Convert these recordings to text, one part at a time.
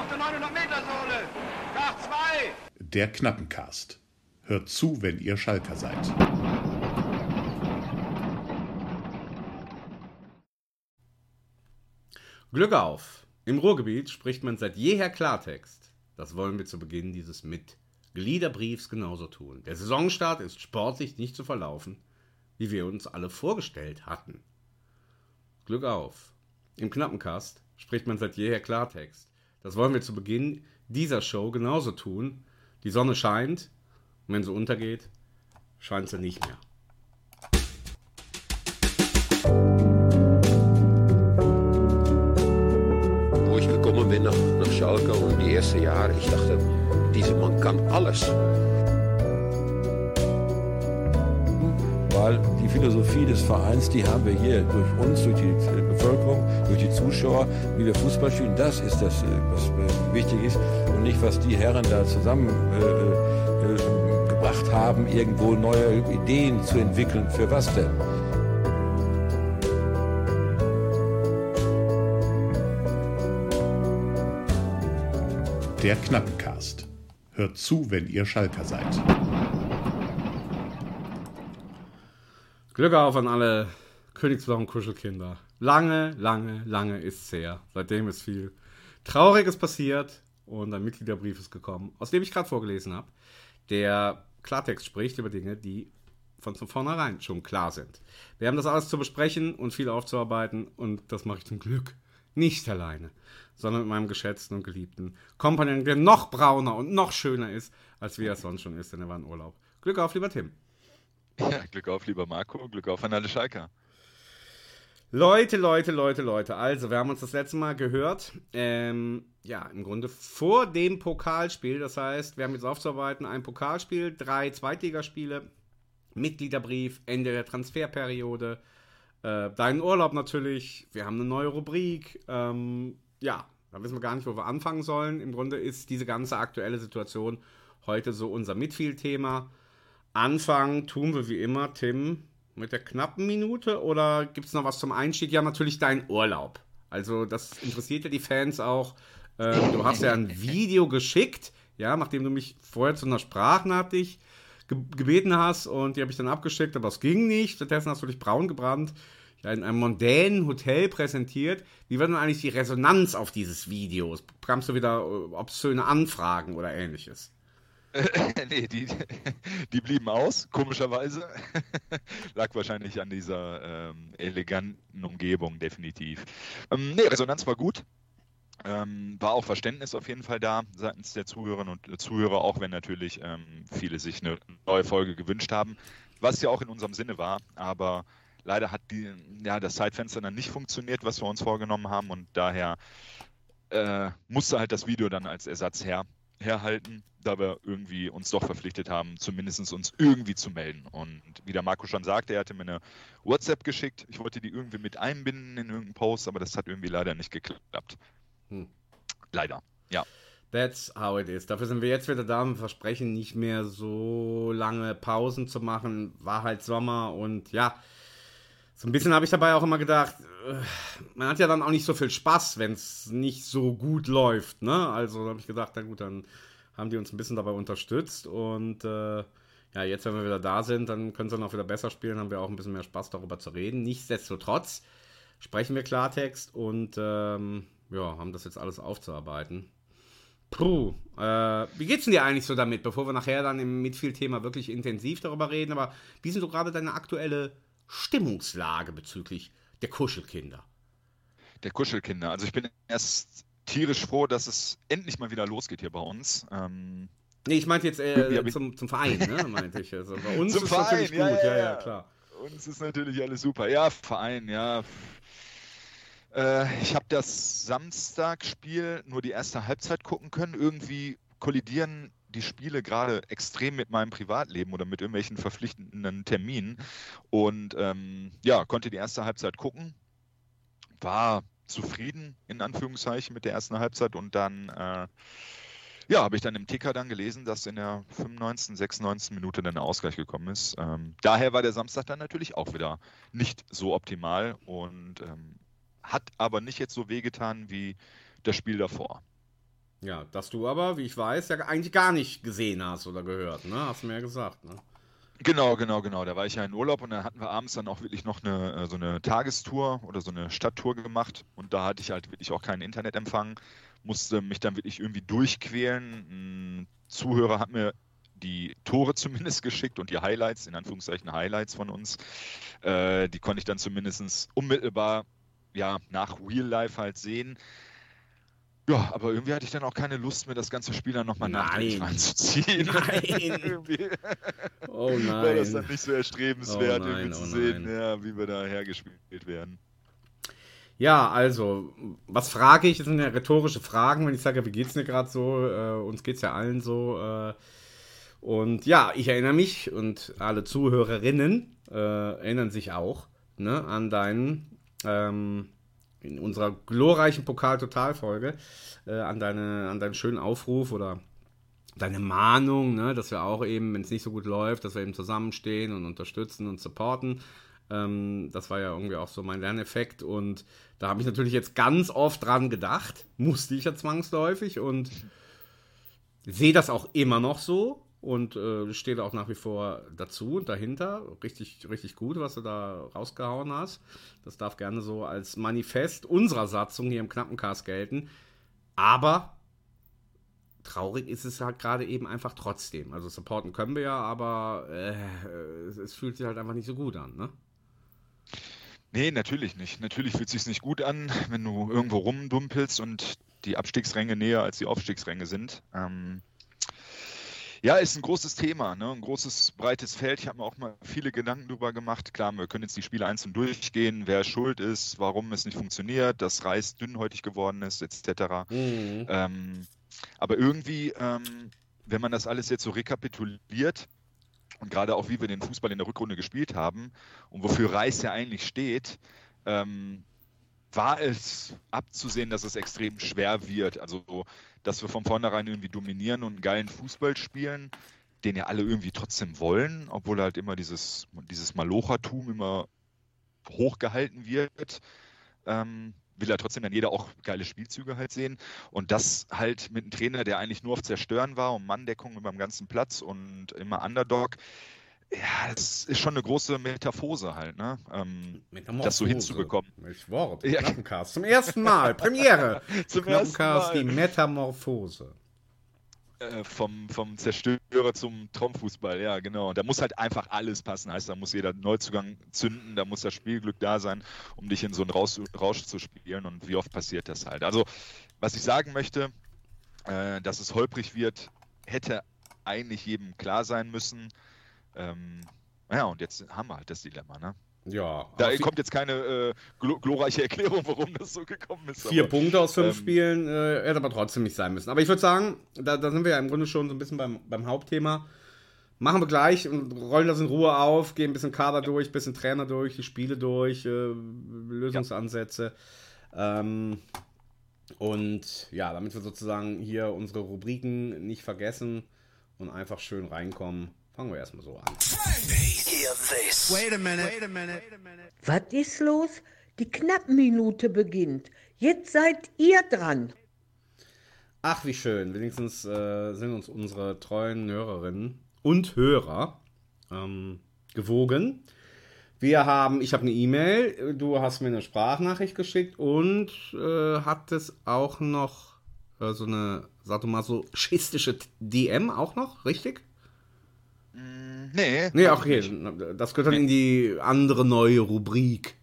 auf der 900-Meter-Sohle. Nach zwei. Der Knappencast. Hört zu, wenn ihr Schalker seid. Glück auf! Im Ruhrgebiet spricht man seit jeher Klartext. Das wollen wir zu Beginn dieses Mitgliederbriefs genauso tun. Der Saisonstart ist sportlich nicht zu verlaufen, wie wir uns alle vorgestellt hatten. Glück auf! Im Knappencast spricht man seit jeher Klartext. Das wollen wir zu Beginn dieser Show genauso tun. Die Sonne scheint und wenn sie untergeht, scheint sie nicht mehr. Wo ich gekommen bin nach, nach Schalke und die ersten Jahre, ich dachte, dieser Mann kann alles. Weil die Philosophie des Vereins, die haben wir hier durch uns, durch die Bevölkerung, durch die Zuschauer, wie wir Fußball spielen. Das ist das, was wichtig ist und nicht, was die Herren da zusammengebracht äh, haben, irgendwo neue Ideen zu entwickeln. Für was denn? Der Knappencast. Hört zu, wenn ihr Schalker seid. Glück auf an alle Königsblauen Kuschelkinder. Lange, lange, lange es her. Seitdem ist viel Trauriges passiert und ein Mitgliederbrief ist gekommen, aus dem ich gerade vorgelesen habe, der Klartext spricht über Dinge, die von vornherein schon klar sind. Wir haben das alles zu besprechen und viel aufzuarbeiten und das mache ich zum Glück nicht alleine, sondern mit meinem geschätzten und geliebten Kompagnon, der noch brauner und noch schöner ist, als wie er sonst schon ist, denn er war in Urlaub. Glück auf, lieber Tim. Ja, Glück auf, lieber Marco, Glück auf an alle Schalker. Leute, Leute, Leute, Leute. Also, wir haben uns das letzte Mal gehört. Ähm, ja, im Grunde vor dem Pokalspiel. Das heißt, wir haben jetzt aufzuarbeiten ein Pokalspiel, drei Zweitligaspiele, Mitgliederbrief, Ende der Transferperiode, äh, deinen Urlaub natürlich. Wir haben eine neue Rubrik. Ähm, ja, da wissen wir gar nicht, wo wir anfangen sollen. Im Grunde ist diese ganze aktuelle Situation heute so unser Midfield-Thema. Anfangen tun wir wie immer, Tim, mit der knappen Minute oder gibt es noch was zum Einstieg? Ja, natürlich dein Urlaub. Also, das interessiert ja die Fans auch. Ähm, du hast ja ein Video geschickt, ja, nachdem du mich vorher zu einer Sprachnachricht ge gebeten hast und die habe ich dann abgeschickt, aber es ging nicht. Stattdessen hast du dich braun gebrannt, ja, in einem mondänen Hotel präsentiert. Wie war denn eigentlich die Resonanz auf dieses Video? Bekamst du wieder äh, obszöne Anfragen oder ähnliches? nee, die, die blieben aus, komischerweise. Lag wahrscheinlich an dieser ähm, eleganten Umgebung, definitiv. Ähm, nee, Resonanz war gut. Ähm, war auch Verständnis auf jeden Fall da seitens der Zuhörerinnen und Zuhörer, auch wenn natürlich ähm, viele sich eine neue Folge gewünscht haben, was ja auch in unserem Sinne war. Aber leider hat die, ja, das Zeitfenster dann nicht funktioniert, was wir uns vorgenommen haben und daher äh, musste halt das Video dann als Ersatz her herhalten, da wir irgendwie uns doch verpflichtet haben, zumindest uns irgendwie zu melden. Und wie der Marco schon sagte, er hatte mir eine WhatsApp geschickt. Ich wollte die irgendwie mit einbinden in irgendeinen Post, aber das hat irgendwie leider nicht geklappt. Hm. Leider, ja. That's how it is. Dafür sind wir jetzt wieder da und versprechen nicht mehr so lange Pausen zu machen. War halt Sommer und ja, so ein bisschen habe ich dabei auch immer gedacht, äh, man hat ja dann auch nicht so viel Spaß, wenn es nicht so gut läuft. Ne? Also habe ich gedacht, na gut, dann haben die uns ein bisschen dabei unterstützt und äh, ja, jetzt, wenn wir wieder da sind, dann können sie dann auch wieder besser spielen, haben wir auch ein bisschen mehr Spaß darüber zu reden. Nichtsdestotrotz sprechen wir Klartext und ähm, ja, haben das jetzt alles aufzuarbeiten. Puh, äh, wie geht's denn dir eigentlich so damit, bevor wir nachher dann im Midfield-Thema wirklich intensiv darüber reden, aber wie sind so gerade deine aktuelle Stimmungslage bezüglich der Kuschelkinder? Der Kuschelkinder. Also ich bin erst tierisch froh, dass es endlich mal wieder losgeht hier bei uns. Ähm, nee, ich meinte jetzt äh, ja, zum, zum Verein, ne, meinte ich. Also bei uns zum ist Verein, natürlich ja, gut, ja, ja, klar. Uns ist natürlich alles super. Ja, Verein, ja. Äh, ich habe das Samstagspiel nur die erste Halbzeit gucken können. Irgendwie kollidieren die Spiele gerade extrem mit meinem Privatleben oder mit irgendwelchen verpflichtenden Terminen. Und ähm, ja, konnte die erste Halbzeit gucken, war zufrieden in Anführungszeichen mit der ersten Halbzeit und dann äh, ja, habe ich dann im Ticker dann gelesen, dass in der 95., 96. Minute dann der Ausgleich gekommen ist. Ähm, daher war der Samstag dann natürlich auch wieder nicht so optimal und ähm, hat aber nicht jetzt so wehgetan wie das Spiel davor. Ja, dass du aber, wie ich weiß, ja eigentlich gar nicht gesehen hast oder gehört, ne? Hast du mir ja gesagt, ne? Genau, genau, genau. Da war ich ja in Urlaub und da hatten wir abends dann auch wirklich noch eine, äh, so eine Tagestour oder so eine Stadttour gemacht und da hatte ich halt wirklich auch keinen Internetempfang, musste mich dann wirklich irgendwie durchquälen. Ein Zuhörer hat mir die Tore zumindest geschickt und die Highlights, in Anführungszeichen Highlights von uns. Äh, die konnte ich dann zumindest unmittelbar ja, nach Real Life halt sehen. Ja, aber irgendwie hatte ich dann auch keine Lust mehr, das ganze Spiel dann nochmal nachträglich reinzuziehen. Nein. oh nein. War das dann nicht so erstrebenswert, Oh nein, irgendwie zu oh sehen, ja, wie wir da hergespielt werden. Ja, also, was frage ich? Das sind ja rhetorische Fragen, wenn ich sage, wie geht's dir gerade so? Äh, uns geht's ja allen so. Äh, und ja, ich erinnere mich und alle Zuhörerinnen äh, erinnern sich auch ne, an deinen, ähm, in unserer glorreichen Pokal-Total-Folge, äh, an, deine, an deinen schönen Aufruf oder deine Mahnung, ne, dass wir auch eben, wenn es nicht so gut läuft, dass wir eben zusammenstehen und unterstützen und supporten. Ähm, das war ja irgendwie auch so mein Lerneffekt und da habe ich natürlich jetzt ganz oft dran gedacht, musste ich ja zwangsläufig und sehe das auch immer noch so und äh, stehe da auch nach wie vor dazu und dahinter. Richtig, richtig gut, was du da rausgehauen hast. Das darf gerne so als Manifest unserer Satzung hier im Knappencast gelten. Aber traurig ist es halt gerade eben einfach trotzdem. Also supporten können wir ja, aber äh, es, es fühlt sich halt einfach nicht so gut an, ne? Nee, natürlich nicht. Natürlich fühlt es sich nicht gut an, wenn du irgendwo rumdumpelst und die Abstiegsränge näher als die Aufstiegsränge sind. Ähm, ja, ist ein großes Thema, ne? ein großes, breites Feld. Ich habe mir auch mal viele Gedanken darüber gemacht. Klar, wir können jetzt die Spiele einzeln durchgehen, wer schuld ist, warum es nicht funktioniert, dass Reis dünnhäutig geworden ist, etc. Mhm. Ähm, aber irgendwie, ähm, wenn man das alles jetzt so rekapituliert und gerade auch wie wir den Fußball in der Rückrunde gespielt haben und wofür Reis ja eigentlich steht, ähm, war es abzusehen, dass es extrem schwer wird. Also, so, dass wir von vornherein irgendwie dominieren und einen geilen Fußball spielen, den ja alle irgendwie trotzdem wollen, obwohl halt immer dieses, dieses Malochertum immer hochgehalten wird. Ähm, will ja trotzdem dann jeder auch geile Spielzüge halt sehen. Und das halt mit einem Trainer, der eigentlich nur auf Zerstören war und Manndeckung über dem ganzen Platz und immer Underdog. Ja, das ist schon eine große Metaphose halt, ne? Ähm, das so hinzubekommen. Welches Wort? Ja. Knappencast. Zum ersten Mal. Premiere. Zum ersten die Mal. Metamorphose. Äh, vom, vom Zerstörer zum Traumfußball, ja, genau. Da muss halt einfach alles passen. Heißt, da muss jeder Neuzugang zünden, da muss das Spielglück da sein, um dich in so einen Rausch, Rausch zu spielen. Und wie oft passiert das halt? Also, was ich sagen möchte, äh, dass es holprig wird, hätte eigentlich jedem klar sein müssen. Ähm, ja, und jetzt haben wir halt das Dilemma, ne? Ja. Da kommt jetzt keine äh, glo glorreiche Erklärung, warum das so gekommen ist. Vier aber- Punkte aus fünf ähm, Spielen äh, hätte aber trotzdem nicht sein müssen. Aber ich würde sagen, da, da sind wir ja im Grunde schon so ein bisschen beim, beim Hauptthema. Machen wir gleich und rollen das in Ruhe auf, gehen ein bisschen Kader durch, ein bisschen Trainer durch, die Spiele durch, äh, Lösungsansätze. Ähm, und ja, damit wir sozusagen hier unsere Rubriken nicht vergessen und einfach schön reinkommen, fangen wir erstmal so an. Wait a minute. Wait a minute. Was ist los? Die Knappminute beginnt. Jetzt seid ihr dran. Ach, wie schön. Wenigstens äh, sind uns unsere treuen Hörerinnen und Hörer ähm, gewogen. Wir haben, ich habe eine E-Mail, du hast mir eine Sprachnachricht geschickt und äh, hattest auch noch äh, so eine, sag du mal so, schistische DM auch noch, richtig? Nee, Nee, hab okay, nicht. das gehört dann in die andere neue Rubrik.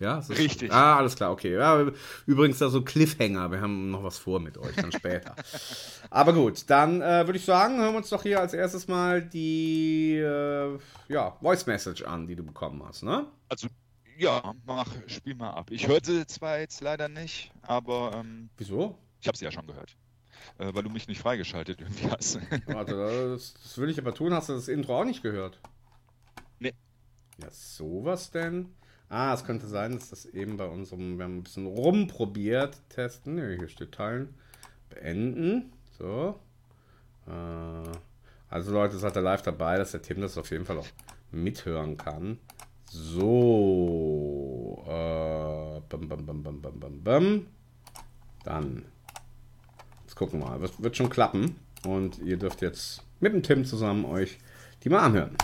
Ja, Richtig. Ah, alles klar, okay. Ja, übrigens da so Cliffhanger, wir haben noch was vor mit euch, dann später. Aber gut, dann äh, würde ich sagen, hören wir uns doch hier als erstes mal die äh, ja, Voice Message an, die du bekommen hast, ne? Also, ja, mach, spiel mal ab. Ich hörte zwar jetzt leider nicht, aber ähm, Wieso? ich habe sie ja schon gehört. Äh, weil du mich nicht freigeschaltet irgendwie hast. Warte, das, das will ich aber tun. Hast du das Intro auch nicht gehört? Nee. Ja, sowas denn? Ah, es könnte sein, dass das eben bei unserem, wir haben ein bisschen rumprobiert, testen. Nee, hier steht Teilen, beenden. So. Äh, also Leute, seid ihr live dabei, dass der Tim das auf jeden Fall auch mithören kann. So. Äh, bam, bam, bam, bam, bam, bam, bam. Dann. Jetzt gucken wir mal. Wird, wird schon klappen. Und ihr dürft jetzt mit dem Tim zusammen euch die mal anhören.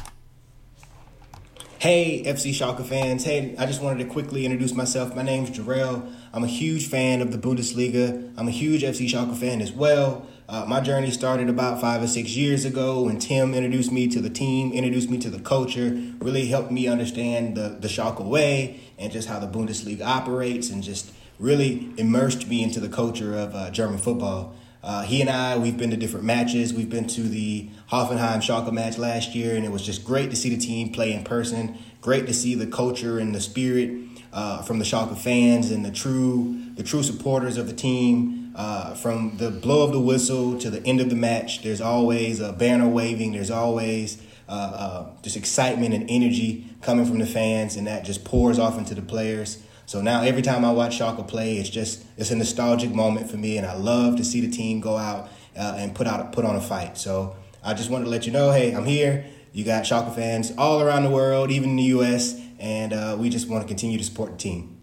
Hey, FC Schalke fans. Hey, I just wanted to quickly introduce myself. My name's Jarrell. I'm a huge fan of the Bundesliga. I'm a huge FC Schalke fan as well. Uh, my journey started about five or six years ago when Tim introduced me to the team, introduced me to the culture, really helped me understand the, the Schalke way and just how the Bundesliga operates and just really immersed me into the culture of uh, German football. Uh, he and I, we've been to different matches. We've been to the Hoffenheim Schalke match last year, and it was just great to see the team play in person. Great to see the culture and the spirit uh, from the Schalke fans and the true the true supporters of the team. Uh, from the blow of the whistle to the end of the match, there's always a banner waving. There's always uh, uh, just excitement and energy coming from the fans, and that just pours off into the players. So now every time I watch Schalke play, it's just it's a nostalgic moment for me, and I love to see the team go out uh, and put out put on a fight. So I just wanted to let you know, hey, I'm here. You got Schalke fans all around the world, even in the U.S., and uh, we just want to continue to support the team.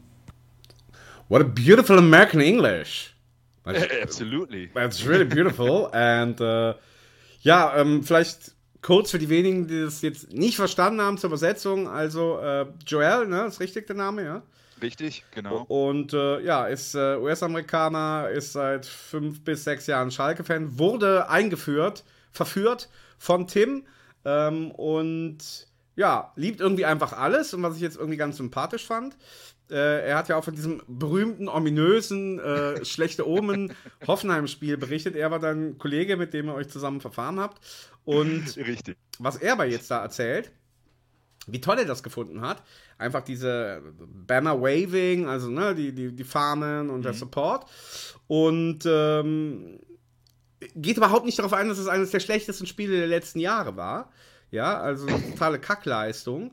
What a beautiful American English. Absolutely. That's really beautiful. and uh, ja, ähm, vielleicht kurz für die wenigen, die das jetzt nicht verstanden haben zur Übersetzung. Also äh, Joel, ne, ist richtig der Name, ja? Richtig, genau. Und äh, ja, ist äh, US-Amerikaner, ist seit fünf bis sechs Jahren Schalke-Fan, wurde eingeführt, verführt von Tim ähm, und ja, liebt irgendwie einfach alles und was ich jetzt irgendwie ganz sympathisch fand. Äh, er hat ja auch von diesem berühmten, ominösen, äh, schlechte Omen Hoffenheim-Spiel berichtet. Er war dann Kollege, mit dem ihr euch zusammen verfahren habt. Und Richtig. was er aber jetzt da erzählt, wie toll er das gefunden hat. Einfach diese Banner Waving, also ne, die, die, die Fahnen und mhm. der Support. Und ähm, geht überhaupt nicht darauf ein, dass es eines der schlechtesten Spiele der letzten Jahre war. Ja, also eine totale Kackleistung.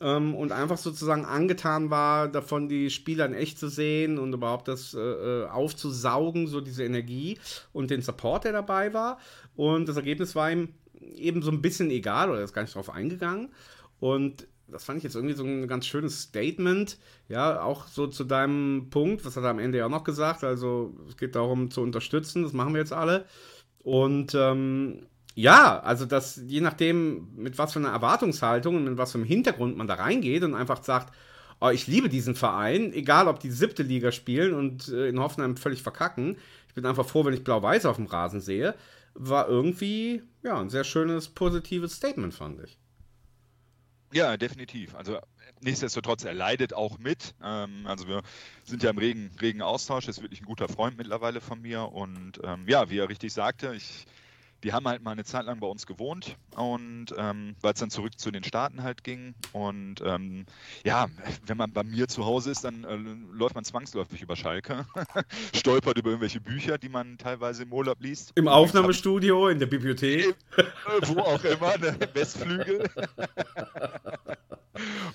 Ähm, und einfach sozusagen angetan war, davon die Spieler in echt zu sehen und überhaupt das äh, äh, aufzusaugen, so diese Energie und den Support, der dabei war. Und das Ergebnis war ihm eben so ein bisschen egal oder ist gar nicht darauf eingegangen. Und das fand ich jetzt irgendwie so ein ganz schönes Statement. Ja, auch so zu deinem Punkt, was hat er am Ende ja auch noch gesagt. Also, es geht darum zu unterstützen, das machen wir jetzt alle. Und ähm, ja, also, dass je nachdem, mit was für einer Erwartungshaltung und mit was für einem Hintergrund man da reingeht und einfach sagt, oh, ich liebe diesen Verein, egal ob die siebte Liga spielen und äh, in Hoffenheim völlig verkacken. Ich bin einfach froh, wenn ich blau-weiß auf dem Rasen sehe. War irgendwie, ja, ein sehr schönes, positives Statement, fand ich. Ja, definitiv. Also nichtsdestotrotz, er leidet auch mit. Ähm, also wir sind ja im regen, regen Austausch. Er ist wirklich ein guter Freund mittlerweile von mir. Und ähm, ja, wie er richtig sagte, ich die haben halt mal eine Zeit lang bei uns gewohnt und ähm, weil es dann zurück zu den Staaten halt ging. Und ähm, ja, wenn man bei mir zu Hause ist, dann äh, läuft man zwangsläufig über Schalke, stolpert über irgendwelche Bücher, die man teilweise im Urlaub liest. Im Aufnahmestudio, in der Bibliothek. Äh, wo auch immer, ne? Westflügel.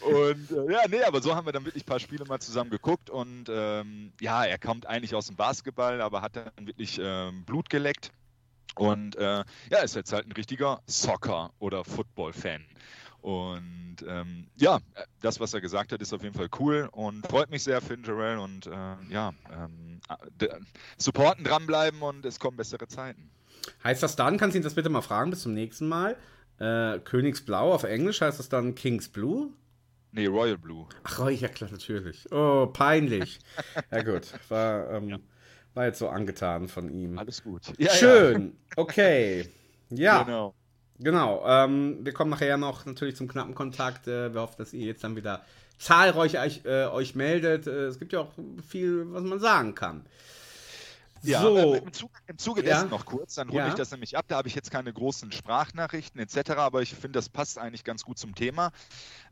und äh, ja, nee, aber so haben wir dann wirklich ein paar Spiele mal zusammen geguckt und ähm, ja, er kommt eigentlich aus dem Basketball, aber hat dann wirklich ähm, Blut geleckt und äh, ja, ist jetzt halt ein richtiger Soccer- oder Football-Fan. Und ähm, ja, das, was er gesagt hat, ist auf jeden Fall cool und freut mich sehr, Finn Jarrell. Und äh, ja, ähm, supporten, dranbleiben und es kommen bessere Zeiten. Heißt das dann, kannst du ihn das bitte mal fragen bis zum nächsten Mal? Äh, Königsblau auf Englisch heißt das dann King's Blue? Nee, Royal Blue. Ach, ja klar, natürlich. Oh, peinlich. ja gut, war... Ähm, ja. War jetzt so angetan von ihm. Alles gut. Ja, Schön. Ja. Okay. Ja. Genau. Genau. Ähm, wir kommen nachher noch natürlich zum knappen Kontakt. Äh, wir hoffen, dass ihr jetzt dann wieder zahlreich euch, äh, euch meldet. Äh, es gibt ja auch viel, was man sagen kann. Ja, so. im, Zuge, im Zuge dessen ja. noch kurz, dann runde ja. ich das nämlich ab. Da habe ich jetzt keine großen Sprachnachrichten etc., aber ich finde, das passt eigentlich ganz gut zum Thema.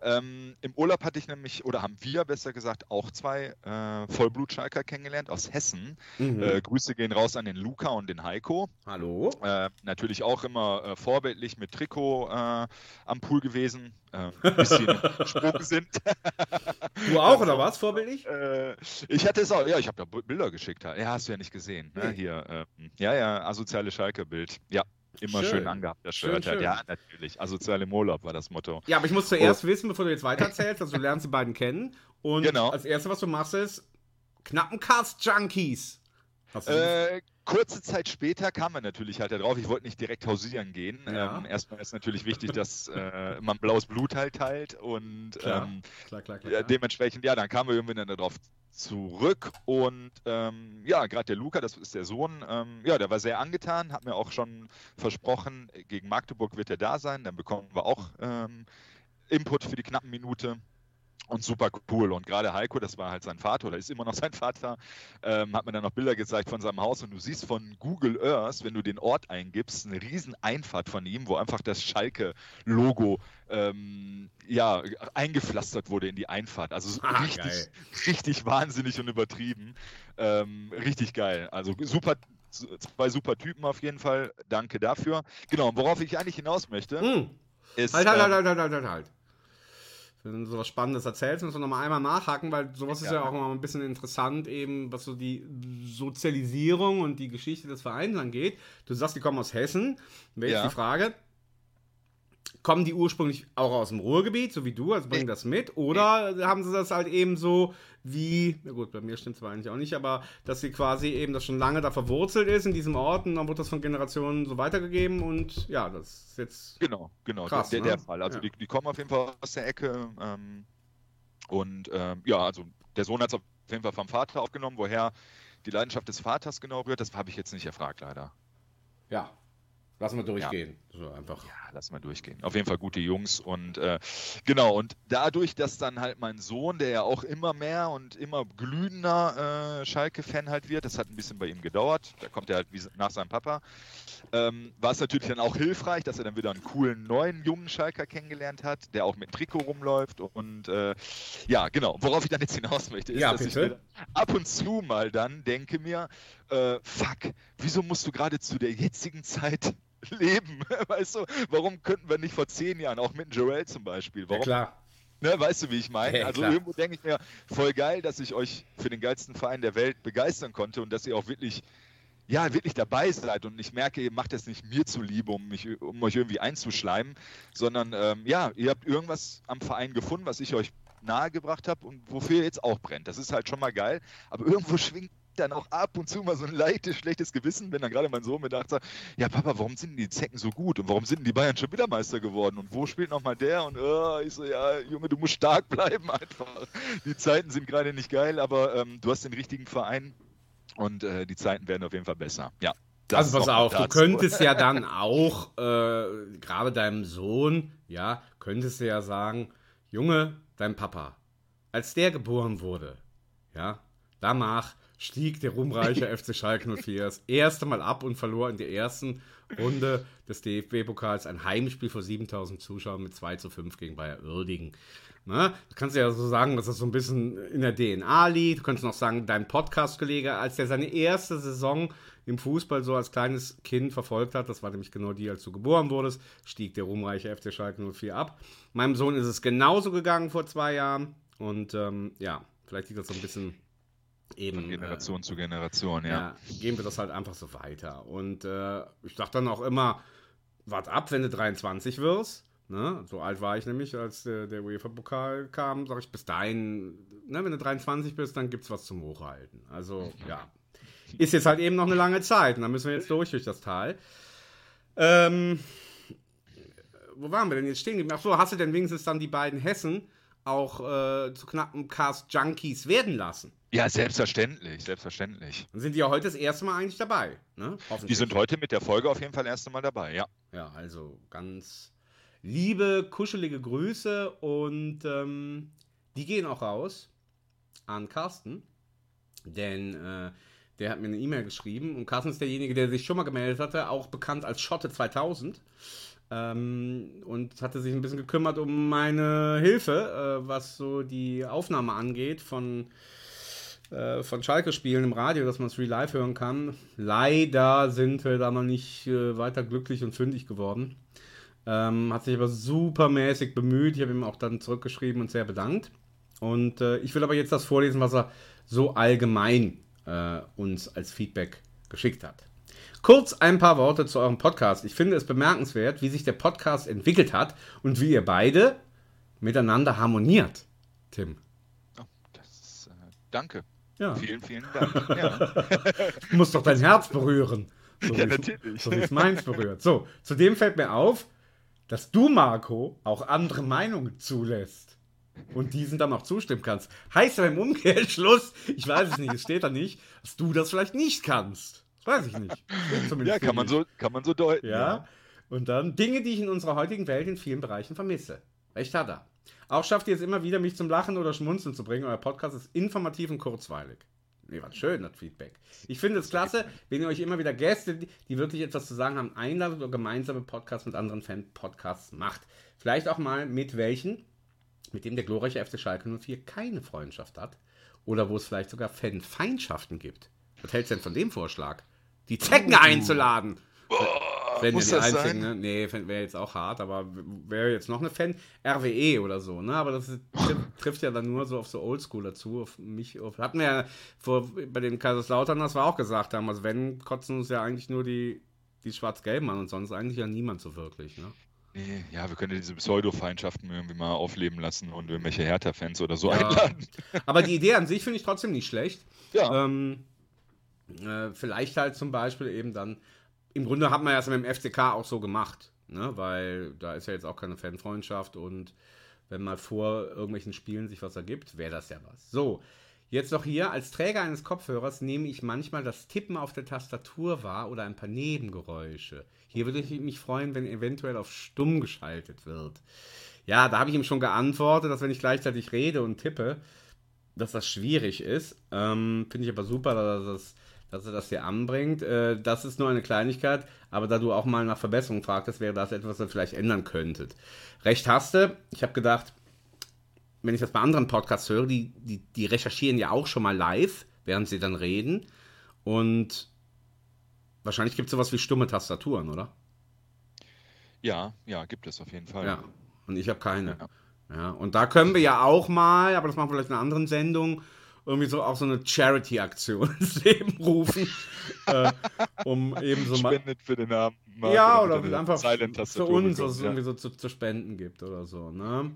Ähm, Im Urlaub hatte ich nämlich, oder haben wir besser gesagt, auch zwei äh, Vollblutschalker kennengelernt aus Hessen. Mhm. Äh, Grüße gehen raus an den Luca und den Heiko. Hallo. Äh, natürlich auch immer äh, vorbildlich mit Trikot äh, am Pool gewesen. Äh, bis sie gesprungen sind. du auch, oder was, vorbildlich? ich hatte es auch, ja, ich habe da Bilder geschickt. Ja, hast du ja nicht gesehen. Ne? Hier, ja, ja, asoziale Schalke-Bild. Ja, Immer schön, schön angehabt, das Shirt schön, schön. Ja, natürlich. Asozial im Urlaub war das Motto. Ja, aber ich muss zuerst oh. wissen, bevor du jetzt weiterzählst, dass du lernst die beiden kennen. Und genau. als erstes, was du machst, ist Knappencast Junkies. Äh, kurze Zeit später kam man natürlich halt darauf, ich wollte nicht direkt hausieren gehen. Ja. Ähm, erstmal ist natürlich wichtig, dass äh, man blaues Blut halt teilt und Klar. ähm, Klar, klar, dementsprechend, ja, dann kamen wir irgendwie dann darauf zurück und ähm, ja, gerade der Luca, das ist der Sohn, ähm, ja, der war sehr angetan, hat mir auch schon versprochen, gegen Magdeburg wird er da sein, dann bekommen wir auch ähm, Input für die knappen Minute. Und super cool. Und gerade Heiko, das war halt sein Vater oder ist immer noch sein Vater, ähm, hat mir dann noch Bilder gezeigt von seinem Haus. Und du siehst von Google Earth, wenn du den Ort eingibst, eine riesen Einfahrt von ihm, wo einfach das Schalke-Logo ähm, ja, eingepflastert wurde in die Einfahrt. Also so Ah, richtig, geil. richtig wahnsinnig und übertrieben. Ähm, richtig geil. Also super, zwei super Typen auf jeden Fall. Danke dafür. Genau, worauf ich eigentlich hinaus möchte, Hm. ist. Halt, halt, ähm, halt, halt, halt, halt, halt. Wenn du sowas Spannendes erzählst, musst du nochmal einmal nachhaken, weil sowas ist ja Ja. auch immer ein bisschen interessant, eben was so die Sozialisierung und die Geschichte des Vereins angeht. Du sagst, die kommen aus Hessen. Wäre jetzt Ja. die Frage, kommen die ursprünglich auch aus dem Ruhrgebiet, so wie du, also bringen das mit? Oder haben sie das halt eben so wie, na gut, bei mir stimmt es eigentlich auch nicht, aber dass sie quasi eben das schon lange da verwurzelt ist in diesem Ort und dann wird das von Generationen so weitergegeben und ja, das ist jetzt Genau, genau, Krass, der, ne? der Fall. Also Ja. die, die kommen auf jeden Fall aus der Ecke. Ähm, und ähm, ja, also der Sohn hat es auf jeden Fall vom Vater aufgenommen. Woher die Leidenschaft des Vaters genau rührt, das habe ich jetzt nicht erfragt, leider. Ja, lassen wir durchgehen. So einfach. Ja, lass mal durchgehen. Auf jeden Fall gute Jungs und äh, genau, und dadurch, dass dann halt mein Sohn, der ja auch immer mehr und immer glühender äh, Schalke-Fan halt wird, das hat ein bisschen bei ihm gedauert, da kommt er halt wie nach seinem Papa, ähm, war es natürlich dann auch hilfreich, dass er dann wieder einen coolen neuen jungen Schalker kennengelernt hat, der auch mit Trikot rumläuft und äh, ja, genau, worauf ich dann jetzt hinaus möchte, ist, Ja, dass ich bitte. ab und zu mal dann denke mir, äh, fuck, wieso musst du gerade zu der jetzigen Zeit leben? Weißt du, warum könnten wir nicht vor zehn Jahren, auch mit Joel zum Beispiel, Ja, warum, klar. ne, weißt du, wie ich meine? Ja, also klar. irgendwo denke ich mir, voll geil, dass ich euch für den geilsten Verein der Welt begeistern konnte und dass ihr auch wirklich ja, wirklich dabei seid und ich merke, ihr macht das nicht mir zuliebe, um, mich, um euch irgendwie einzuschleimen, sondern ähm, ja, ihr habt irgendwas am Verein gefunden, was ich euch nahegebracht habe und wofür ihr jetzt auch brennt. Das ist halt schon mal geil, aber irgendwo schwingt dann auch ab und zu mal so ein leichtes, schlechtes Gewissen, wenn dann gerade mein Sohn mir dachte, ja Papa, warum sind denn die Zecken so gut und warum sind denn die Bayern schon wieder Meister geworden und wo spielt nochmal der und äh, ich so, ja Junge, du musst stark bleiben einfach. Die Zeiten sind gerade nicht geil, aber ähm, du hast den richtigen Verein und äh, die Zeiten werden auf jeden Fall besser. Ja. das Also pass auf, du dazu. könntest ja dann auch, äh, gerade deinem Sohn, ja, könntest du ja sagen, Junge, dein Papa, als der geboren wurde, ja, danach stieg der ruhmreiche FC Schalke 04 das erste Mal ab und verlor in der ersten Runde des DFB-Pokals ein Heimspiel vor 7000 Zuschauern mit 2 zu 5 gegen Bayer Uerdingen. Ne? Du kannst ja so sagen, dass das so ein bisschen in der DNA liegt. Du könntest noch sagen, dein Podcast-Kollege, als der seine erste Saison im Fußball so als kleines Kind verfolgt hat, das war nämlich genau die, als du geboren wurdest, stieg der ruhmreiche FC Schalke 04 ab. Meinem Sohn ist es genauso gegangen vor zwei Jahren. Und ähm, ja, vielleicht liegt das so ein bisschen eben. Von äh, Generation zu Generation, ja. ja, geben wir das halt einfach so weiter. Und äh, ich dachte dann auch immer, wart ab, wenn du 23 wirst. Ne? So alt war ich nämlich, als der, der UEFA-Pokal kam. Sag ich, bis dahin, ne, wenn du 23 bist, dann gibt es was zum Hochhalten. Also, ja. Ist jetzt halt eben noch eine lange Zeit. Und da müssen wir jetzt durch, durch das Tal. Ähm, wo waren wir denn jetzt stehen geblieben? Ach so, hast du denn wenigstens dann die beiden Hessen auch äh, zu knappen Cast-Junkies werden lassen? Ja, selbstverständlich, selbstverständlich. Dann sind die ja heute das erste Mal eigentlich dabei. Ne? Die sind heute mit der Folge auf jeden Fall erst einmal dabei, ja. Ja, also ganz liebe, kuschelige Grüße und ähm, die gehen auch raus an Carsten, denn äh, der hat mir eine E-Mail geschrieben und Carsten ist derjenige, der sich schon mal gemeldet hatte, auch bekannt als Schotte 2000 ähm, und hatte sich ein bisschen gekümmert um meine Hilfe, äh, was so die Aufnahme angeht von äh, von Schalke-Spielen im Radio, dass man es real live hören kann. Leider sind wir da noch nicht äh, weiter glücklich und fündig geworden. Ähm, hat sich aber supermäßig bemüht. Ich habe ihm auch dann zurückgeschrieben und sehr bedankt. Und äh, ich will aber jetzt das vorlesen, was er so allgemein äh, uns als Feedback geschickt hat. Kurz ein paar Worte zu eurem Podcast. Ich finde es bemerkenswert, wie sich der Podcast entwickelt hat und wie ihr beide miteinander harmoniert. Tim. Oh, das ist, äh, danke. Ja. Vielen, vielen Dank. Ja. Du musst doch dein Herz berühren. So Ja, natürlich. So wie es meins berührt. So, zudem fällt mir auf, dass du, Marco, auch andere Meinungen zulässt. Und diesen dann auch zustimmen kannst. Heißt aber im Umkehrschluss, ich weiß es nicht, es steht da nicht, dass du das vielleicht nicht kannst. Weiß ich nicht. Ja, kann man, so, kann man so deuten. Ja. Und dann Dinge, die ich in unserer heutigen Welt in vielen Bereichen vermisse. Recht hat er. Auch schafft ihr es immer wieder, mich zum Lachen oder Schmunzeln zu bringen. Euer Podcast ist informativ und kurzweilig. Nee, was schön, das Feedback. Ich finde es klasse, wenn ihr euch immer wieder Gäste, die- die wirklich etwas zu sagen haben, einladet oder gemeinsame Podcasts mit anderen Fan-Podcasts macht. Vielleicht auch mal mit welchen, mit dem der glorreiche FC Schalke 04 keine Freundschaft hat. Oder wo es vielleicht sogar Fan-Feindschaften gibt. Was hältst du denn von dem Vorschlag? Die Zecken einzuladen. Wenn muss die das einzigen, sein? ne? Nee, wäre jetzt auch hart, aber wäre jetzt noch eine Fan, RWE oder so, ne? Aber das ist, trifft, ja dann nur so auf so Oldschooler zu, auf mich, auf, hatten wir ja vor, bei den Kaiserslautern, das war auch gesagt haben, also wenn, kotzen uns ja eigentlich nur die, die Schwarz-Gelben an und sonst eigentlich ja niemand so wirklich, ne? Nee, ja, wir können ja diese Pseudo-Feindschaften irgendwie mal aufleben lassen und irgendwelche Hertha-Fans oder so Ja. einladen. Aber die Idee an sich finde ich trotzdem nicht schlecht. Ja. Ähm, äh, vielleicht halt zum Beispiel eben dann, im Grunde hat man ja es mit dem FCK auch so gemacht, ne? weil da ist ja jetzt auch keine Fanfreundschaft und wenn mal vor irgendwelchen Spielen sich was ergibt, wäre das ja was. So, jetzt noch hier, als Träger eines Kopfhörers nehme ich manchmal das Tippen auf der Tastatur wahr oder ein paar Nebengeräusche. Hier würde ich mich freuen, wenn eventuell auf stumm geschaltet wird. Ja, da habe ich ihm schon geantwortet, dass wenn ich gleichzeitig rede und tippe, dass das schwierig ist. Ähm, Finde ich aber super, dass, das, dass er das hier anbringt. Äh, das ist nur eine Kleinigkeit, aber da du auch mal nach Verbesserung fragtest, wäre das etwas, was ihr vielleicht ändern könntet. Recht hast du. Ich habe gedacht, wenn ich das bei anderen Podcasts höre, die, die, die recherchieren ja auch schon mal live, während sie dann reden. Und wahrscheinlich gibt es sowas wie stumme Tastaturen, oder? Ja, ja, gibt es auf jeden Fall. Ja. Und ich habe keine. Ja. Ja. Und da können wir ja auch mal, aber das machen wir vielleicht in einer anderen Sendung, irgendwie so auch so eine Charity-Aktion ins Leben rufen, äh, um eben so mal. Spendet für den Namen. Ja, oder einfach für uns, was es ja. irgendwie so zu, zu spenden gibt oder so. Ne?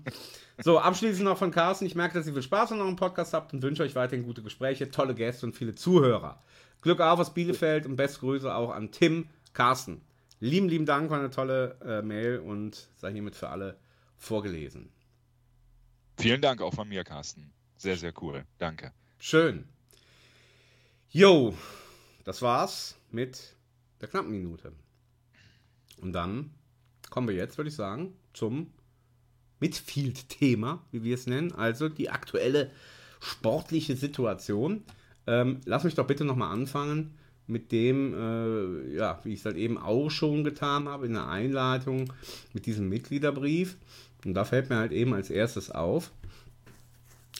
So, abschließend noch von Carsten. Ich merke, dass ihr viel Spaß an eurem Podcast habt und wünsche euch weiterhin gute Gespräche, tolle Gäste und viele Zuhörer. Glück auf aus Bielefeld und beste Grüße auch an Tim Carsten. Lieben, lieben Dank für eine tolle äh, Mail und sei hiermit für alle vorgelesen. Vielen Dank auch von mir, Carsten. Sehr, sehr cool. Danke. Schön. Jo, das war's mit der knappen Minute. Und dann kommen wir jetzt, würde ich sagen, zum Midfield-Thema, wie wir es nennen, also die aktuelle sportliche Situation. Ähm, lass mich doch bitte nochmal anfangen mit dem, äh, ja, wie ich es halt eben auch schon getan habe in der Einleitung, mit diesem Mitgliederbrief. Und da fällt mir halt eben als erstes auf,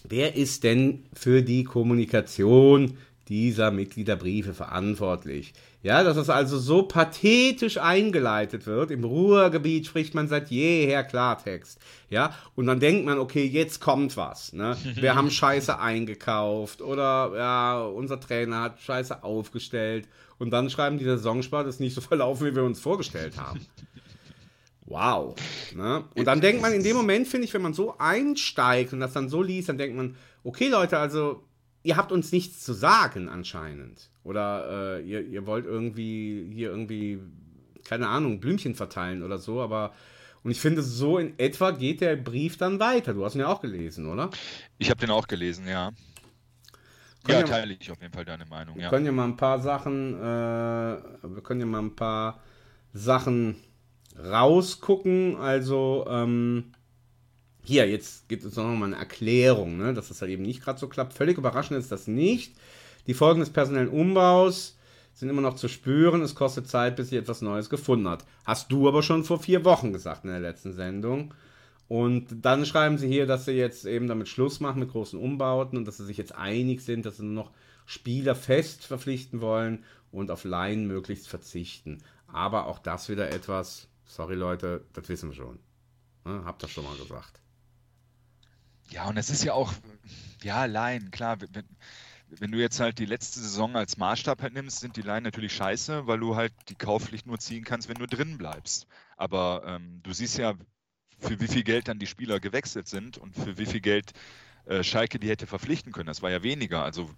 Wer ist denn für die Kommunikation dieser Mitgliederbriefe verantwortlich? Ja, dass es also so pathetisch eingeleitet wird. Im Ruhrgebiet spricht man seit jeher Klartext. Ja, und dann denkt man, okay, jetzt kommt was. Ne? Wir haben Scheiße eingekauft oder ja, unser Trainer hat Scheiße aufgestellt. Und dann schreiben die, der Saisonspart ist nicht so verlaufen, wie wir uns vorgestellt haben. Wow. Ne? Und dann denkt man in dem Moment, finde ich, wenn man so einsteigt und das dann so liest, dann denkt man, okay Leute, also ihr habt uns nichts zu sagen anscheinend. Oder äh, ihr, ihr wollt irgendwie hier irgendwie, keine Ahnung, Blümchen verteilen oder so, aber und ich finde, so in etwa geht der Brief dann weiter. Du hast ihn ja auch gelesen, oder? Ich habe den auch gelesen, ja. Können Ja, teile ich auf jeden Fall deine Meinung, Wir ja. können ja mal ein paar Sachen, äh, wir können ja mal ein paar Sachen rausgucken. Also, ähm, hier, jetzt gibt es noch mal eine Erklärung, ne, dass das halt eben nicht gerade so klappt. Völlig überraschend ist das nicht. Die Folgen des personellen Umbaus sind immer noch zu spüren. Es kostet Zeit, bis sich etwas Neues gefunden hat. Hast du aber schon vor vier Wochen gesagt in der letzten Sendung. Und dann schreiben sie hier, dass sie jetzt eben damit Schluss machen mit großen Umbauten und dass sie sich jetzt einig sind, dass sie nur noch Spieler fest verpflichten wollen und auf Laien möglichst verzichten. Aber auch das wieder etwas, sorry Leute, das wissen wir schon. Ne, habt das schon mal gesagt. Ja, und es ist ja auch, ja, Laien, klar. Wenn, wenn du jetzt halt die letzte Saison als Maßstab halt nimmst, sind die Laien natürlich scheiße, weil du halt die Kaufpflicht nur ziehen kannst, wenn du drin bleibst. Aber ähm, du siehst ja, für wie viel Geld dann die Spieler gewechselt sind und für wie viel Geld äh, Schalke die hätte verpflichten können. Das war ja weniger. Also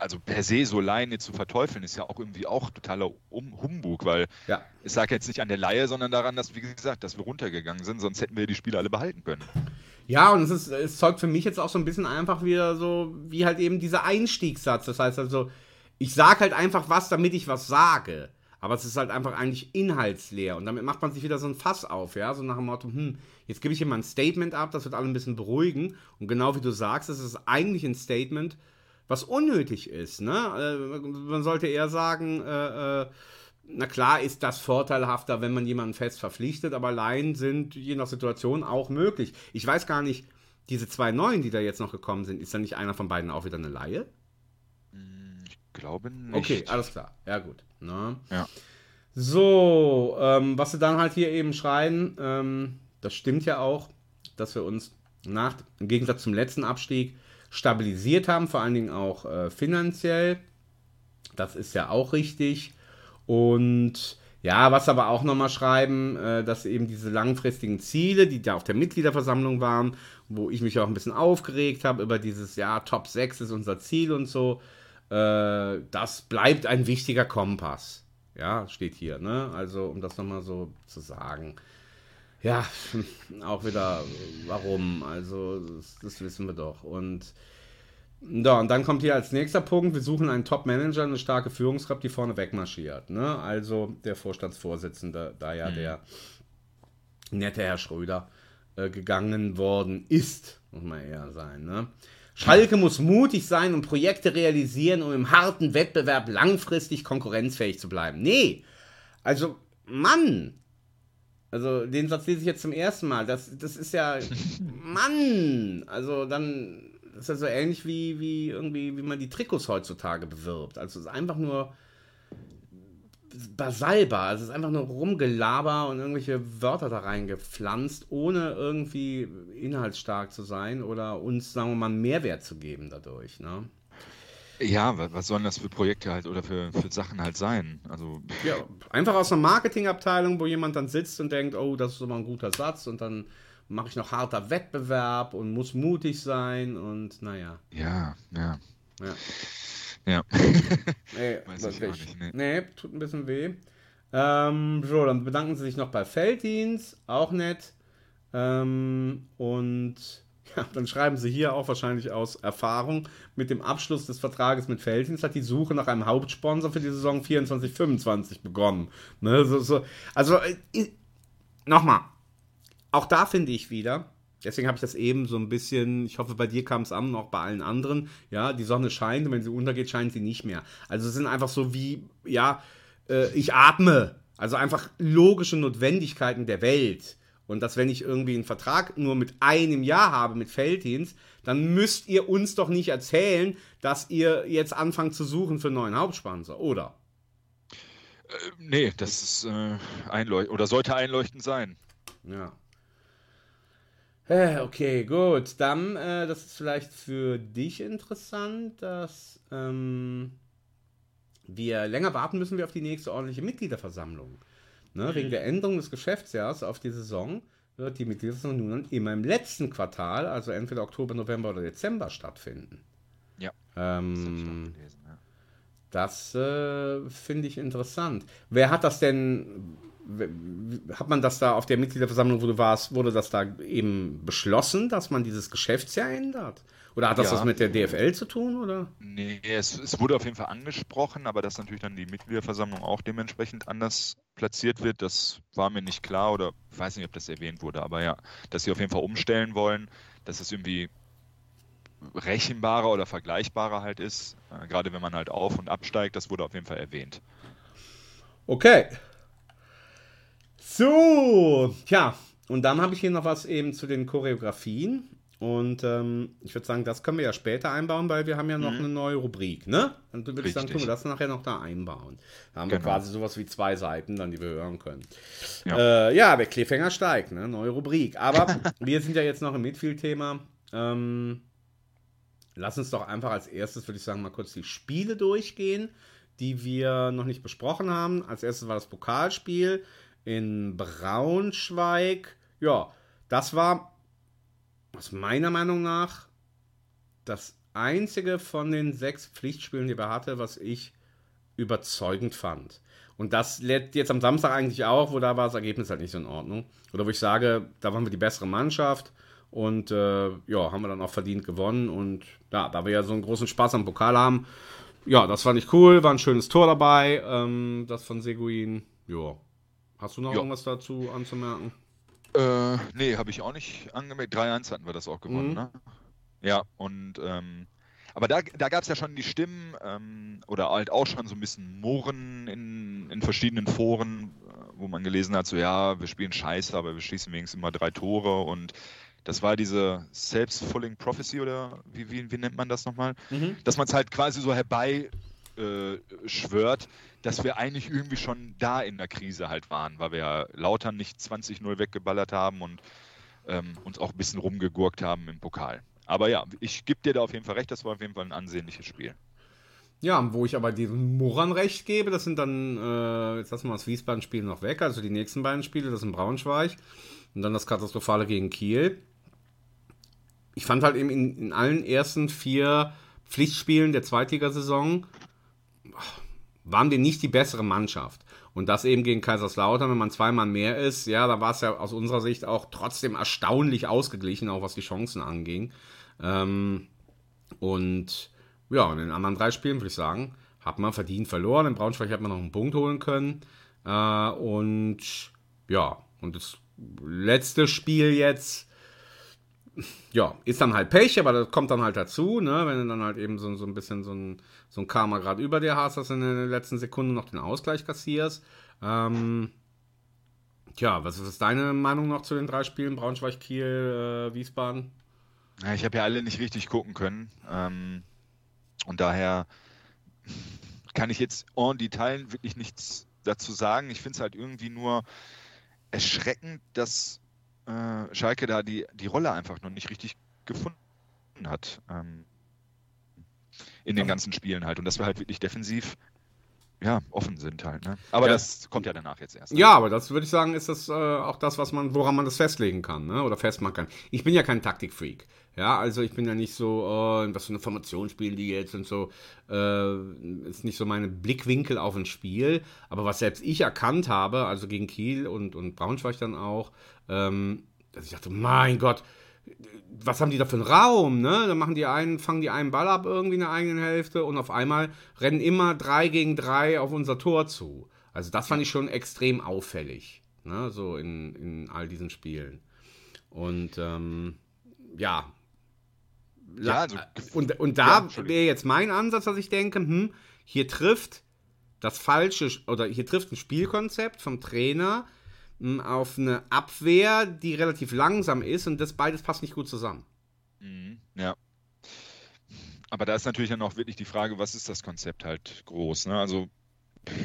also per se so Laien jetzt zu verteufeln, ist ja auch irgendwie auch totaler um Humbug, weil Ja. es lag jetzt nicht an der Laie, sondern daran, dass, wie gesagt, dass wir runtergegangen sind, sonst hätten wir die Spieler alle behalten können. Ja, und es, ist, es zeugt für mich jetzt auch so ein bisschen einfach wieder so, wie halt eben dieser Einstiegssatz. Das heißt also, ich sage halt einfach was, damit ich was sage. Aber es ist halt einfach eigentlich inhaltsleer. Und damit macht man sich wieder so ein Fass auf, ja. So nach dem Motto, hm, jetzt gebe ich hier mal ein Statement ab, das wird alle ein bisschen beruhigen. Und genau wie du sagst, es ist eigentlich ein Statement, was unnötig ist, ne? Äh, man sollte eher sagen, äh, äh, na klar ist das vorteilhafter, wenn man jemanden fest verpflichtet, aber Laien sind je nach Situation auch möglich. Ich weiß gar nicht, diese zwei Neuen, die da jetzt noch gekommen sind, ist da nicht einer von beiden auch wieder eine Laie? Ich glaube nicht. Okay, alles klar. Ja, gut. Ne? Ja. So, ähm, was sie dann halt hier eben schreien, ähm, das stimmt ja auch, dass wir uns nach, im Gegensatz zum letzten Abstieg stabilisiert haben, vor allen Dingen auch äh, finanziell. Das ist ja auch richtig. Und ja, was aber auch nochmal schreiben, äh, dass eben diese langfristigen Ziele, die da auf der Mitgliederversammlung waren, wo ich mich auch ein bisschen aufgeregt habe über dieses, ja, Top 6 ist unser Ziel und so, äh, das bleibt ein wichtiger Kompass. Ja, steht hier, ne? Also, um das nochmal so zu sagen. Ja, auch wieder, warum? Also, das, das wissen wir doch. Und ja, und dann kommt hier als nächster Punkt, wir suchen einen Top-Manager, eine starke Führungskraft, die vorne wegmarschiert. Ne? Also der Vorstandsvorsitzende, da ja der nette Herr Schröder äh, gegangen worden ist, muss man eher sein. Ne? Schalke muss mutig sein und Projekte realisieren, um im harten Wettbewerb langfristig konkurrenzfähig zu bleiben. Nee, also Mann, also den Satz lese ich jetzt zum ersten Mal. Das, das ist ja, Mann, also dann das ist ja so ähnlich wie, wie irgendwie, wie man die Trikots heutzutage bewirbt. Also es ist einfach nur basalbar. Also es ist einfach nur Rumgelaber und irgendwelche Wörter da reingepflanzt, ohne irgendwie inhaltsstark zu sein oder uns, sagen wir mal, einen Mehrwert zu geben dadurch. Ne? Ja, wa- was sollen das für Projekte halt oder für, für Sachen halt sein? Also, Ja, einfach aus einer Marketingabteilung, wo jemand dann sitzt und denkt, oh, das ist aber ein guter Satz und dann mache ich noch harter Wettbewerb und muss mutig sein und naja. ja, ja. Ja. Ja. Nee, Weiß ich nicht, nee. nee, tut ein bisschen weh. Ähm, so, dann bedanken sie sich noch bei Felddienst, auch nett. Ähm, und ja, dann schreiben sie hier auch wahrscheinlich aus Erfahrung, mit dem Abschluss des Vertrages mit Felddienst hat die Suche nach einem Hauptsponsor für die Saison 24-25 begonnen. Ne, so, so, also, äh, nochmal, auch da finde ich wieder, deswegen habe ich das eben so ein bisschen, ich hoffe, bei dir kam es an, auch bei allen anderen, ja, die Sonne scheint und wenn sie untergeht, scheint sie nicht mehr. Also es sind einfach so wie, ja, äh, ich atme. Also einfach logische Notwendigkeiten der Welt. Und dass wenn ich irgendwie einen Vertrag nur mit einem Jahr habe mit Felddienst, dann müsst ihr uns doch nicht erzählen, dass ihr jetzt anfangt zu suchen für einen neuen Hauptsponsor, oder? Äh, nee, das ist äh, einleuchtend oder sollte einleuchtend sein. Ja. Okay, gut. Dann, äh, das ist vielleicht für dich interessant, dass ähm, wir länger warten müssen wir auf die nächste ordentliche Mitgliederversammlung. Ne? Wegen der Änderung des Geschäftsjahres auf die Saison wird die Mitgliederversammlung nun immer im letzten Quartal, also entweder Oktober, November oder Dezember stattfinden. Ja. Das Ähm, gelesen, ja. das äh, finde ich interessant. Wer hat das denn, hat man das da auf der Mitgliederversammlung, wo du warst, wurde das da eben beschlossen, dass man dieses Geschäftsjahr ändert? Oder hat das Ja. was mit der DFL zu tun, oder? Nee, es, es wurde auf jeden Fall angesprochen, aber dass natürlich dann die Mitgliederversammlung auch dementsprechend anders platziert wird, das war mir nicht klar oder ich weiß nicht, ob das erwähnt wurde, aber ja, dass sie auf jeden Fall umstellen wollen, dass es irgendwie rechenbarer oder vergleichbarer halt ist, äh, gerade wenn man halt auf- und absteigt, das wurde auf jeden Fall erwähnt. Okay. So, tja, und dann habe ich hier noch was eben zu den Choreografien. Und ähm, ich würde sagen, das können wir ja später einbauen, weil wir haben ja noch eine neue Rubrik, ne? Und du würdest sagen, können wir das nachher noch da einbauen. Da haben wir Genau. quasi sowas wie zwei Seiten, dann die wir hören können. Ja. Ja, äh, ja der Cliffhanger steigt, ne? Neue Rubrik. Aber wir sind ja jetzt noch im Midfield-Thema. Ähm, lass uns doch einfach als erstes, würde ich sagen, mal kurz die Spiele durchgehen, die wir noch nicht besprochen haben. Als erstes war das Pokalspiel in Braunschweig. Ja, das war aus meiner Meinung nach das einzige von den sechs Pflichtspielen, die wir hatten, was ich überzeugend fand. Und das lädt jetzt am Samstag eigentlich auch, wo da war das Ergebnis halt nicht so in Ordnung. Oder wo ich sage, da waren wir die bessere Mannschaft und äh, ja, haben wir dann auch verdient gewonnen. Und ja, da wir ja so einen großen Spaß am Pokal haben, ja, das fand ich cool, war ein schönes Tor dabei, ähm, das von Seguin. Ja. Hast du noch Ja. irgendwas dazu anzumerken? Äh, nee, habe ich auch nicht angemerkt. 3-1 hatten wir das auch gewonnen, Mhm. ne? Ja, und ähm, aber da, da gab es ja schon die Stimmen ähm, oder halt auch schon so ein bisschen Murren in, in verschiedenen Foren, wo man gelesen hat, so ja, wir spielen scheiße, aber wir schießen wenigstens immer drei Tore und das war diese Self-Fulfilling Prophecy oder wie, wie, wie nennt man das nochmal? Dass man es halt quasi so herbei äh, schwört, dass wir eigentlich irgendwie schon da in der Krise halt waren, weil wir ja Lautern nicht 20-0 weggeballert haben und ähm, uns auch ein bisschen rumgegurkt haben im Pokal. Aber ja, ich gebe dir da auf jeden Fall recht, das war auf jeden Fall ein ansehnliches Spiel. Ja, wo ich aber diesen Murran recht gebe, das sind dann, äh, jetzt lassen wir das Wiesbaden-Spiel noch weg, also die nächsten beiden Spiele, das sind Braunschweig und dann das Katastrophale gegen Kiel. Ich fand halt eben in, in allen ersten vier Pflichtspielen der Zweitligasaison waren wir nicht die bessere Mannschaft. Und das eben gegen Kaiserslautern, wenn man zweimal mehr ist, ja, da war es ja aus unserer Sicht auch trotzdem erstaunlich ausgeglichen, auch was die Chancen anging. Ähm, und ja, in den anderen drei Spielen würde ich sagen, hat man verdient verloren. In Braunschweig hat man noch einen Punkt holen können. Äh, und ja, und das letzte Spiel jetzt, ja, ist dann halt Pech, aber das kommt dann halt dazu, ne? Wenn du dann halt eben so, so ein bisschen so ein, so ein Karma gerade über dir hast, dass du in der letzten Sekunde noch den Ausgleich kassierst. Ähm, tja, was ist deine Meinung noch zu den drei Spielen? Braunschweig, Kiel, äh, Wiesbaden? Ja, ich habe ja alle nicht richtig gucken können. Ähm, und daher kann ich jetzt en Detail wirklich nichts dazu sagen. Ich finde es halt irgendwie nur erschreckend, dass äh, Schalke da die, die Rolle einfach noch nicht richtig gefunden hat. Ähm, in den ganzen Spielen halt. Und dass wir halt wirklich defensiv ja, offen sind halt. Ne? Aber Ja. das kommt ja danach jetzt erst. Ja, aber das würde ich sagen, ist das äh, auch das, was man, woran man das festlegen kann, ne? Oder festmachen kann. Ich bin ja kein Taktikfreak. Ja, also ich bin ja nicht so, oh, was für eine Formation spielen die jetzt und so. Äh, ist nicht so meine Blickwinkel auf ein Spiel. Aber was selbst ich erkannt habe, also gegen Kiel und, und Braunschweig dann auch, ähm, dass ich dachte, mein Gott, was haben die da für einen Raum, ne? Da machen die einen, fangen die einen Ball ab irgendwie in der eigenen Hälfte und auf einmal rennen immer drei gegen drei auf unser Tor zu. Also das fand ich schon extrem auffällig, ne? So in, in all diesen Spielen. Und ähm, ja. Ja, also- und, und Ja, da Entschuldigung. wäre jetzt mein Ansatz, dass ich denke, hm, hier trifft das falsche, oder hier trifft ein Spielkonzept vom Trainer mh, auf eine Abwehr, die relativ langsam ist und das beides passt nicht gut zusammen. Mhm, ja. Aber da ist natürlich dann auch wirklich die Frage, was ist das Konzept halt groß? Ne? Also,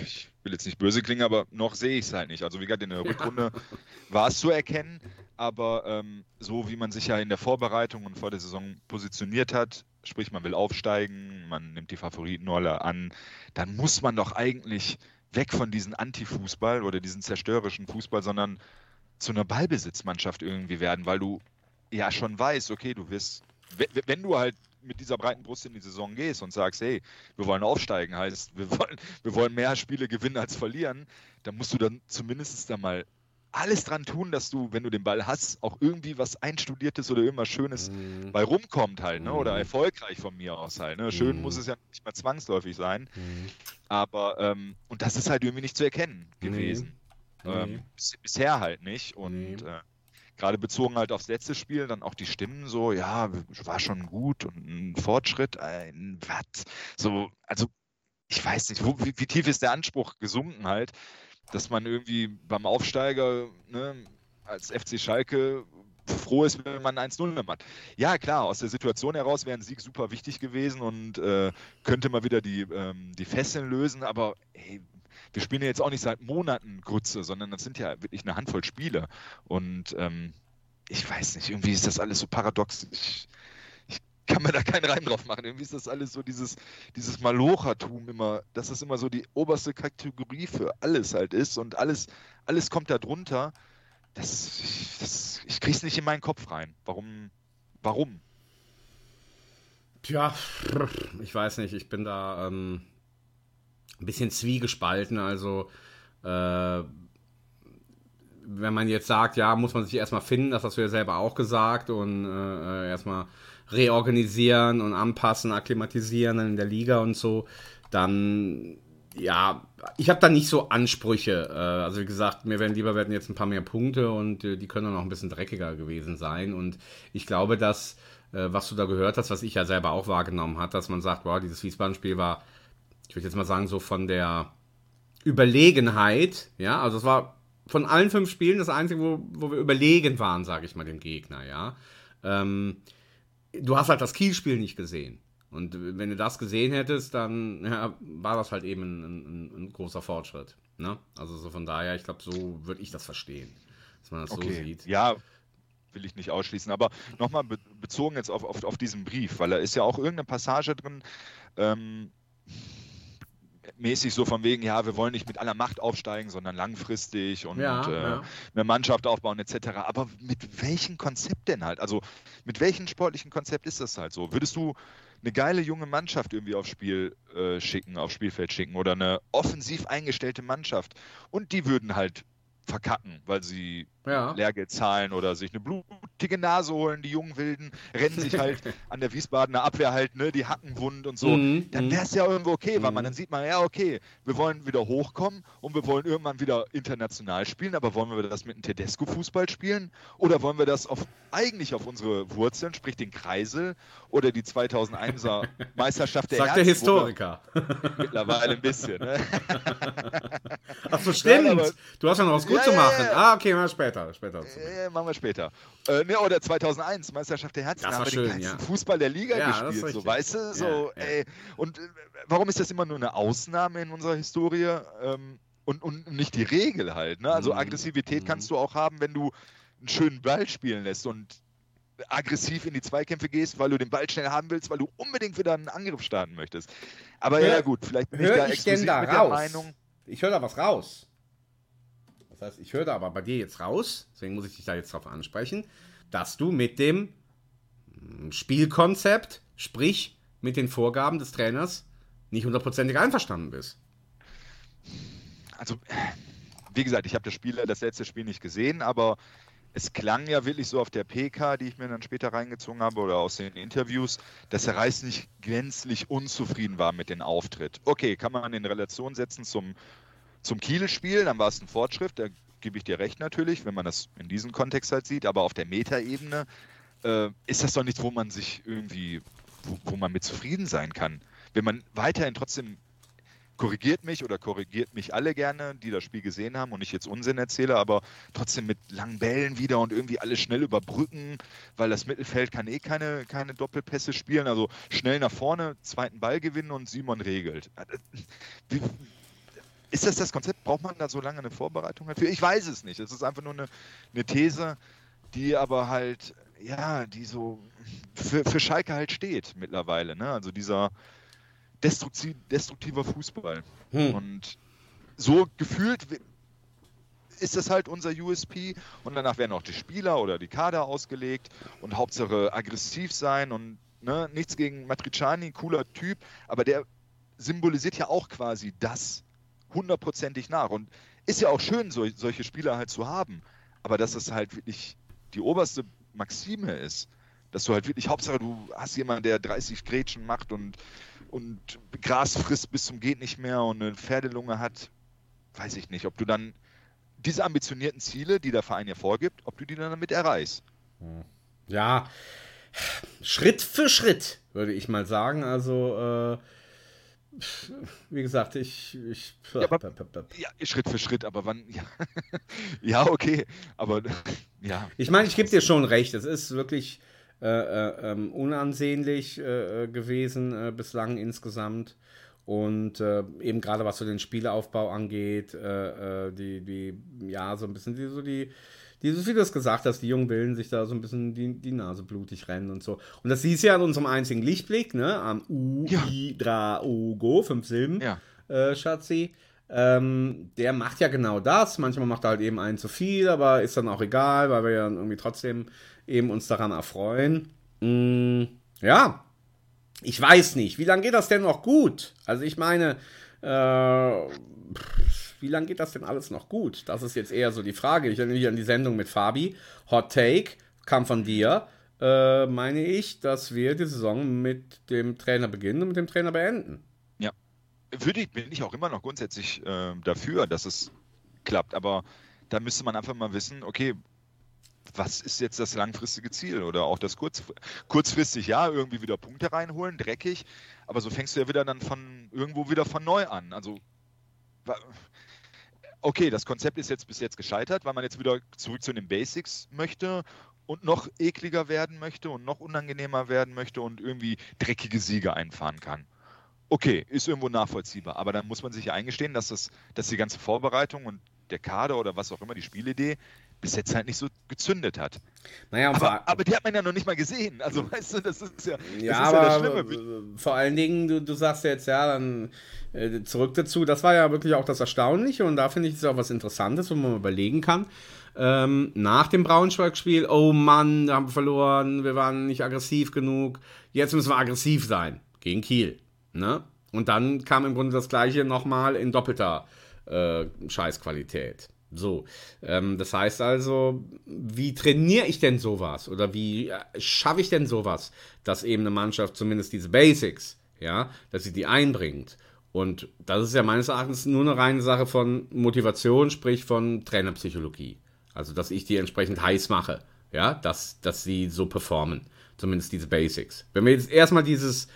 ich will jetzt nicht böse klingen, aber noch sehe ich es halt nicht. Also, wie gesagt, in der Rückrunde war es zu erkennen, aber ähm, so wie man sich ja in der Vorbereitung und vor der Saison positioniert hat, sprich, man will aufsteigen, man nimmt die Favoritenrolle an, dann muss man doch eigentlich weg von diesem Anti-Fußball oder diesem zerstörerischen Fußball, sondern zu einer Ballbesitzmannschaft irgendwie werden, weil du ja schon weißt, okay, du wirst, we- we- wenn du halt mit dieser breiten Brust in die Saison gehst und sagst, hey, wir wollen aufsteigen, heißt, wir wollen, wir wollen mehr Spiele gewinnen als verlieren, dann musst du dann zumindest da mal alles dran tun, dass du, wenn du den Ball hast, auch irgendwie was Einstudiertes oder irgendwas Schönes bei rumkommt halt, ne? Oder Mhm. erfolgreich von mir aus halt. Ne? Schön Mhm. muss es ja nicht mal zwangsläufig sein. Aber, ähm, und das ist halt irgendwie nicht zu erkennen gewesen. Ähm, bis, bisher halt nicht. Und äh, gerade bezogen halt aufs letzte Spiel, dann auch die Stimmen so, ja, war schon gut und ein Fortschritt, ein was? So, also ich weiß nicht, wo, wie, wie tief ist der Anspruch gesunken halt, dass man irgendwie beim Aufsteiger ne, als FC Schalke froh ist, wenn man 1-0 hat. Ja, klar, aus der Situation heraus wäre ein Sieg super wichtig gewesen und äh, könnte mal wieder die, ähm, die Fesseln lösen, aber hey, wir spielen ja jetzt auch nicht seit Monaten Grütze, sondern das sind ja wirklich eine Handvoll Spiele. Und ähm, ich weiß nicht, irgendwie ist das alles so paradox. Ich, ich kann mir da keinen Reim drauf machen. Irgendwie ist das alles so dieses, dieses Malochertum immer, dass das immer so die oberste Kategorie für alles halt ist und alles, alles kommt da drunter. Das, ich, das, ich krieg's nicht in meinen Kopf rein. Warum? Warum? Tja, ich weiß nicht, ich bin da ähm, ein bisschen zwiegespalten. Also, äh, wenn man jetzt sagt, ja, muss man sich erstmal finden, das hast du ja selber auch gesagt, und äh, erstmal reorganisieren und anpassen, akklimatisieren in der Liga und so, dann ja, ich habe da nicht so Ansprüche. Äh, also wie gesagt, mir werden lieber werden jetzt ein paar mehr Punkte und äh, die können dann auch ein bisschen dreckiger gewesen sein. Und ich glaube, dass, äh, was du da gehört hast, was ich ja selber auch wahrgenommen habe, dass man sagt, wow, dieses Wiesbaden-Spiel war, ich würde jetzt mal sagen, so von der Überlegenheit, ja, also es war von allen fünf Spielen das einzige, wo, wo wir überlegen waren, sage ich mal, dem Gegner, ja. Ähm, du hast halt das Kielspiel nicht gesehen. Und wenn du das gesehen hättest, dann ja, war das halt eben ein, ein, ein großer Fortschritt. Ne? Also so von daher, ich glaube, so würde ich das verstehen, dass man das okay. so sieht. Ja, will ich nicht ausschließen. Aber nochmal be bezogen jetzt auf, auf, auf diesen Brief, weil da ist ja auch irgendeine Passage drin, ähm, mäßig so von wegen, ja, wir wollen nicht mit aller Macht aufsteigen, sondern langfristig und ja, äh, ja. eine Mannschaft aufbauen etc. Aber mit welchem Konzept denn halt? Also mit welchem sportlichen Konzept ist das halt so? Würdest du eine geile junge Mannschaft irgendwie aufs Spiel äh, schicken, aufs Spielfeld schicken oder eine offensiv eingestellte Mannschaft und die würden halt verkacken, weil sie ja. Lehrgeld zahlen oder sich eine blutige Nase holen, die jungen Wilden, rennen sich halt an der Wiesbadener Abwehr halt, ne, die Hacken wund und so, mhm. dann mhm. wäre es ja irgendwo okay, weil man mhm. dann sieht man, ja, okay, wir wollen wieder hochkommen und wir wollen irgendwann wieder international spielen, aber wollen wir das mit einem Tedesco-Fußball spielen oder wollen wir das auf, eigentlich auf unsere Wurzeln, sprich den Kreisel oder die 2001er Meisterschaft der Sagt der Historiker. Mittlerweile ein bisschen. Ne? Ach so, stimmt. Ja, du hast ja noch was gut ja, zu machen. Ah, okay, mal später später. Äh, machen wir später. Äh, ne, oder 2001, Meisterschaft der Herzen. Das war schön, ja. Fußball der Liga ja, gespielt, so, weißt du? So, ja, ey. Und äh, warum ist das immer nur eine Ausnahme in unserer Historie ähm, und, und nicht die Regel halt? Ne? Also mhm. Aggressivität mhm. kannst du auch haben, wenn du einen schönen Ball spielen lässt und aggressiv in die Zweikämpfe gehst, weil du den Ball schnell haben willst, weil du unbedingt wieder einen Angriff starten möchtest. Aber hör, ja gut, vielleicht bin ich da exklusiv da mit raus? der Meinung. Ich höre da was raus. Das heißt, ich höre da aber bei dir jetzt raus, deswegen muss ich dich da jetzt drauf ansprechen, dass du mit dem hm, Spielkonzept, sprich mit den Vorgaben des Trainers, nicht hundertprozentig einverstanden bist. Also, wie gesagt, ich habe das Spiel, das letzte Spiel nicht gesehen, aber es klang ja wirklich so auf der PK, die ich mir dann später reingezogen habe oder aus den Interviews, dass der Reis nicht gänzlich unzufrieden war mit dem Auftritt. Okay, kann man in Relation setzen zum zum Kiel-Spiel, dann war es ein Fortschritt, da gebe ich dir recht natürlich, wenn man das in diesem Kontext halt sieht, aber auf der Metaebene äh, ist das doch nichts, wo man sich irgendwie, wo, wo man mit zufrieden sein kann. Wenn man weiterhin trotzdem korrigiert mich oder korrigiert mich alle gerne, die das Spiel gesehen haben und ich jetzt Unsinn erzähle, aber trotzdem mit langen Bällen wieder und irgendwie alles schnell überbrücken, weil das Mittelfeld kann eh keine, keine Doppelpässe spielen, also schnell nach vorne, zweiten Ball gewinnen und Simon regelt. Wie, ist das das Konzept? Braucht man da so lange eine Vorbereitung dafür? Ich weiß es nicht. Es ist einfach nur eine, eine These, die aber halt, ja, die so für, für Schalke halt steht mittlerweile. Ne? Also dieser destruktiv, destruktiver Fußball. Hm. Und so gefühlt ist das halt unser USP und danach werden auch die Spieler oder die Kader ausgelegt und Hauptsache aggressiv sein und ne, nichts gegen Matriciani, cooler Typ, aber der symbolisiert ja auch quasi das, hundertprozentig nach. Und ist ja auch schön, so, solche Spieler halt zu haben. Aber dass es halt wirklich die oberste Maxime ist, dass du halt wirklich, Hauptsache du hast jemanden, der 30 Grätschen macht und, und Gras frisst bis zum geht nicht mehr und eine Pferdelunge hat, weiß ich nicht, ob du dann diese ambitionierten Ziele, die der Verein ja vorgibt, ob du die dann damit erreichst. Ja, Schritt für Schritt, würde ich mal sagen. Also, äh, wie gesagt, ich. ich ja, aber, ja, Schritt für Schritt, aber wann. Ja, ja okay, aber ja. Ich meine, ich gebe dir schon recht. Es ist wirklich äh, äh, ähm, unansehnlich äh, äh gewesen äh, bislang insgesamt. Und äh, eben gerade was so den Spielaufbau angeht, die, die, ja, so ein bisschen die, so die dieses, wie du es gesagt hast, die jungen Willen sich da so ein bisschen die, die Nase blutig rennen und so. Und das siehst du ja an unserem einzigen Lichtblick, ne? Am U, ja. I, Dra, O, Go, fünf Silben, ja. äh, Schatzi. Ähm, der macht ja genau das. Manchmal macht er halt eben einen zu viel, aber ist dann auch egal, weil wir ja irgendwie trotzdem eben uns daran erfreuen. Mm, ja, ich weiß nicht, wie lange geht das denn noch gut? Also ich meine, äh, wie lange geht das denn alles noch gut? Das ist jetzt eher so die Frage. Ich erinnere mich an die Sendung mit Fabi. Hot Take kam von dir. Äh, meine ich, dass wir die Saison mit dem Trainer beginnen und mit dem Trainer beenden. Ja. Würde ich, bin ich auch immer noch grundsätzlich äh, dafür, dass es klappt. Aber da müsste man einfach mal wissen, okay, was ist jetzt das langfristige Ziel oder auch das kurz, kurzfristig, ja, irgendwie wieder Punkte reinholen, dreckig, aber so fängst du ja wieder dann von irgendwo wieder von neu an. Also okay, das Konzept ist jetzt bis jetzt gescheitert, weil man jetzt wieder zurück zu den Basics möchte und noch ekliger werden möchte und noch unangenehmer werden möchte und irgendwie dreckige Siege einfahren kann. Okay, ist irgendwo nachvollziehbar, aber dann muss man sich ja eingestehen, dass, das, dass die ganze Vorbereitung und der Kader oder was auch immer, die Spielidee, bis jetzt halt nicht so gezündet hat. Naja, aber, aber, die hat man ja noch nicht mal gesehen. Also, weißt du, das ist ja, das, ja, ist ja das Schlimme. Vor allen Dingen, du, du sagst jetzt, ja, dann äh, zurück dazu, das war ja wirklich auch das Erstaunliche und da finde ich es auch was Interessantes, wo man überlegen kann. Ähm, nach dem Braunschweig-Spiel, oh Mann, wir haben verloren, wir waren nicht aggressiv genug, jetzt müssen wir aggressiv sein gegen Kiel. Ne? Und dann kam im Grunde das Gleiche nochmal in doppelter äh, Scheißqualität. So, ähm, das heißt also, wie trainiere ich denn sowas oder wie äh, schaffe ich denn sowas, dass eben eine Mannschaft zumindest diese Basics, ja, dass sie die einbringt. Und das ist ja meines Erachtens nur eine reine Sache von Motivation, sprich von Trainerpsychologie. Also, dass ich die entsprechend heiß mache, ja, dass, dass sie so performen. Zumindest diese Basics. Wenn wir jetzt erstmal dieses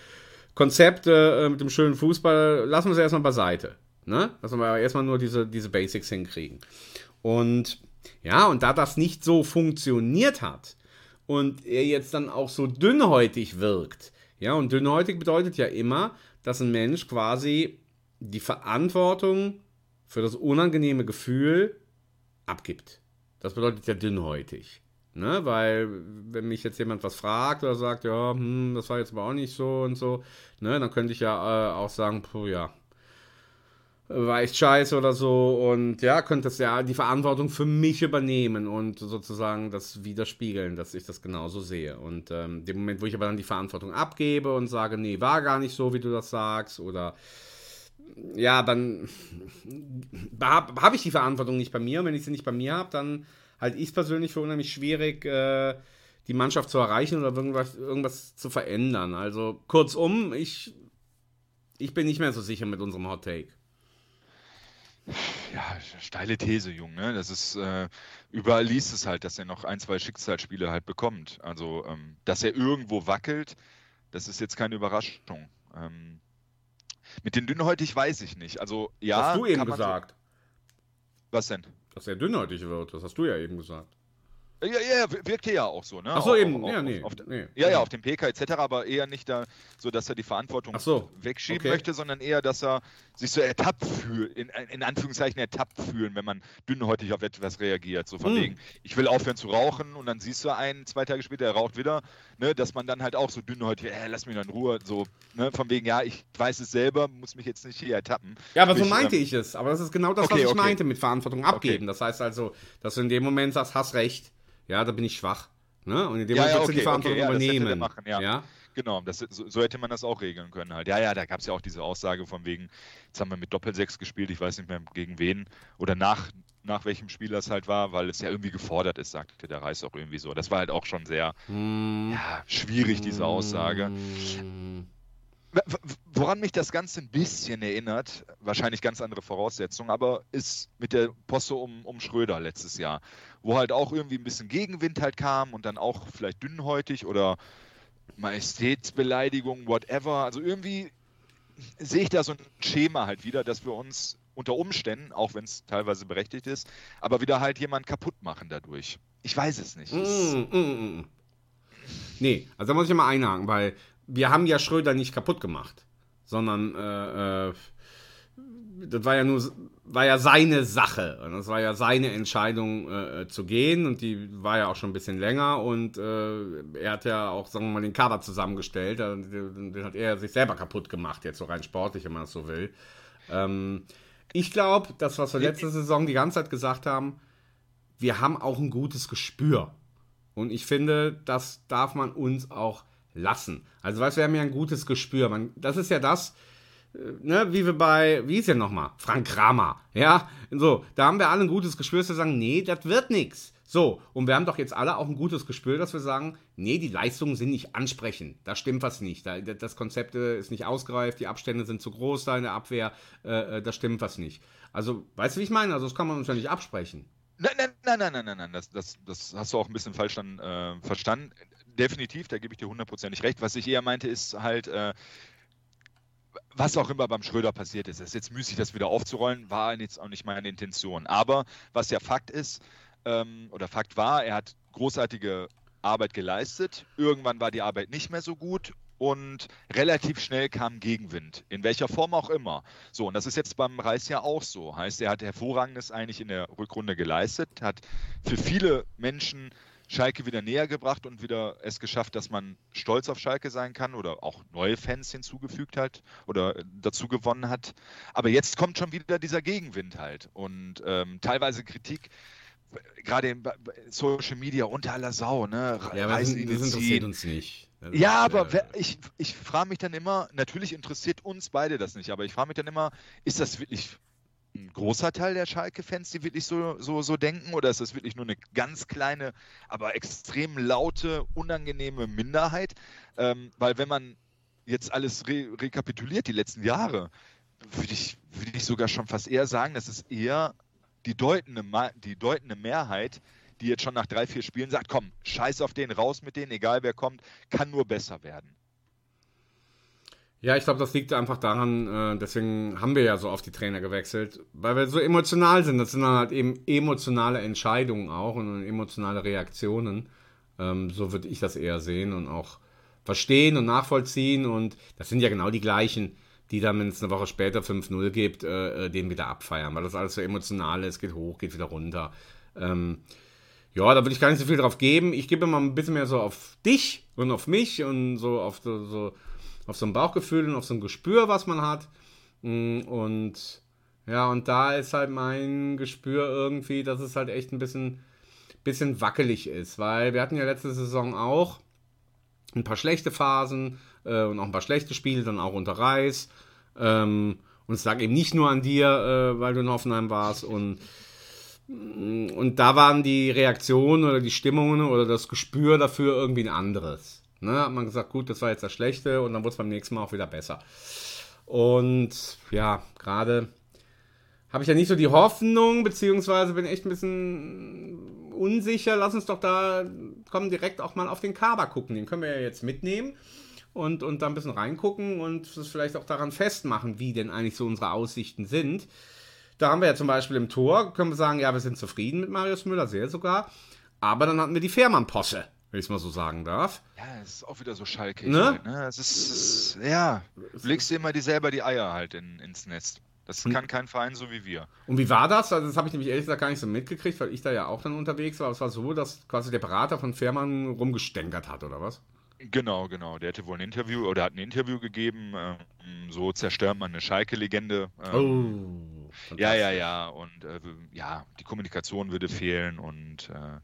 Konzept äh, mit dem schönen Fußball, lassen wir es erstmal beiseite. Ne? Dass wir erstmal nur diese, diese Basics hinkriegen. Und ja, und da das nicht so funktioniert hat und er jetzt dann auch so dünnhäutig wirkt, ja, und dünnhäutig bedeutet ja immer, dass ein Mensch quasi die Verantwortung für das unangenehme Gefühl abgibt. Das bedeutet ja dünnhäutig. Ne? Weil, wenn mich jetzt jemand was fragt oder sagt, ja, hm, das war jetzt aber auch nicht so und so, ne, dann könnte ich ja äh, auch sagen, puh, ja, war echt scheiße oder so und ja, könnte es ja die Verantwortung für mich übernehmen und sozusagen das widerspiegeln, dass ich das genauso sehe. Und ähm, dem Moment, wo ich aber dann die Verantwortung abgebe und sage, nee, war gar nicht so, wie du das sagst oder ja, dann habe hab ich die Verantwortung nicht bei mir und wenn ich sie nicht bei mir habe, dann halte ich es persönlich für unheimlich schwierig, äh, die Mannschaft zu erreichen oder irgendwas, irgendwas zu verändern. Also kurzum, ich, ich bin nicht mehr so sicher mit unserem Hot Take. Ja, steile These, Jung. Ne? Das ist, äh, überall liest es halt, dass er noch ein, zwei Schicksalsspiele halt bekommt. Also, ähm, dass er irgendwo wackelt, das ist jetzt keine Überraschung. Ähm, mit den dünnhäutig weiß ich nicht. Also, ja. Hast du eben gesagt. So... Was denn? Dass er dünnhäutig wird, das hast du ja eben gesagt. Ja, ja, wirkt hier ja auch so, ne? Ach so, eben, auf, ja, nee, auf, nee. Ja, ja, auf dem PK etc., aber eher nicht da, so dass er die Verantwortung so, wegschieben okay. möchte, sondern eher, dass er sich so ertappt fühlt, in, in Anführungszeichen ertappt fühlen, wenn man dünnhäutig auf etwas reagiert. So von hm. wegen, ich will aufhören zu rauchen und dann siehst du einen, zwei Tage später, er raucht wieder, ne, dass man dann halt auch so dünnhäutig, äh, lass mich in Ruhe, so, ne, von wegen, ja, ich weiß es selber, muss mich jetzt nicht hier ertappen. Ja, aber so meinte ähm, ich es, aber das ist genau das, okay, was ich okay. meinte mit Verantwortung abgeben. Das heißt also, dass du in dem Moment sagst, hast recht ja, da bin ich schwach. Ne? Und in dem ja, Moment ja, okay, die Verantwortung okay, ja, übernehmen. Machen, ja. ja. Genau, das, so, so, hätte man das auch regeln können halt. Ja, ja, da gab es ja auch diese Aussage von wegen, jetzt haben wir mit Doppelsechs gespielt, ich weiß nicht mehr gegen wen oder nach, nach welchem Spiel das halt war, weil es ja irgendwie gefordert ist, sagte der Reis auch irgendwie so. Das war halt auch schon sehr hm. ja, schwierig, diese Aussage. Hm. Woran mich das Ganze ein bisschen erinnert, wahrscheinlich ganz andere Voraussetzungen, aber ist mit der Posse um, um Schröder letztes Jahr, wo halt auch irgendwie ein bisschen Gegenwind halt kam und dann auch vielleicht dünnhäutig oder Majestätsbeleidigung, whatever. Also irgendwie sehe ich da so ein Schema halt wieder, dass wir uns unter Umständen, auch wenn es teilweise berechtigt ist, aber wieder halt jemand kaputt machen dadurch. Ich weiß es nicht. Mm, mm, mm. Nee, also da muss ich mal einhaken, weil wir haben ja Schröder nicht kaputt gemacht, sondern äh, äh, das war ja nur war ja seine Sache. Und das war ja seine Entscheidung äh, zu gehen. Und die war ja auch schon ein bisschen länger. Und äh, er hat ja auch sagen wir mal den Kader zusammengestellt, den, den, hat er sich selber kaputt gemacht jetzt so rein sportlich, wenn man das so will. Ähm, ich glaube, das was wir letzte Saison die ganze Zeit gesagt haben, wir haben auch ein gutes Gespür. Und ich finde, das darf man uns auch lassen. Also, weißt du, wir haben ja ein gutes Gespür. Man, das ist ja das, äh, ne, wie wir bei, wie ist ja nochmal? Frank Kramer. Ja, so, da haben wir alle ein gutes Gespür, dass wir sagen, nee, das wird nichts. So, und wir haben doch jetzt alle auch ein gutes Gespür, dass wir sagen, nee, die Leistungen sind nicht ansprechend. Da stimmt was nicht. Da, das Konzept äh, ist nicht ausgereift, die Abstände sind zu groß da in der Abwehr, äh, äh, da stimmt was nicht. Also, weißt du, wie ich meine? Also, das kann man uns ja nicht absprechen. Nein, nein, nein, nein, nein, nein, nein. Das, das, das hast du auch ein bisschen falsch dann äh, verstanden. Definitiv, da gebe ich dir hundertprozentig recht. Was ich eher meinte, ist halt, äh, was auch immer beim Schröder passiert ist. Es ist jetzt müßig, das wieder aufzurollen, war jetzt auch nicht meine Intention. Aber was ja Fakt ist, ähm, oder Fakt war, er hat großartige Arbeit geleistet. Irgendwann war die Arbeit nicht mehr so gut und relativ schnell kam Gegenwind, in welcher Form auch immer. So, und das ist jetzt beim Reis ja auch so. Heißt, er hat hervorragendes eigentlich in der Rückrunde geleistet, hat für viele Menschen Schalke wieder näher gebracht und wieder es geschafft, dass man stolz auf Schalke sein kann oder auch neue Fans hinzugefügt hat oder dazu gewonnen hat. Aber jetzt kommt schon wieder dieser Gegenwind halt und ähm, teilweise Kritik gerade in Social Media unter aller Sau, ne? Ja, aber das, das interessiert uns nicht. Das ja, ist, aber äh, ich, ich frage mich dann immer, natürlich interessiert uns beide das nicht, aber ich frage mich dann immer, ist das wirklich ein großer Teil der Schalke-Fans, die wirklich so, so, so denken, oder ist das wirklich nur eine ganz kleine, aber extrem laute, unangenehme Minderheit? Ähm, weil wenn man jetzt alles re rekapituliert, die letzten Jahre, würde ich, würd ich sogar schon fast eher sagen, dass es eher die deutende, die deutende Mehrheit, die jetzt schon nach drei, vier Spielen sagt, komm, scheiß auf den, raus mit denen, egal wer kommt, kann nur besser werden. Ja, ich glaube, das liegt einfach daran, äh, deswegen haben wir ja so oft die Trainer gewechselt, weil wir so emotional sind. Das sind dann halt eben emotionale Entscheidungen auch und emotionale Reaktionen. Ähm, so würde ich das eher sehen und auch verstehen und nachvollziehen. Und das sind ja genau die gleichen, die dann, wenn es eine Woche später 5-0 gibt, äh, äh, den wieder abfeiern, weil das alles so emotional ist, geht hoch, geht wieder runter. Ähm, ja, da würde ich gar nicht so viel drauf geben. Ich gebe mal ein bisschen mehr so auf dich und auf mich und so auf so, so, auf so ein Bauchgefühl und auf so ein Gespür, was man hat. Mm, und ja, und da ist halt mein Gespür irgendwie, dass es halt echt ein bisschen, bisschen wackelig ist, weil wir hatten ja letzte Saison auch ein paar schlechte Phasen äh, und auch ein paar schlechte Spiele, dann auch unter Reis. Ähm, und es lag eben nicht nur an dir, äh, weil du in Hoffenheim warst. Und, und da waren die Reaktionen oder die Stimmungen oder das Gespür dafür irgendwie ein anderes. Ne? Hat man gesagt, gut, das war jetzt das Schlechte und dann wurde es beim nächsten Mal auch wieder besser. Und ja, gerade habe ich ja nicht so die Hoffnung, beziehungsweise bin echt ein bisschen unsicher. Lass uns doch da, kommen direkt auch mal auf den Kader gucken. Den können wir ja jetzt mitnehmen und, und da ein bisschen reingucken und es vielleicht auch daran festmachen, wie denn eigentlich so unsere Aussichten sind. Da haben wir ja zum Beispiel im Tor, können wir sagen, ja, wir sind zufrieden mit Marius Müller, sehr sogar. Aber dann hatten wir die Fährmann-Posse, wenn ich es mal so sagen darf. Ja, es ist auch wieder so schalkig. Ne? Halt, ne? Es ist, es ist, ja, du legst dir immer die selber die Eier halt in, ins Nest. Das kann kein Verein so wie wir. Und wie war das? Also das habe ich nämlich ehrlich gesagt gar nicht so mitgekriegt, weil ich da ja auch dann unterwegs war. Es war so, dass quasi der Berater von Fährmann rumgestänkert hat, oder was? Genau, genau. Der hatte wohl ein Interview oder hat ein Interview gegeben. Ähm, so zerstört man eine Schalke-Legende. Ähm, oh. Ja, ja, ja. Und äh, ja, die Kommunikation würde fehlen. Und äh,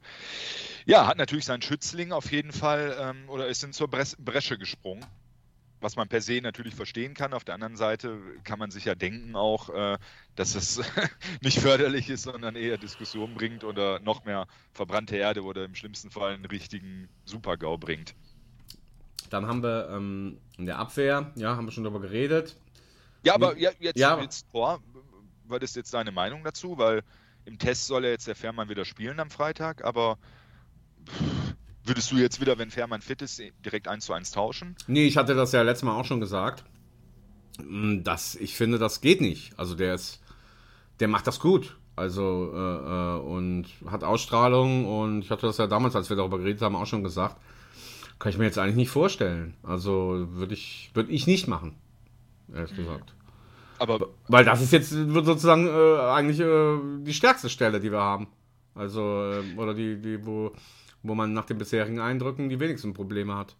ja, hat natürlich seinen Schützling auf jeden Fall ähm, oder ist in zur Bresche gesprungen. Was man per se natürlich verstehen kann. Auf der anderen Seite kann man sich ja denken auch, äh, dass es nicht förderlich ist, sondern eher Diskussion bringt oder noch mehr verbrannte Erde oder im schlimmsten Fall einen richtigen Super-GAU bringt. Dann haben wir ähm, in der Abwehr, ja, haben wir schon darüber geredet. Ja, aber ja, jetzt, ja, jetzt Tor, was ist jetzt deine Meinung dazu? Weil im Test soll er jetzt der Fährmann wieder spielen am Freitag, aber würdest du jetzt wieder, wenn Fährmann fit ist, direkt 1 zu 1 tauschen? Nee, ich hatte das ja letztes Mal auch schon gesagt. Mm, das, ich finde, das geht nicht. Also der ist, der macht das gut. Also äh, äh, und hat Ausstrahlung und ich hatte das ja damals, als wir darüber geredet haben, auch schon gesagt. Kann ich mir jetzt eigentlich nicht vorstellen. Also würde ich, würd ich nicht machen, ehrlich mhm. gesagt. Aber Weil das ist jetzt sozusagen äh, eigentlich äh, die stärkste Stelle, die wir haben. Also, äh, oder die, die wo, wo man nach den bisherigen Eindrücken die wenigsten Probleme hat.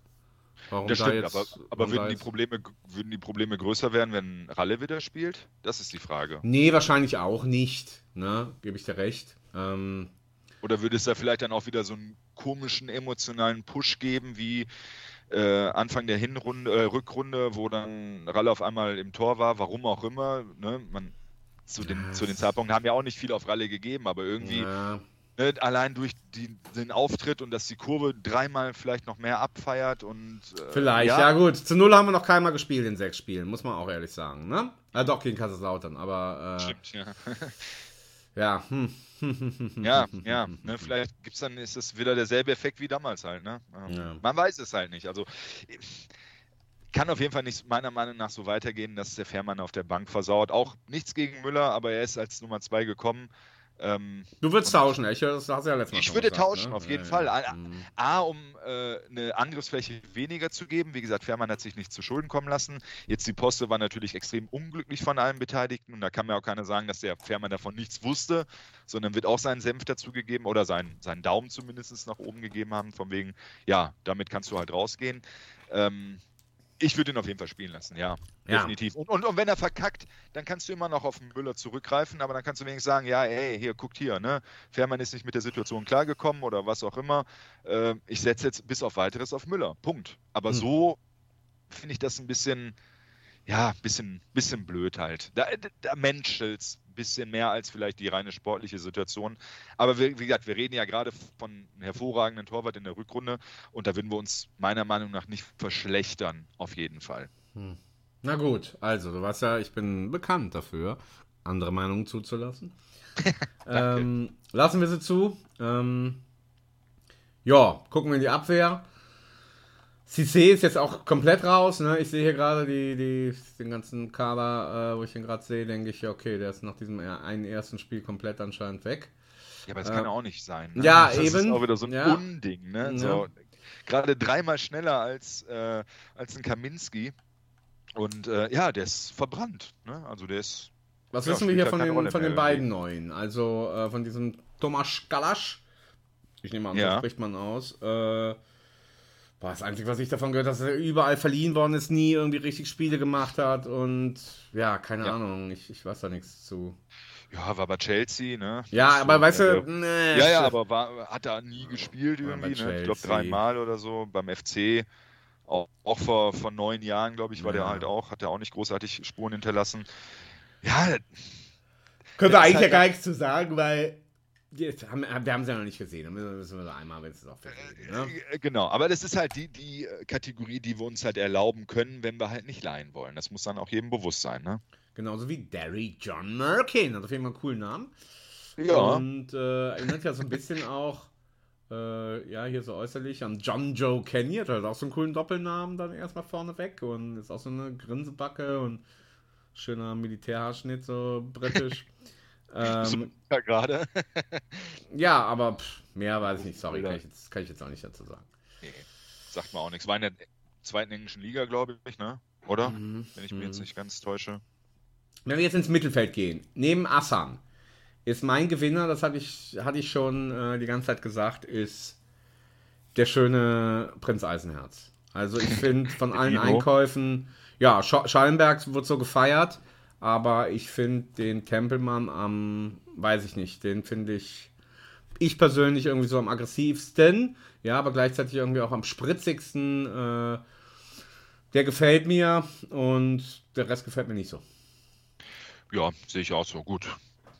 Warum das da stimmt, jetzt, aber, aber würden, die Probleme, würden die Probleme größer werden, wenn Ralle wieder spielt? Das ist die Frage. Nee, wahrscheinlich auch nicht. Ne? Gebe ich dir recht. Ähm, oder würde es da vielleicht dann auch wieder so einen komischen emotionalen Push geben, wie äh, Anfang der Hinrunde, äh, Rückrunde, wo dann Ralle auf einmal im Tor war, warum auch immer. Ne? Man, zu, den, zu den Zeitpunkten haben ja auch nicht viel auf Ralle gegeben, aber irgendwie Ja. ne, allein durch die, den Auftritt und dass die Kurve dreimal vielleicht noch mehr abfeiert und äh, Vielleicht, ja. gut. Zu Null haben wir noch keinmal gespielt in sechs Spielen, muss man auch ehrlich sagen, ne? Ah, doch, gegen Kaiserslautern, aber äh, Stimmt, ja. ja. Ja, ja, ne, vielleicht gibt's dann, ist es wieder derselbe Effekt wie damals halt, ne? Ja. Man weiß es halt nicht. Also kann auf jeden Fall nicht meiner Meinung nach so weitergehen, dass der Fährmann auf der Bank versaut. Auch nichts gegen Müller, aber er ist als Nummer zwei gekommen. Ähm, Du würdest tauschen, ich das hast du ja letztes Mal Ich würde gesagt, tauschen, ne? auf jeden Ja, Fall. ja. A. A, um äh, eine Angriffsfläche weniger zu geben. Wie gesagt, Fährmann hat sich nicht zu Schulden kommen lassen. Jetzt die Poste war natürlich extrem unglücklich von allen Beteiligten und da kann mir auch keiner sagen, dass der Fährmann davon nichts wusste, sondern wird auch seinen Senf dazugegeben oder seinen, seinen Daumen zumindest nach oben gegeben haben, von wegen, ja, damit kannst du halt rausgehen. Ähm, ich würde ihn auf jeden Fall spielen lassen, ja, Ja. definitiv. Und, und, und wenn er verkackt, dann kannst du immer noch auf den Müller zurückgreifen, aber dann kannst du wenigstens sagen, ja, ey, hier, guckt hier, ne? Fährmann ist nicht mit der Situation klargekommen oder was auch immer. Äh, ich setze jetzt bis auf weiteres auf Müller. Punkt. Aber Hm. so finde ich das ein bisschen, ja, bisschen, bisschen blöd halt. Da, da menschelt's ein bisschen mehr als vielleicht die reine sportliche Situation. Aber wie, wie gesagt, wir reden ja gerade von einem hervorragenden Torwart in der Rückrunde und da würden wir uns meiner Meinung nach nicht verschlechtern, auf jeden Fall. Na gut, also, du weißt ja, ich bin bekannt dafür, andere Meinungen zuzulassen. ähm, lassen wir sie zu. Ähm, ja, gucken wir in die Abwehr. Cissé ist jetzt auch komplett raus. Ne? Ich sehe hier gerade die, die, den ganzen Kader, äh, wo ich den gerade sehe, denke ich, ja, okay, der ist nach diesem er- einen ersten Spiel komplett anscheinend weg. Ja, aber das Äh, kann ja auch nicht sein. Ne? ja, das ist eben. auch wieder so ein Ja. Unding. Ne? Ja. So, gerade dreimal schneller als, äh, als ein Kaminski. Und äh, ja, der ist verbrannt. Ne? Also der ist. Was Ja, wissen wir hier ja von den, von den beiden Neuen? Also äh, von diesem Tomasz Kalasch. Ich nehme an, so spricht man aus. Äh, boah, das Einzige, was ich davon gehört habe, dass er überall verliehen worden ist, nie irgendwie richtig Spiele gemacht hat und ja, keine Ja. Ahnung, ich, ich weiß da nichts zu. Ja, war bei Chelsea, ne? Ja, Ist aber so, weißt ja, du, nee, Ja, ja, aber war, hat er nie gespielt irgendwie, ne? Ich glaube dreimal oder so. Beim FC, auch, auch vor, vor neun Jahren, glaube ich, war der Ja. halt auch, hat er auch nicht großartig Spuren hinterlassen. Ja, Können wir Das eigentlich ja halt gar nichts zu sagen, weil jetzt haben, wir haben sie ja noch nicht gesehen. Dann müssen wir da einmal, wenn es auch verlegen, ne? äh, genau. Aber das ist halt die, die äh, Kategorie, die wir uns halt erlauben können, wenn wir halt nicht leihen wollen. Das muss dann auch jedem bewusst sein, ne? Genauso wie Derry John Merkin. Hat auf jeden Fall einen coolen Namen. Ja. Und äh, erinnert ja so ein bisschen auch, äh, ja, hier so äußerlich an John Joe Kenny. Hat halt auch so einen coolen Doppelnamen dann erstmal vorne weg. Und ist auch so eine Grinsebacke und schöner Militärhaarschnitt, so britisch. ähm, Ja, gerade. ja, aber pff, mehr weiß ich nicht. Sorry, kann ich, jetzt, kann ich jetzt auch nicht dazu sagen. Nee, sagt man auch nichts. War in der zweiten englischen Liga, glaube ich, ne? Oder? Mhm. Wenn ich mich jetzt nicht ganz täusche. Wenn wir jetzt ins Mittelfeld gehen, neben Assan, ist mein Gewinner, das hatte ich, hatte ich schon äh, die ganze Zeit gesagt, ist der schöne Prinz Eisenherz. Also ich finde von allen. Einkäufen, ja, Sch Schallenberg wird so gefeiert, aber ich finde den Tempelmann am, weiß ich nicht, den finde ich, ich persönlich irgendwie so am aggressivsten, ja, aber gleichzeitig irgendwie auch am spritzigsten. Äh, der gefällt mir und der Rest gefällt mir nicht so. Ja, sehe ich auch so. Gut.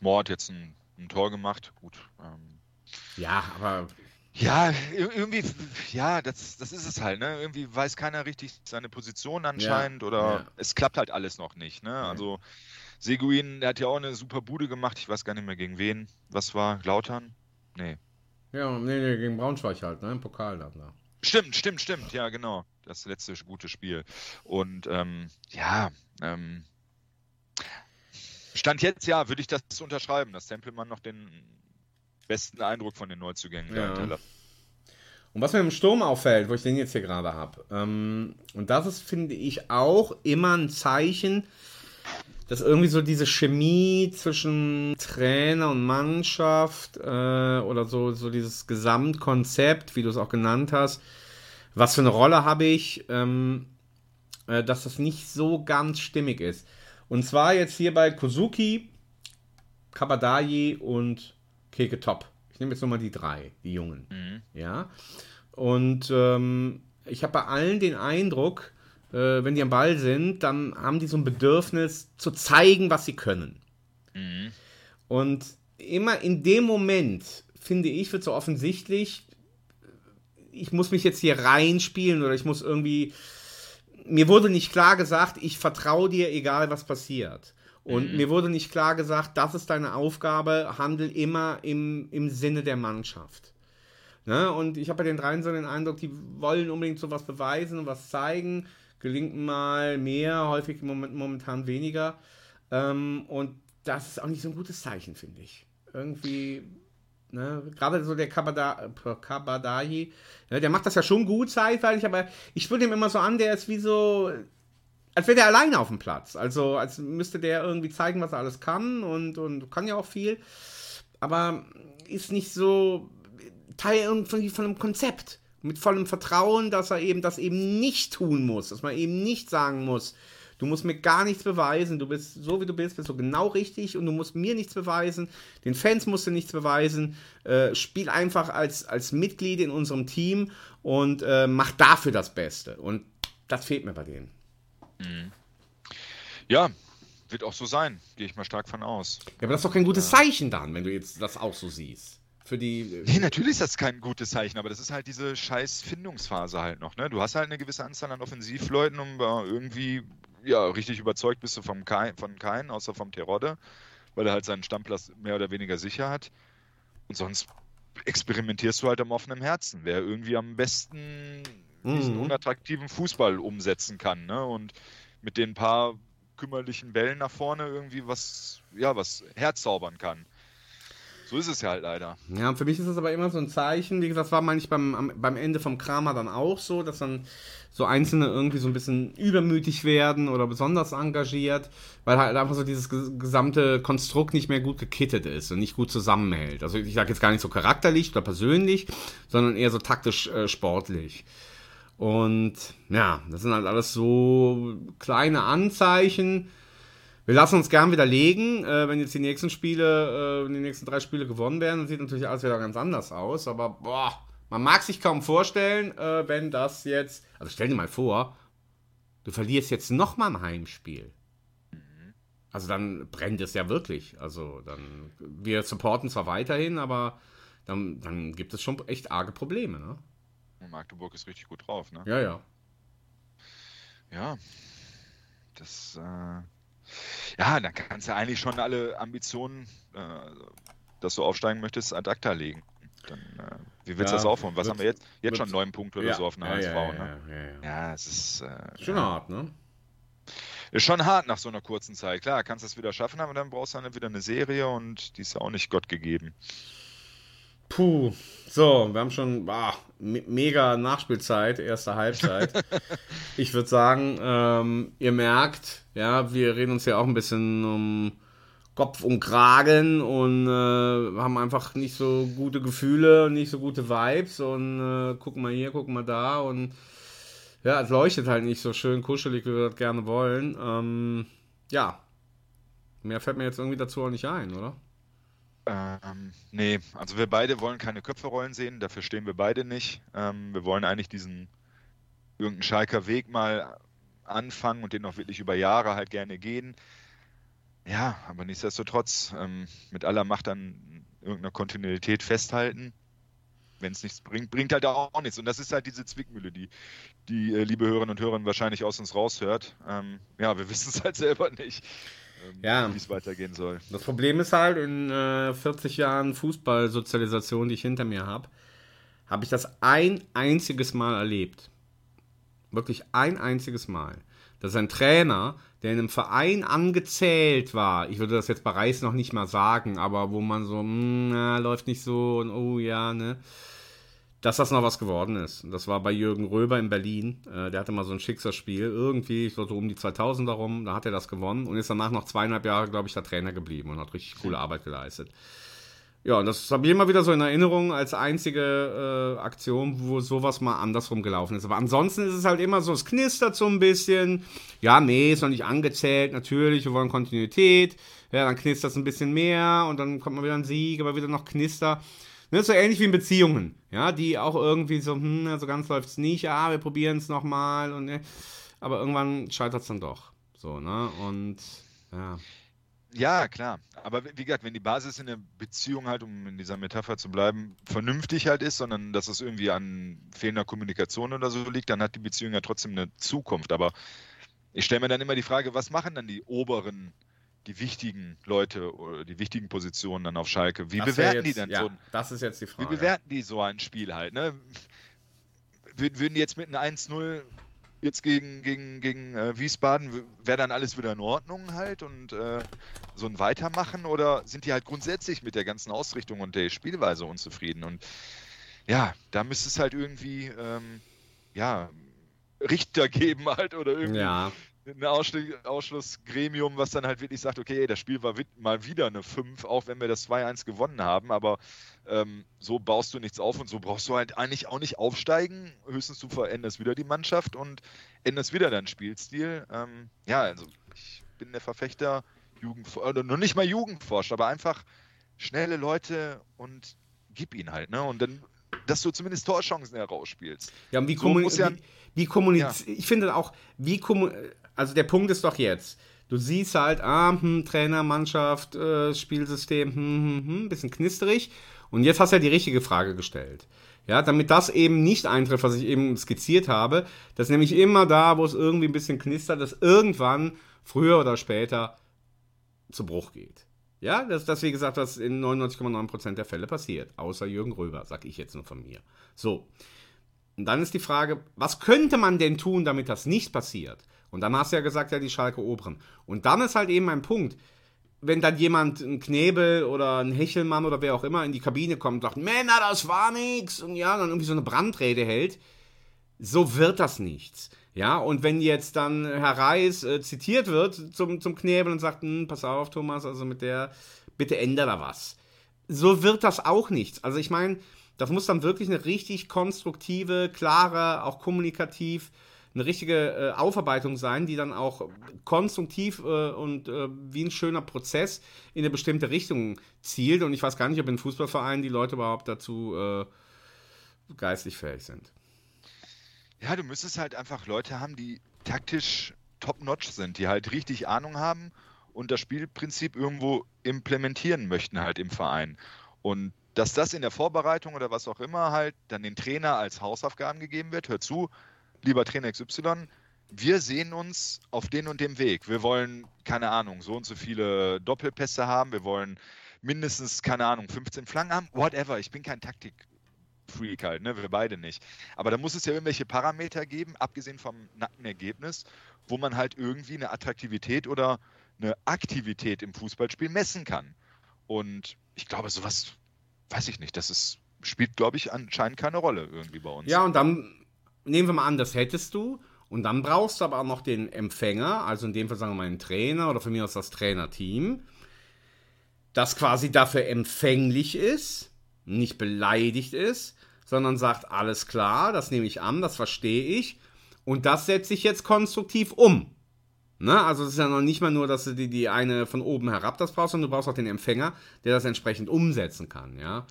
Hat jetzt ein, ein Tor gemacht. Gut. Ähm, Ja, aber ja, ir- irgendwie, ja, das, das ist es halt, ne? Irgendwie weiß keiner richtig seine Position anscheinend oder ja. es klappt halt alles noch nicht, ne? Also Seguin, der hat ja auch eine super Bude gemacht. Ich weiß gar nicht mehr gegen wen. Was war? Lautern? Nee. Ja, nee, nee, gegen Braunschweig halt, ne? Im Pokal dann da. Stimmt, stimmt, stimmt. Ja, genau. Das letzte gute Spiel. Und ähm, ja, ähm, Stand jetzt, ja, würde ich das unterschreiben, dass Tempelmann noch den besten Eindruck von den Neuzugängen Ja. hinterlässt. Und was mir im Sturm auffällt, wo ich den jetzt hier gerade habe, ähm, und das ist, finde ich, auch immer ein Zeichen, dass irgendwie so diese Chemie zwischen Trainer und Mannschaft äh, oder so, so dieses Gesamtkonzept, wie du es auch genannt hast, was für eine Rolle habe ich, ähm, äh, dass das nicht so ganz stimmig ist. Und zwar jetzt hier bei Kozuki, Kabadayi und Keke Top. Ich nehme jetzt nochmal die drei, die Jungen. Ja. Und ähm, ich habe bei allen den Eindruck, äh, wenn die am Ball sind, dann haben die so ein Bedürfnis zu zeigen, was sie können. Mhm. Und immer in dem Moment, finde ich, wird so offensichtlich, ich muss mich jetzt hier reinspielen oder ich muss irgendwie. Mir wurde nicht klar gesagt, ich vertraue dir, egal was passiert. Und mhm. mir wurde nicht klar gesagt, das ist deine Aufgabe, handel immer im, im Sinne der Mannschaft. Ne? Und ich habe bei den dreien so den Eindruck, die wollen unbedingt so was beweisen und was zeigen. Gelingt mal mehr, häufig momentan weniger. Ähm, und das ist auch nicht so ein gutes Zeichen, finde ich. Irgendwie, ne? gerade so der Kabada, Kabadahi, ja, der macht das ja schon gut zeitweilig, aber ich würde ihm immer so an, der ist wie so, als wäre der alleine auf dem Platz. Also als müsste der irgendwie zeigen, was er alles kann und, und kann ja auch viel. Aber ist nicht so Teil irgendwie von einem Konzept. Mit vollem Vertrauen, dass er eben das eben nicht tun muss. Dass man eben nicht sagen muss, du musst mir gar nichts beweisen, du bist so wie du bist, bist du genau richtig und du musst mir nichts beweisen, den Fans musst du nichts beweisen, äh, spiel einfach als, als Mitglied in unserem Team und äh, mach dafür das Beste. Und das fehlt mir bei denen. Mhm. Ja, wird auch so sein, gehe ich mal stark von aus. Ja, aber das ist doch kein gutes Zeichen dann, wenn du jetzt das auch so siehst für die. Äh, nee, natürlich ist das kein gutes Zeichen, aber das ist halt diese scheiß Findungsphase halt noch. Ne? Du hast halt eine gewisse Anzahl an Offensivleuten, um irgendwie, ja, richtig überzeugt bist du vom Kein, von keinen, außer vom Terodde, weil er halt seinen Stammplatz mehr oder weniger sicher hat. Und sonst experimentierst du halt am offenen Herzen, wer irgendwie am besten diesen mhm. unattraktiven Fußball umsetzen kann. Ne? Und mit den paar kümmerlichen Bällen nach vorne irgendwie was, ja, was herzaubern kann. So ist es ja halt leider. Ja, für mich ist das aber immer so ein Zeichen, wie gesagt, das war manchmal beim, beim Ende vom Kramer dann auch so, dass dann so Einzelne irgendwie so ein bisschen übermütig werden oder besonders engagiert, weil halt einfach so dieses gesamte Konstrukt nicht mehr gut gekittet ist und nicht gut zusammenhält. Also ich sage jetzt gar nicht so charakterlich oder persönlich, sondern eher so taktisch äh, sportlich. Und ja, das sind halt alles so kleine Anzeichen, wir lassen uns gern widerlegen, äh, wenn jetzt die nächsten Spiele, äh, die nächsten drei Spiele gewonnen werden, dann sieht natürlich alles wieder ganz anders aus. Aber boah, man mag sich kaum vorstellen, äh, wenn das jetzt. Also stell dir mal vor, du verlierst jetzt nochmal ein Heimspiel. Also dann brennt es ja wirklich. Also dann, wir supporten zwar weiterhin, aber dann, dann gibt es schon echt arge Probleme, ne? Magdeburg ist richtig gut drauf, ne? Ja, ja. Ja. Das, äh, ja, dann kannst du eigentlich schon alle Ambitionen, äh, dass du aufsteigen möchtest, ad acta legen. Dann, äh, wie willst du ja, das aufholen? Was haben wir jetzt? Jetzt wird, schon neun Punkte oder ja, so auf einer ja, HSV, ja, ne? Ja, es ist. Äh, schon hart, ne? Ist schon hart nach so einer kurzen Zeit. Klar, kannst du es wieder schaffen, aber dann brauchst du dann wieder eine Serie und die ist auch nicht Gott gegeben. Puh, so, wir haben schon ah, mega Nachspielzeit, erste Halbzeit. ich würde sagen, ähm, ihr merkt, ja, wir reden uns ja auch ein bisschen um Kopf und Kragen und äh, haben einfach nicht so gute Gefühle und nicht so gute Vibes und äh, gucken mal hier, gucken mal da und ja, es leuchtet halt nicht so schön kuschelig, wie wir das gerne wollen. Ähm, ja, mehr fällt mir jetzt irgendwie dazu auch nicht ein, oder? Ähm, nee, also wir beide wollen keine Köpfe rollen sehen, dafür stehen wir beide nicht. Ähm, wir wollen eigentlich diesen irgendeinen Schalker Weg mal anfangen und den auch wirklich über Jahre halt gerne gehen. Ja, aber nichtsdestotrotz ähm, mit aller Macht an irgendeiner Kontinuität festhalten. Wenn es nichts bringt, bringt halt auch nichts. Und das ist halt diese Zwickmühle, die die äh, liebe Hörerinnen und Hörer wahrscheinlich aus uns raushört. Ähm, ja, wir wissen es halt selber nicht ähm, ja. wie es weitergehen soll. Das Problem ist halt, in äh, 40 Jahren Fußballsozialisation, die ich hinter mir habe, habe ich das ein einziges Mal erlebt. Wirklich ein einziges Mal. Dass ein Trainer, der in einem Verein angezählt war, ich würde das jetzt bei Reis noch nicht mal sagen, aber wo man so, mh, hm, na, läuft nicht so und oh ja, ne dass das noch was geworden ist. Das war bei Jürgen Röber in Berlin. Äh, der hatte mal so ein Schicksalsspiel. Irgendwie, ich glaube, so um die 2000 darum, da hat er das gewonnen und ist danach noch zweieinhalb Jahre, glaube ich, der Trainer geblieben und hat richtig coole Arbeit geleistet. Ja, und das habe ich immer wieder so in Erinnerung als einzige äh, Aktion, wo sowas mal andersrum gelaufen ist. Aber ansonsten ist es halt immer so, es knistert so ein bisschen. Ja, nee, ist noch nicht angezählt, natürlich, wir wollen Kontinuität. Ja, dann knistert es ein bisschen mehr und dann kommt mal wieder ein Sieg, aber wieder noch Knister. Ne, so ähnlich wie in Beziehungen, ja, die auch irgendwie so, hm, so ganz läuft es nicht, ja, wir probieren es nochmal und ne, aber irgendwann scheitert es dann doch. So, ne? Und ja. Ja, klar. Aber wie gesagt, wenn die Basis in der Beziehung halt, um in dieser Metapher zu bleiben, vernünftig halt ist, sondern dass es irgendwie an fehlender Kommunikation oder so liegt, dann hat die Beziehung ja trotzdem eine Zukunft. Aber ich stelle mir dann immer die Frage, was machen dann die oberen, die wichtigen Leute oder die wichtigen Positionen dann auf Schalke? Wie Das bewerten wär die jetzt- dann ja, so? Das ist jetzt die Wie Frage. bewerten die so ein Spiel halt? Ne? Wür- Würden die jetzt mit einem 1-0 jetzt gegen, gegen, gegen äh, Wiesbaden, wäre dann alles wieder in Ordnung halt und äh, so ein Weitermachen oder sind die halt grundsätzlich mit der ganzen Ausrichtung und der Spielweise unzufrieden? Und ja, da müsste es halt irgendwie ähm, ja, Richter geben halt oder irgendwie Ja, ein Ausschluss, Ausschlussgremium, was dann halt wirklich sagt, okay, das Spiel war mal wieder eine 5, auch wenn wir das 2-1 gewonnen haben, aber ähm, so baust du nichts auf und so brauchst du halt eigentlich auch nicht aufsteigen. Höchstens du veränderst wieder die Mannschaft und änderst wieder deinen Spielstil. Ähm, ja, also ich bin der Verfechter Jugend oder noch nicht mal Jugendforscht, aber einfach schnelle Leute und gib ihn halt, ne? Und dann, dass du zumindest Torchancen herausspielst. Ja, und wie, So kommuni muss ja- wie, wie kommuniziert, ich finde auch, wie kommu also der Punkt ist doch jetzt, du siehst halt, ah, hm, Trainer, Mannschaft, äh, Spielsystem, hm, hm, hm, bisschen knisterig und jetzt hast du ja die richtige Frage gestellt. Ja, damit das eben nicht eintrifft, was ich eben skizziert habe, dass nämlich immer da, wo es irgendwie ein bisschen knistert, dass irgendwann, früher oder später, zu Bruch geht. Ja, das, das wie gesagt, was in 99,9% der Fälle passiert. Außer Jürgen Röber, sag ich jetzt nur von mir. So. Und dann ist die Frage, was könnte man denn tun, damit das nicht passiert? Und dann hast du ja gesagt, ja, die Schalke Oberen. Und dann ist halt eben ein Punkt, wenn dann jemand, ein Knebel oder ein Hechelmann oder wer auch immer in die Kabine kommt und sagt, Männer, das war nix. Und ja, dann irgendwie so eine Brandrede hält. So wird das nichts. Ja, und wenn jetzt dann Herr Reis äh, zitiert wird zum, zum Knebel und sagt, hm, pass auf, Thomas, also mit der, bitte ändere da was. So wird das auch nichts. Also ich meine, das muss dann wirklich eine richtig konstruktive, klare, auch kommunikativ, eine richtige äh, Aufarbeitung sein, die dann auch konstruktiv äh, und äh, wie ein schöner Prozess in eine bestimmte Richtung zielt. Und ich weiß gar nicht, ob in Fußballvereinen die Leute überhaupt dazu äh, geistig fähig sind. Ja, du müsstest halt einfach Leute haben, die taktisch top-notch sind, die halt richtig Ahnung haben und das Spielprinzip irgendwo implementieren möchten halt im Verein. Und dass das in der Vorbereitung oder was auch immer halt dann den Trainer als Hausaufgaben gegeben wird, hör zu, lieber Trainer XY, wir sehen uns auf den und dem Weg. Wir wollen, keine Ahnung, so und so viele Doppelpässe haben, wir wollen mindestens, keine Ahnung, 15 Flanken haben, whatever. Ich bin kein Taktik. Freak halt, ne? Wir beide nicht. Aber da muss es ja irgendwelche Parameter geben, abgesehen vom nackten Ergebnis, wo man halt irgendwie eine Attraktivität oder eine Aktivität im Fußballspiel messen kann. Und ich glaube, sowas, weiß ich nicht, das ist, spielt, glaube ich, anscheinend keine Rolle irgendwie bei uns. Ja, und dann nehmen wir mal an, das hättest du. Und dann brauchst du aber auch noch den Empfänger, also in dem Fall sagen wir mal einen Trainer oder von mir aus das Trainerteam, das quasi dafür empfänglich ist, nicht beleidigt ist, sondern sagt, alles klar, das nehme ich an, das verstehe ich und das setze ich jetzt konstruktiv um. Ne? Also es ist ja noch nicht mal nur, dass du die, die eine von oben herab das brauchst, sondern du brauchst auch den Empfänger, der das entsprechend umsetzen kann, ja.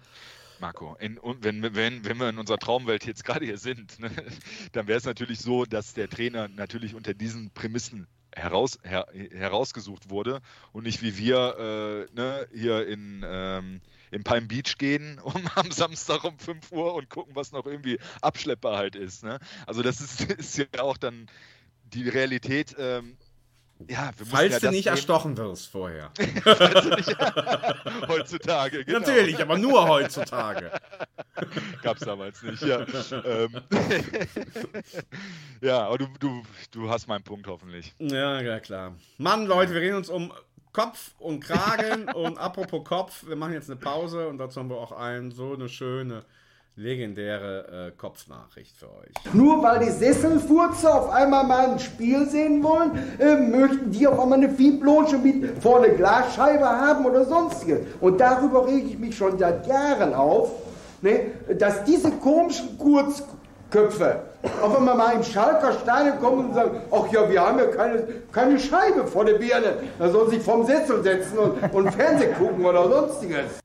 Marco, in, wenn, wenn, wenn wir in unserer Traumwelt jetzt gerade hier sind, ne, dann wäre es natürlich so, dass der Trainer natürlich unter diesen Prämissen heraus, her, herausgesucht wurde und nicht wie wir äh, ne, hier in, ähm, in Palm Beach gehen um, am Samstag um 5 Uhr und gucken, was noch irgendwie abschleppbar halt ist. Ne? Also das ist, ist ja auch dann die Realität. Ähm, ja, Falls ja du nicht nehmen- erstochen wirst vorher. heutzutage. Genau. Natürlich, aber nur heutzutage. Gab es damals nicht, ja. ähm, ja, aber du, du, du hast meinen Punkt hoffentlich. Ja, ja, klar. Mann, Leute, wir reden uns um Kopf und Kragen. und apropos Kopf, wir machen jetzt eine Pause und dazu haben wir auch ein, so eine schöne, legendäre äh, Kopfnachricht für euch. Nur weil die Sesselfurzer auf einmal mal ein Spiel sehen wollen, äh, möchten die auf einmal eine Fieblonsche mit vorne Glasscheibe haben oder sonstiges. Und darüber rege ich mich schon seit Jahren auf, ne, dass diese komischen Kurzköpfe auf einmal mal im Schalker Stadion kommen und sagen, ach ja, wir haben ja keine, keine Scheibe vor der Birne. Da soll sich vom Sessel setzen und, und Fernsehen gucken oder sonstiges.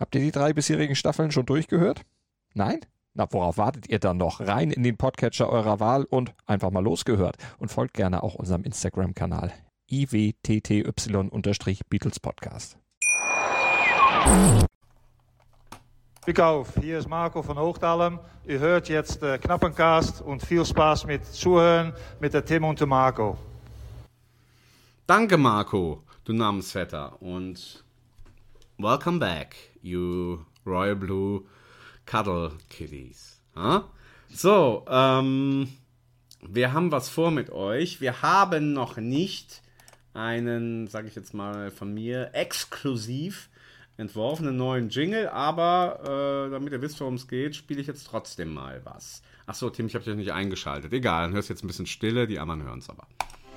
Habt ihr die drei bisherigen Staffeln schon durchgehört? Nein? Na, worauf wartet ihr dann noch? Rein in den Podcatcher eurer Wahl und einfach mal losgehört. Und folgt gerne auch unserem Instagram-Kanal iwtty-Beatles Podcast. Glück auf, hier ist Marco von Hochtalem. Ihr hört jetzt äh, Knappencast und viel Spaß mit Zuhören mit der Tim und der Marco. Danke, Marco, du Namensvetter. Und welcome back, you Royal Blue Cuddle Kitties. Ha? So, ähm, wir haben was vor mit euch. Wir haben noch nicht einen, sage ich jetzt mal von mir, exklusiv entworfenen neuen Jingle, aber äh, damit ihr wisst, worum es geht, spiele ich jetzt trotzdem mal was. Achso, Tim, ich habe dich nicht eingeschaltet. Egal, dann hörst du jetzt ein bisschen Stille, die anderen hören es aber.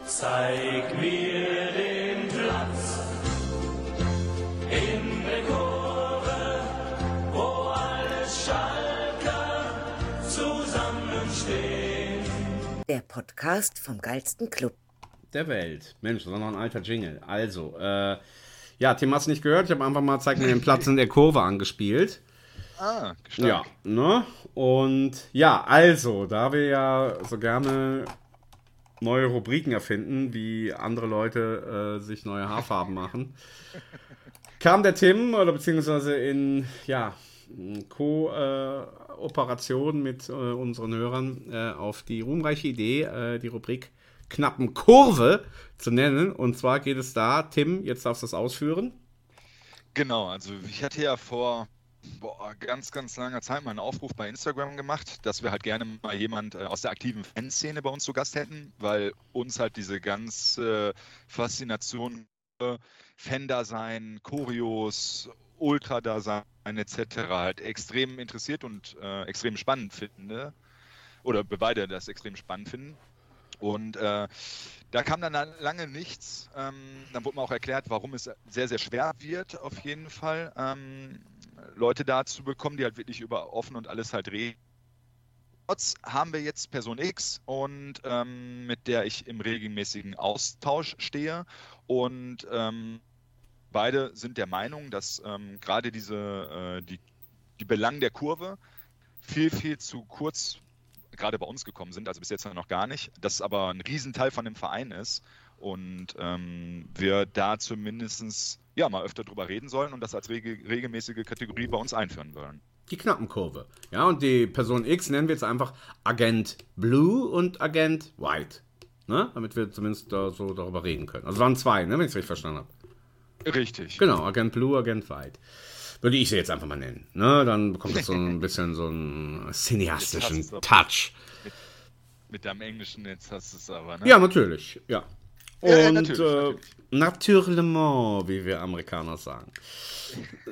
Zeig mir den Platz Der Podcast vom geilsten Club der Welt. Mensch, das ist noch ein alter Jingle. Also, äh, ja, Tim hast nicht gehört. Ich habe einfach mal Zeig mir den Platz in der Kurve angespielt. Ah, stark. Ja, ne? Und ja, also, da wir ja so gerne neue Rubriken erfinden, wie andere Leute äh, sich neue Haarfarben machen, kam der Tim, oder beziehungsweise in, ja, Kooperation mit äh, unseren Hörern äh, auf die ruhmreiche Idee, äh, die Rubrik knappen Kurve zu nennen. Und zwar geht es da, Tim, jetzt darfst du es ausführen. Genau, also ich hatte ja vor boah, ganz, ganz langer Zeit mal einen Aufruf bei Instagram gemacht, dass wir halt gerne mal jemand äh, aus der aktiven Fanszene bei uns zu Gast hätten, weil uns halt diese ganze äh, Faszination äh, Fan-Dasein, Choreos, Ultra-Dasein etc. halt extrem interessiert und äh, extrem spannend finde. Oder beide das extrem spannend finden. Und äh, da kam dann lange nichts. Ähm, dann wurde mir auch erklärt, warum es sehr, sehr schwer wird, auf jeden Fall, ähm, Leute da zu bekommen, die halt wirklich über offen und alles halt reden. Trotz haben wir jetzt Person X und ähm, mit der ich im regelmäßigen Austausch stehe. Und ähm, beide sind der Meinung, dass ähm, gerade diese, äh, die, die Belangen der Kurve viel, viel zu kurz gerade bei uns gekommen sind, also bis jetzt noch gar nicht, das aber ein Riesenteil von dem Verein ist und ähm, wir da zumindest ja mal öfter drüber reden sollen und das als rege regelmäßige Kategorie bei uns einführen wollen. Die Knappenkurve. Ja, und die Person X nennen wir jetzt einfach Agent Blue und Agent White. Ne? Damit wir zumindest da so darüber reden können. Also waren zwei, ne? wenn ich es richtig verstanden habe. Richtig. Genau, Agent Blue, Agent White würde ich sie jetzt einfach mal nennen. Ne? Dann bekommt es so ein bisschen so einen cineastischen Touch. Mit, mit, deinem Englischen jetzt hast du es aber, ne? Ja, natürlich, ja. Und ja, natürlich, äh, naturellement, wie wir Amerikaner sagen.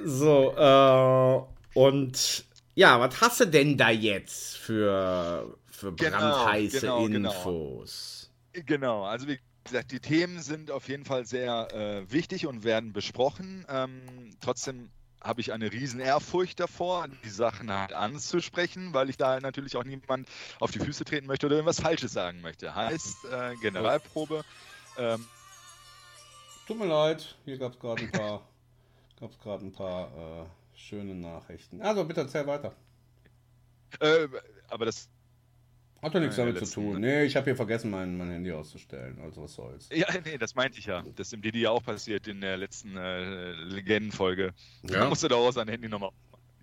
So, äh, und ja, was hast du denn da jetzt für, für genau, brandheiße genau, Infos? Genau. genau, also wie gesagt, die Themen sind auf jeden Fall sehr äh, wichtig und werden besprochen. Ähm, trotzdem habe ich eine riesen Ehrfurcht davor, die Sachen halt anzusprechen, weil ich da natürlich auch niemand auf die Füße treten möchte oder irgendwas Falsches sagen möchte. Heißt äh, Generalprobe. Ähm, Tut mir leid, hier gab es gerade ein paar, gab's gerade ein paar äh, schöne Nachrichten. Also bitte erzähl weiter. Äh, aber das hat doch nichts damit zu tun. Nee, ich habe hier vergessen, mein, mein Handy auszustellen. Also was soll's. Ja, nee, das meinte ich ja. Das ist im Didi ja auch passiert in der letzten äh, Legendenfolge. Ja? Da musste da auch sein Handy nochmal.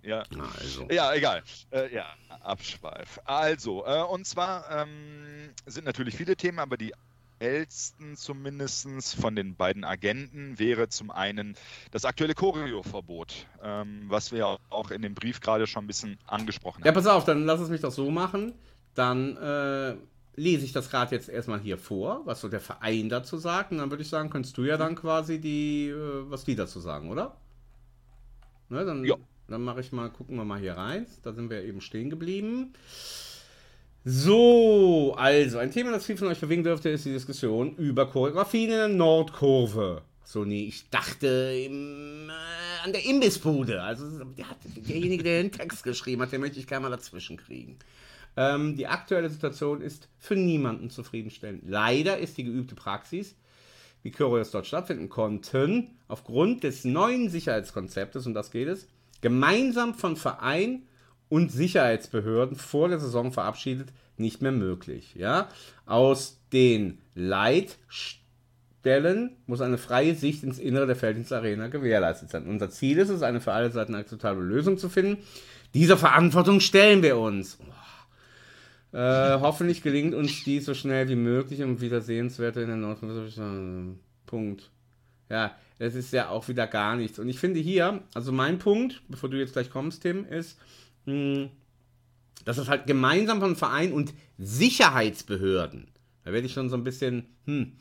Ja. Also. ja, egal. Äh, ja, Abschweif. Also, äh, und zwar ähm, sind natürlich viele Themen, aber die ältesten zumindest von den beiden Agenten wäre zum einen das aktuelle Choreo-Verbot, ähm, was wir auch in dem Brief gerade schon ein bisschen angesprochen haben. Ja, pass auf, dann lass es mich doch so machen dann äh, lese ich das Rad jetzt erstmal hier vor, was so der Verein dazu sagt. Und dann würde ich sagen, könntest du ja dann quasi die, äh, was die dazu sagen, oder? Ne, dann dann mache ich mal, gucken wir mal hier rein. Da sind wir eben stehen geblieben. So, also ein Thema, das viel von euch bewegen dürfte, ist die Diskussion über Choreografien in der Nordkurve. So, nee, ich dachte im, äh, an der Imbissbude. Also der hat, derjenige, der den Text geschrieben hat, den möchte ich gerne mal dazwischen kriegen. Ähm, die aktuelle Situation ist für niemanden zufriedenstellend. Leider ist die geübte Praxis, wie Choreos dort stattfinden konnten, aufgrund des neuen Sicherheitskonzeptes, um das geht es, gemeinsam von Verein und Sicherheitsbehörden vor der Saison verabschiedet, nicht mehr möglich. Ja? Aus den Leitstellen muss eine freie Sicht ins Innere der Felddienstarena gewährleistet sein. Unser Ziel ist es, eine für alle Seiten akzeptable Lösung zu finden. Dieser Verantwortung stellen wir uns. Äh, hoffentlich gelingt uns dies so schnell wie möglich und wieder sehenswerte in der Nordrhein. Punkt. Ja, das ist ja auch wieder gar nichts. Und ich finde hier, also mein Punkt, bevor du jetzt gleich kommst, Tim, ist, mh, dass es halt gemeinsam von Verein und Sicherheitsbehörden, da werde ich schon so ein bisschen, hm,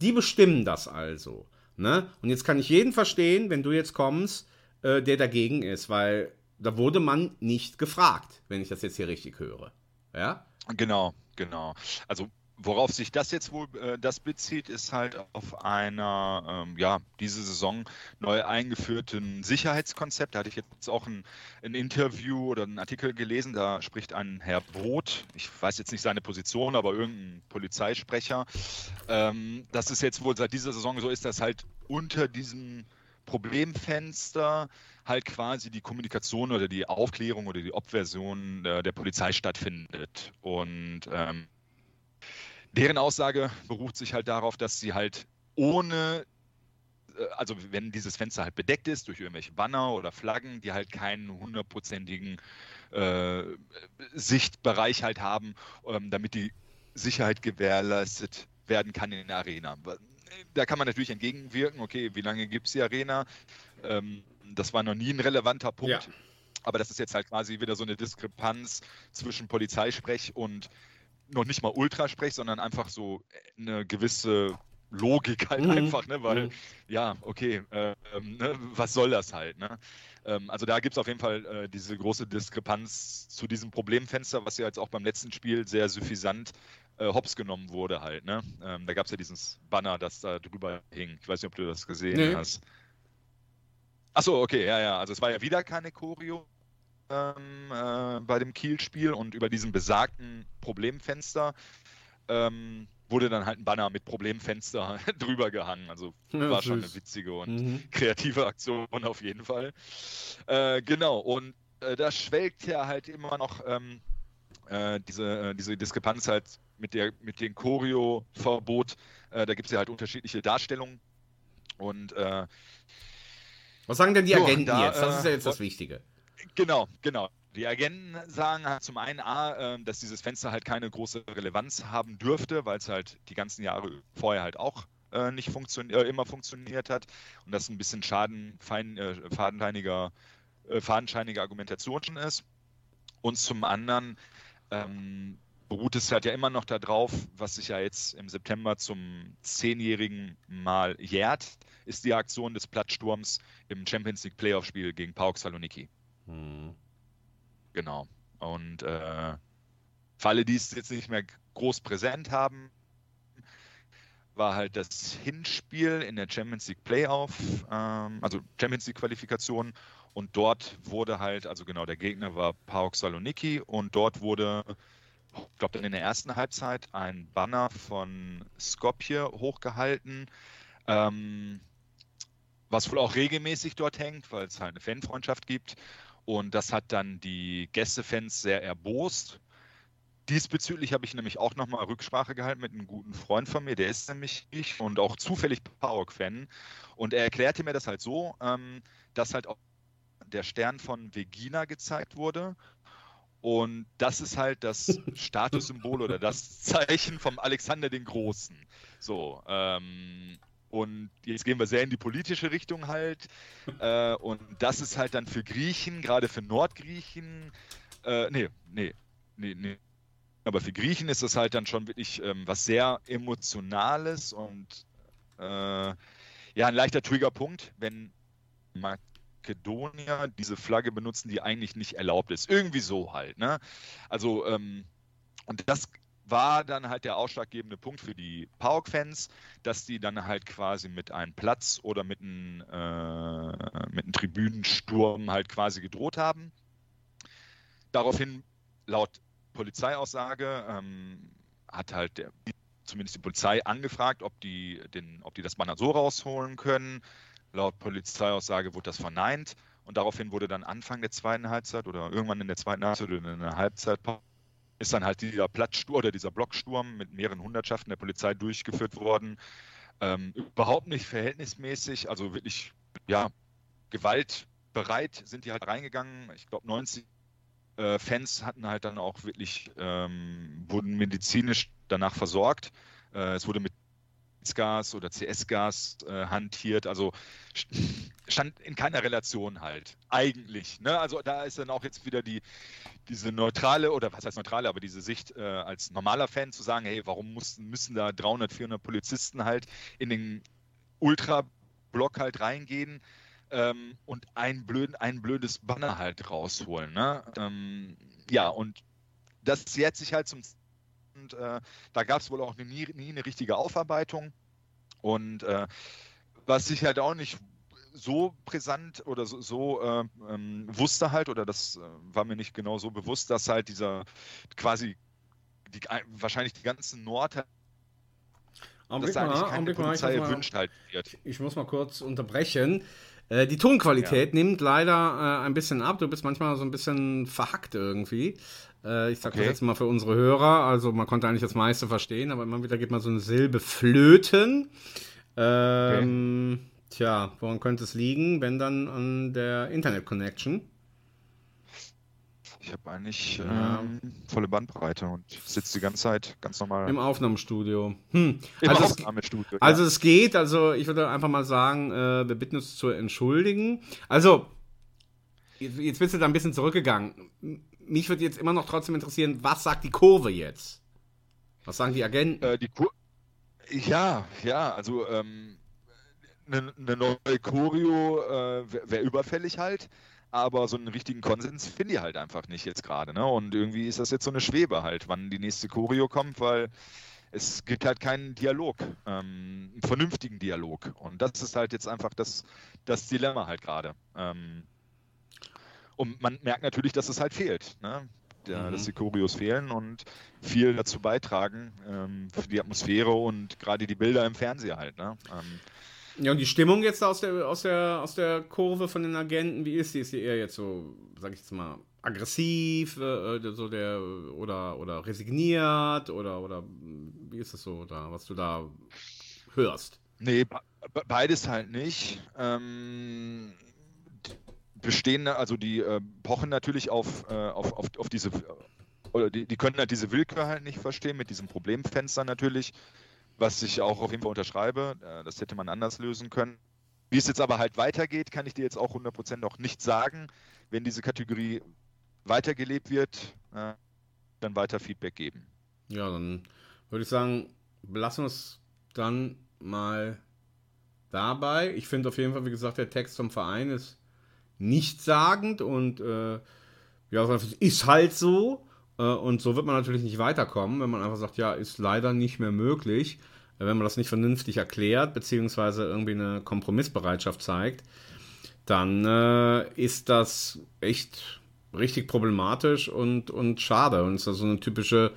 die bestimmen das also. Ne? Und jetzt kann ich jeden verstehen, wenn du jetzt kommst, äh, der dagegen ist, weil da wurde man nicht gefragt, wenn ich das jetzt hier richtig höre. Ja? Genau, genau. Also worauf sich das jetzt wohl äh, das bezieht, ist halt auf einer, ähm, ja, diese Saison neu eingeführten Sicherheitskonzept. Da hatte ich jetzt auch ein, ein, Interview oder einen Artikel gelesen, da spricht ein Herr Brot, ich weiß jetzt nicht seine Position, aber irgendein Polizeisprecher, ähm, dass es jetzt wohl seit dieser Saison so ist, dass halt unter diesem Problemfenster halt quasi die Kommunikation oder die Aufklärung oder die Obversion äh, der Polizei stattfindet. Und ähm, deren Aussage beruht sich halt darauf, dass sie halt ohne, äh, also wenn dieses Fenster halt bedeckt ist durch irgendwelche Banner oder Flaggen, die halt keinen hundertprozentigen äh, Sichtbereich halt haben, ähm, damit die Sicherheit gewährleistet werden kann in der Arena. Da kann man natürlich entgegenwirken, okay, wie lange gibt es die Arena? Ähm, das war noch nie ein relevanter Punkt. Ja. Aber das ist jetzt halt quasi wieder so eine Diskrepanz zwischen Polizeisprech und noch nicht mal Ultrasprech, sondern einfach so eine gewisse Logik halt mhm. einfach, ne? Weil, mhm. ja, okay, äh, ne? was soll das halt, ne? Ähm, also da gibt es auf jeden Fall äh, diese große Diskrepanz zu diesem Problemfenster, was ja jetzt auch beim letzten Spiel sehr suffisant äh, hops genommen wurde halt, ne? Ähm, da gab es ja dieses Banner, das da drüber hing. Ich weiß nicht, ob du das gesehen nee. hast. Achso, okay, ja, ja. Also es war ja wieder keine Choreo ähm, äh, bei dem Kiel-Spiel und über diesem besagten Problemfenster ähm, wurde dann halt ein Banner mit Problemfenster drüber gehangen. Also ja, war schon eine witzige und mhm. kreative Aktion auf jeden Fall. Äh, genau, und äh, da schwelgt ja halt immer noch ähm, äh, diese, äh, diese Diskrepanz halt mit, der, mit dem Choreo-Verbot. Äh, da gibt es ja halt unterschiedliche Darstellungen. Und äh, was sagen denn die Agenten da, jetzt? Das ist ja jetzt das Wichtige. Genau, genau. Die Agenten sagen halt zum einen A, dass dieses Fenster halt keine große Relevanz haben dürfte, weil es halt die ganzen Jahre vorher halt auch äh, nicht funktio äh, immer funktioniert hat und das ein bisschen schadenfein, äh, fadenscheiniger, äh, fadenscheinige Argumentation ist. Und zum anderen ähm, beruht es halt ja immer noch darauf, was sich ja jetzt im September zum zehnjährigen Mal jährt, ist die Aktion des Plattsturms im Champions League Playoff-Spiel gegen PAOK Saloniki. Hm. Genau. Und äh, für alle, die es jetzt nicht mehr groß präsent haben, war halt das Hinspiel in der Champions League Playoff, ähm, also Champions League Qualifikation. Und dort wurde halt, also genau, der Gegner war PAOK Saloniki und dort wurde ich glaube, dann in der ersten Halbzeit ein Banner von Skopje hochgehalten, ähm, was wohl auch regelmäßig dort hängt, weil es halt eine Fanfreundschaft gibt. Und das hat dann die Gästefans sehr erbost. Diesbezüglich habe ich nämlich auch nochmal Rücksprache gehalten mit einem guten Freund von mir, der ist nämlich ich und auch zufällig PAOK-Fan. Und er erklärte mir das halt so, ähm, dass halt auch der Stern von Vegina gezeigt wurde und das ist halt das Statussymbol oder das Zeichen vom Alexander den Großen. So, ähm, und jetzt gehen wir sehr in die politische Richtung halt. Äh, und das ist halt dann für Griechen, gerade für Nordgriechen, äh, nee, nee, nee, nee. Aber für Griechen ist das halt dann schon wirklich ähm, was sehr Emotionales und äh, ja, ein leichter Triggerpunkt, wenn Makedonier diese Flagge benutzen, die eigentlich nicht erlaubt ist. Irgendwie so halt. Ne? Also, ähm, und das war dann halt der ausschlaggebende Punkt für die PAOK-Fans, dass die dann halt quasi mit einem Platz oder mit einem, äh, mit einem Tribünensturm halt quasi gedroht haben. Daraufhin, laut Polizeiaussage, ähm, hat halt der, zumindest die Polizei angefragt, ob die, den, ob die das Banner so rausholen können. Laut Polizeiaussage wurde das verneint und daraufhin wurde dann Anfang der zweiten Halbzeit oder irgendwann in der zweiten Halbzeit oder in der Halbzeit ist dann halt dieser Platzsturm oder dieser Blocksturm mit mehreren Hundertschaften der Polizei durchgeführt worden. Ähm, überhaupt nicht verhältnismäßig, also wirklich, ja, gewaltbereit sind die halt reingegangen. Ich glaube, 90 äh, Fans hatten halt dann auch wirklich, ähm, wurden medizinisch danach versorgt. Äh, es wurde mit Gas oder CS-Gas äh, hantiert, also stand in keiner Relation halt, eigentlich. Ne? Also da ist dann auch jetzt wieder die, diese neutrale, oder was heißt neutrale, aber diese Sicht äh, als normaler Fan zu sagen, hey, warum mussten, müssen da 300, 400 Polizisten halt in den Ultra-Block halt reingehen ähm, und ein, blöd, ein blödes Banner halt rausholen. Ne? Ähm, ja, und das jährt sich halt zum und äh, da gab es wohl auch nie, nie, eine richtige Aufarbeitung. Und äh, was ich halt auch nicht so brisant oder so, so äh, ähm, wusste halt, oder das äh, war mir nicht genau so bewusst, dass halt dieser quasi die, wahrscheinlich die ganzen Nord Augenblick dass mal, Augenblick mal, ich, erwünscht halt wird. Ich muss mal kurz unterbrechen. Äh, die Tonqualität ja. nimmt leider äh, ein bisschen ab. Du bist manchmal so ein bisschen verhackt irgendwie. Äh, ich sage okay. das jetzt mal für unsere Hörer. Also man konnte eigentlich das meiste verstehen, aber immer wieder geht mal so eine Silbe flöten. Ähm, okay. Tja, woran könnte es liegen, wenn dann an der Internet-Connection? Ich habe eigentlich ja. ähm, volle Bandbreite und sitze die ganze Zeit ganz normal. Im Aufnahmestudio. Hm. Im also Aufnahmestudio. Es, also es geht, also ich würde einfach mal sagen, äh, wir bitten uns zu entschuldigen. Also, jetzt, jetzt bist du da ein bisschen zurückgegangen mich würde jetzt immer noch trotzdem interessieren, was sagt die Kurve jetzt? Was sagen die Agenten? Äh, die Kur ja, ja, also ähm, eine, ne neue Choreo äh, wäre wär überfällig halt, aber so einen richtigen Konsens finde ich halt einfach nicht jetzt gerade. Ne? Und irgendwie ist das jetzt so eine Schwebe halt, wann die nächste Choreo kommt, weil es gibt halt keinen Dialog, ähm, einen vernünftigen Dialog. Und das ist halt jetzt einfach das, das Dilemma halt gerade. Ähm, und man merkt natürlich, dass es halt fehlt. Ne? Der, mhm. Dass die Choreos fehlen und viel dazu beitragen ähm, für die Atmosphäre und gerade die Bilder im Fernseher halt. Ne? Ähm, ja, und die Stimmung jetzt aus der, aus, der, aus der Kurve von den Agenten, wie ist die? Ist die eher jetzt so, sag ich jetzt mal, aggressiv äh, äh so der, oder, oder resigniert oder, oder wie ist das so da, was du da hörst? Nee, beides halt nicht. Ähm, bestehende, also die äh, pochen natürlich auf, äh, auf, auf, auf diese, oder die, die können halt diese Willkür halt nicht verstehen, mit diesem Problemfenster natürlich, was ich auch auf jeden Fall unterschreibe. Äh, das hätte man anders lösen können. Wie es jetzt aber halt weitergeht, kann ich dir jetzt auch 100% noch nicht sagen. Wenn diese Kategorie weitergelebt wird, äh, dann weiter Feedback geben. Ja, dann würde ich sagen, lassen wir es dann mal dabei. Ich finde auf jeden Fall, wie gesagt, der Text vom Verein ist nichtssagend und äh, ja, ist halt so. Äh, und so wird man natürlich nicht weiterkommen, wenn man einfach sagt, ja, ist leider nicht mehr möglich, äh, wenn man das nicht vernünftig erklärt, beziehungsweise irgendwie eine Kompromissbereitschaft zeigt, dann äh, ist das echt richtig problematisch und, und schade. Und ist das so eine typische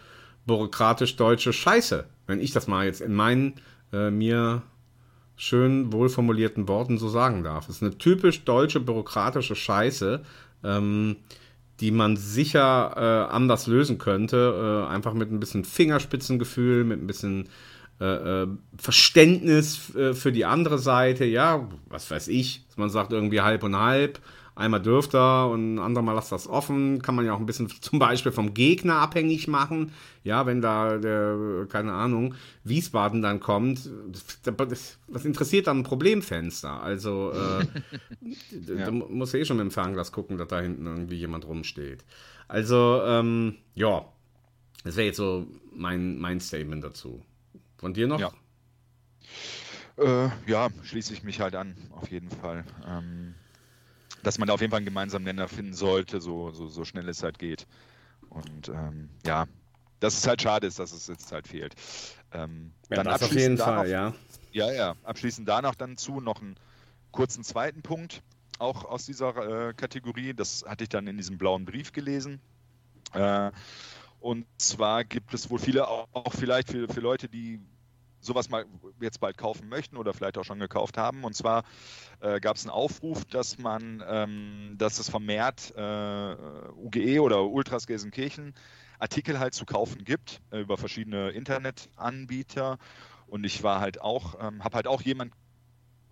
bürokratisch-deutsche Scheiße, wenn ich das mal jetzt in meinen äh, mir schön wohlformulierten Worten so sagen darf. Es ist eine typisch deutsche bürokratische Scheiße, ähm, die man sicher äh, anders lösen könnte. Äh, einfach mit ein bisschen Fingerspitzengefühl, mit ein bisschen äh, äh Verständnis äh, für die andere Seite. Ja, was weiß ich. Man sagt irgendwie halb und halb einmal dürft er und ein andermal lasst das offen. Kann man ja auch ein bisschen zum Beispiel vom Gegner abhängig machen. Ja, wenn da der, keine Ahnung, Wiesbaden dann kommt, was interessiert dann ein Problemfenster? Also, äh, ja. da muss eh schon mit dem Fernglas gucken, dass da hinten irgendwie jemand rumsteht. Also, ähm, ja, das wäre jetzt so mein, mein Statement dazu. Von dir noch? Ja. Äh, ja, schließe ich mich halt an, auf jeden Fall. Ähm, dass man da auf jeden Fall einen gemeinsamen Nenner finden sollte, so, so, so schnell es halt geht. Und ähm, ja, dass es halt schade ist, dass es jetzt halt fehlt. Ähm, Ja, dann das auf abschließend jeden da Fall, ja. Ja, ja. Abschließend danach dann zu noch einen kurzen zweiten Punkt, auch aus dieser äh, Kategorie. Das hatte ich dann in diesem blauen Brief gelesen. Äh, und zwar gibt es wohl viele, auch, auch vielleicht für, für Leute, die sowas mal jetzt bald kaufen möchten oder vielleicht auch schon gekauft haben. Und zwar äh, gab es einen Aufruf, dass man, ähm, dass es vermehrt äh, UGE oder Ultras Gelsenkirchen Artikel halt zu kaufen gibt äh, über verschiedene Internetanbieter. Und ich war halt auch, ähm, habe halt auch jemand,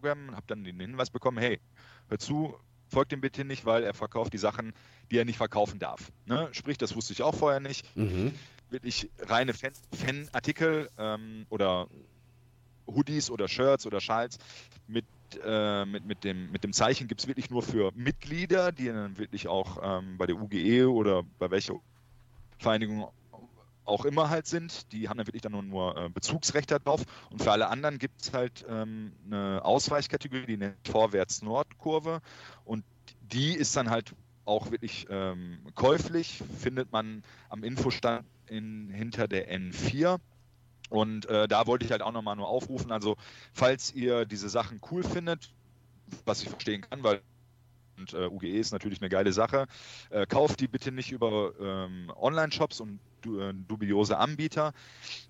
habe dann den Hinweis bekommen, hey, hör zu, folgt ihm bitte nicht, weil er verkauft die Sachen, die er nicht verkaufen darf. Ne? Sprich, das wusste ich auch vorher nicht. Mhm. Wirklich reine Fan- Fan-Artikel ähm, oder Hoodies oder Shirts oder Schals mit, äh, mit, mit, dem, mit dem Zeichen gibt es wirklich nur für Mitglieder, die dann wirklich auch ähm, bei der UGE oder bei welcher Vereinigung auch immer halt sind. Die haben dann wirklich dann nur, nur äh, Bezugsrechte drauf. Und für alle anderen gibt es halt ähm, eine Ausweichkategorie, die nennt Vorwärts-Nord-Kurve. Und die ist dann halt auch wirklich ähm, käuflich, findet man am Infostand in, hinter der N4. Und äh, da wollte ich halt auch nochmal nur aufrufen. Also, falls ihr diese Sachen cool findet, was ich verstehen kann, weil und äh, UGE ist natürlich eine geile Sache. Äh, kauft die bitte nicht über ähm, Online-Shops und du, äh, dubiose Anbieter,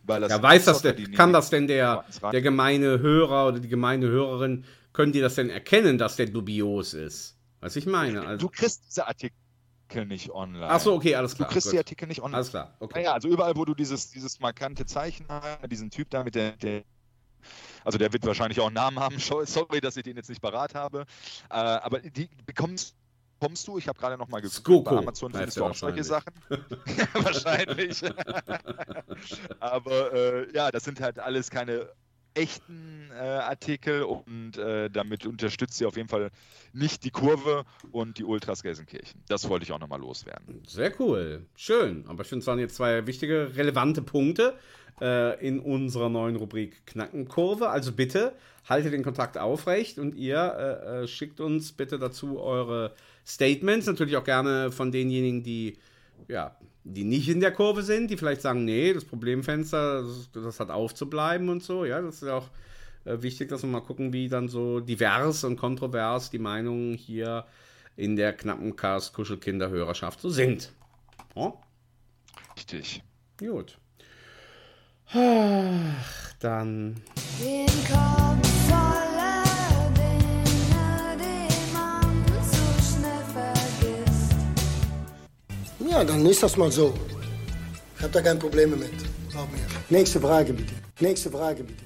weil das Ja, weiß das denn, kann nehmen- das denn der, der gemeine Hörer oder die gemeine Hörerin, können die das denn erkennen, dass der dubios ist? Was ich meine. Also, Du kriegst diese Artikel nicht online. Ach so, okay, alles klar, Du kriegst gut. die Artikel nicht online. Alles klar, okay. Naja, also überall, wo du dieses, dieses markante Zeichen hast, diesen Typ da mit der, der also der wird wahrscheinlich auch einen Namen haben. Sorry, dass ich den jetzt nicht parat habe. Äh, aber die bekommst kommst du, ich habe gerade noch mal geguckt, Skoko bei Amazon findest du auch solche wahrscheinlich. Sachen. wahrscheinlich. aber äh, ja, das sind halt alles keine echten äh, Artikel und äh, damit unterstützt ihr auf jeden Fall nicht die Kurve und die Ultras Gelsenkirchen. Das wollte ich auch nochmal loswerden. Sehr cool. Schön. Aber ich finde, es waren jetzt zwei wichtige, relevante Punkte äh, in unserer neuen Rubrik Knackenkurve. Also bitte haltet den Kontakt aufrecht und ihr äh, äh, schickt uns bitte dazu eure Statements. Natürlich auch gerne von denjenigen, die ja, die nicht in der Kurve sind, die vielleicht sagen, nee, das Problemfenster, das, das hat aufzubleiben und so. Ja, das ist ja auch äh, wichtig, dass wir mal gucken, wie dann so divers und kontrovers die Meinungen hier in der knappen Cast Kuschelkinderhörerschaft so sind. Ja? Richtig. Gut. Ach, dann. Den Dann ist das mal so. Ich habe da kein Problem mit. Glaub mir. Nächste Frage bitte. Nächste Frage bitte.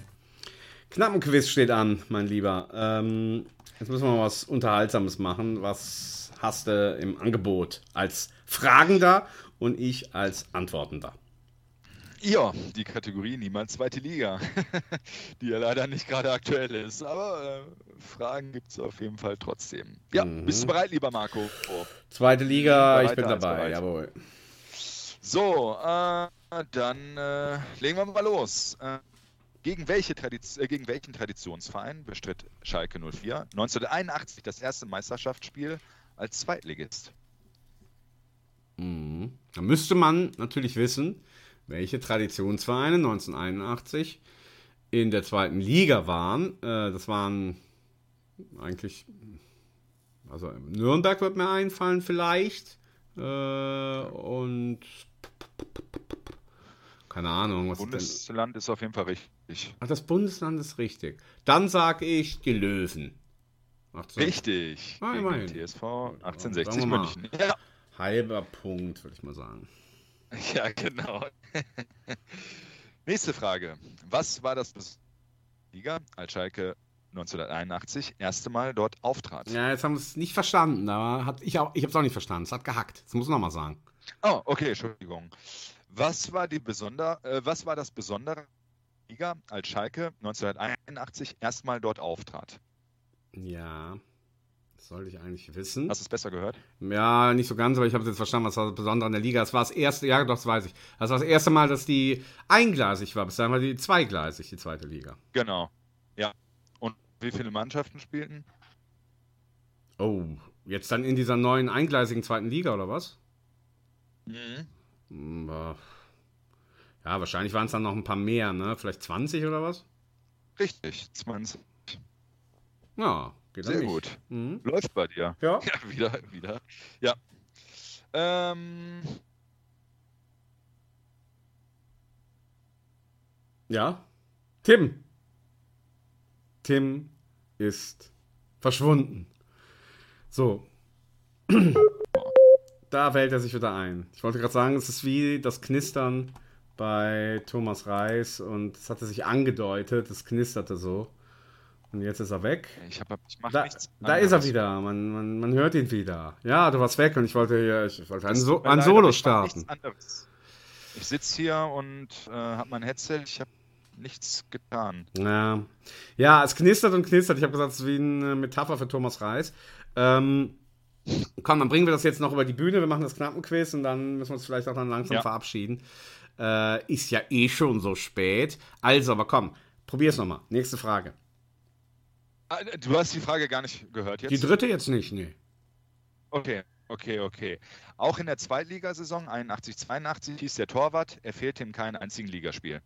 Knappenquiz steht an, mein Lieber. Ähm, jetzt müssen wir mal was Unterhaltsames machen. Was hast du im Angebot als Fragender und ich als Antwortender? Ja, die Kategorie Niemals zweite Liga, die ja leider nicht gerade aktuell ist. Aber äh, Fragen gibt es auf jeden Fall trotzdem. Ja, Mhm. bist du bereit, lieber Marco? Oh. Zweite Liga, ich bin dabei, jawohl. So, äh, dann äh, legen wir mal los. Äh, gegen, welche äh, gegen welchen Traditionsverein bestritt Schalke 04 1981 das erste Meisterschaftsspiel als Zweitligist? Mhm. Da müsste man natürlich wissen, welche Traditionsvereine 1981 in der zweiten Liga waren. Äh, das waren eigentlich, also Nürnberg wird mir einfallen vielleicht. Äh, und keine Ahnung, was ist? Bundesland ist auf jeden Fall richtig. Ach, das Bundesland ist richtig. Dann sage ich die Löwen. 18 Richtig. Ah, immerhin. TSV Sagen 1860 wir mal. München. Ja. Halber Punkt, würde ich mal sagen. Ja, genau. Nächste Frage. Was war das Liga, als Schalke 1981 erste Mal dort auftrat? Ja, jetzt haben wir es nicht verstanden. Aber hat, ich auch, ich habe es auch nicht verstanden. Es hat gehackt. Das muss ich nochmal sagen. Oh, okay, Entschuldigung. Was war, die Besonder äh, was war das Besondere Liga, als Schalke 1981 erstmal dort auftrat? Ja, sollte ich eigentlich wissen. Hast du es besser gehört? Ja, nicht so ganz, aber ich habe jetzt verstanden, was war das Besondere an der Liga. Das war das erste, ja, doch, das weiß ich. Das war das erste Mal, dass die eingleisig war. Bis dahin war die zweigleisig, die zweite Liga. Genau. Ja. Und wie viele Mannschaften spielten? Oh, Jetzt dann in dieser neuen eingleisigen zweiten Liga, oder was? Mhm. Hm, Ja, wahrscheinlich waren es dann noch ein paar mehr, ne? Vielleicht 20 oder was? Richtig, 20. Ja, geht Sehr gut. Mhm. Läuft bei dir. Ja. Ja, wieder, wieder. Ja. Ähm, Ja. Tim. Tim ist verschwunden. So. Da wählt er sich wieder ein. Ich wollte gerade sagen, es ist wie das Knistern bei Thomas Reis und es hatte sich angedeutet, es knisterte so. Und jetzt ist er weg. ich hab, ich mach Da, nichts. da ist er wieder. Man, man, man hört ihn wieder. Ja, du warst weg und ich wollte hier ich wollte ein, Es so ein Solo ich starten. Ich sitze hier und äh, habe mein Headset. Ich habe nichts getan. Ja. ja, es knistert und knistert. Ich habe gesagt, es ist wie eine Metapher für Thomas Reis. Ähm, komm, dann bringen wir das jetzt noch über die Bühne. Wir machen das Knappenquiz und dann müssen wir uns vielleicht auch dann langsam Ja. verabschieden. Äh, ist ja eh schon so spät. Also, aber komm, probier's nochmal. Nächste Frage. Ah, Du hast die Frage gar nicht gehört jetzt? Die dritte jetzt nicht, nee. Okay, okay, okay. Auch in der Zweitligasaison 81-82 hieß der Torwart, er fehlte in keinem einzigen Ligaspiel.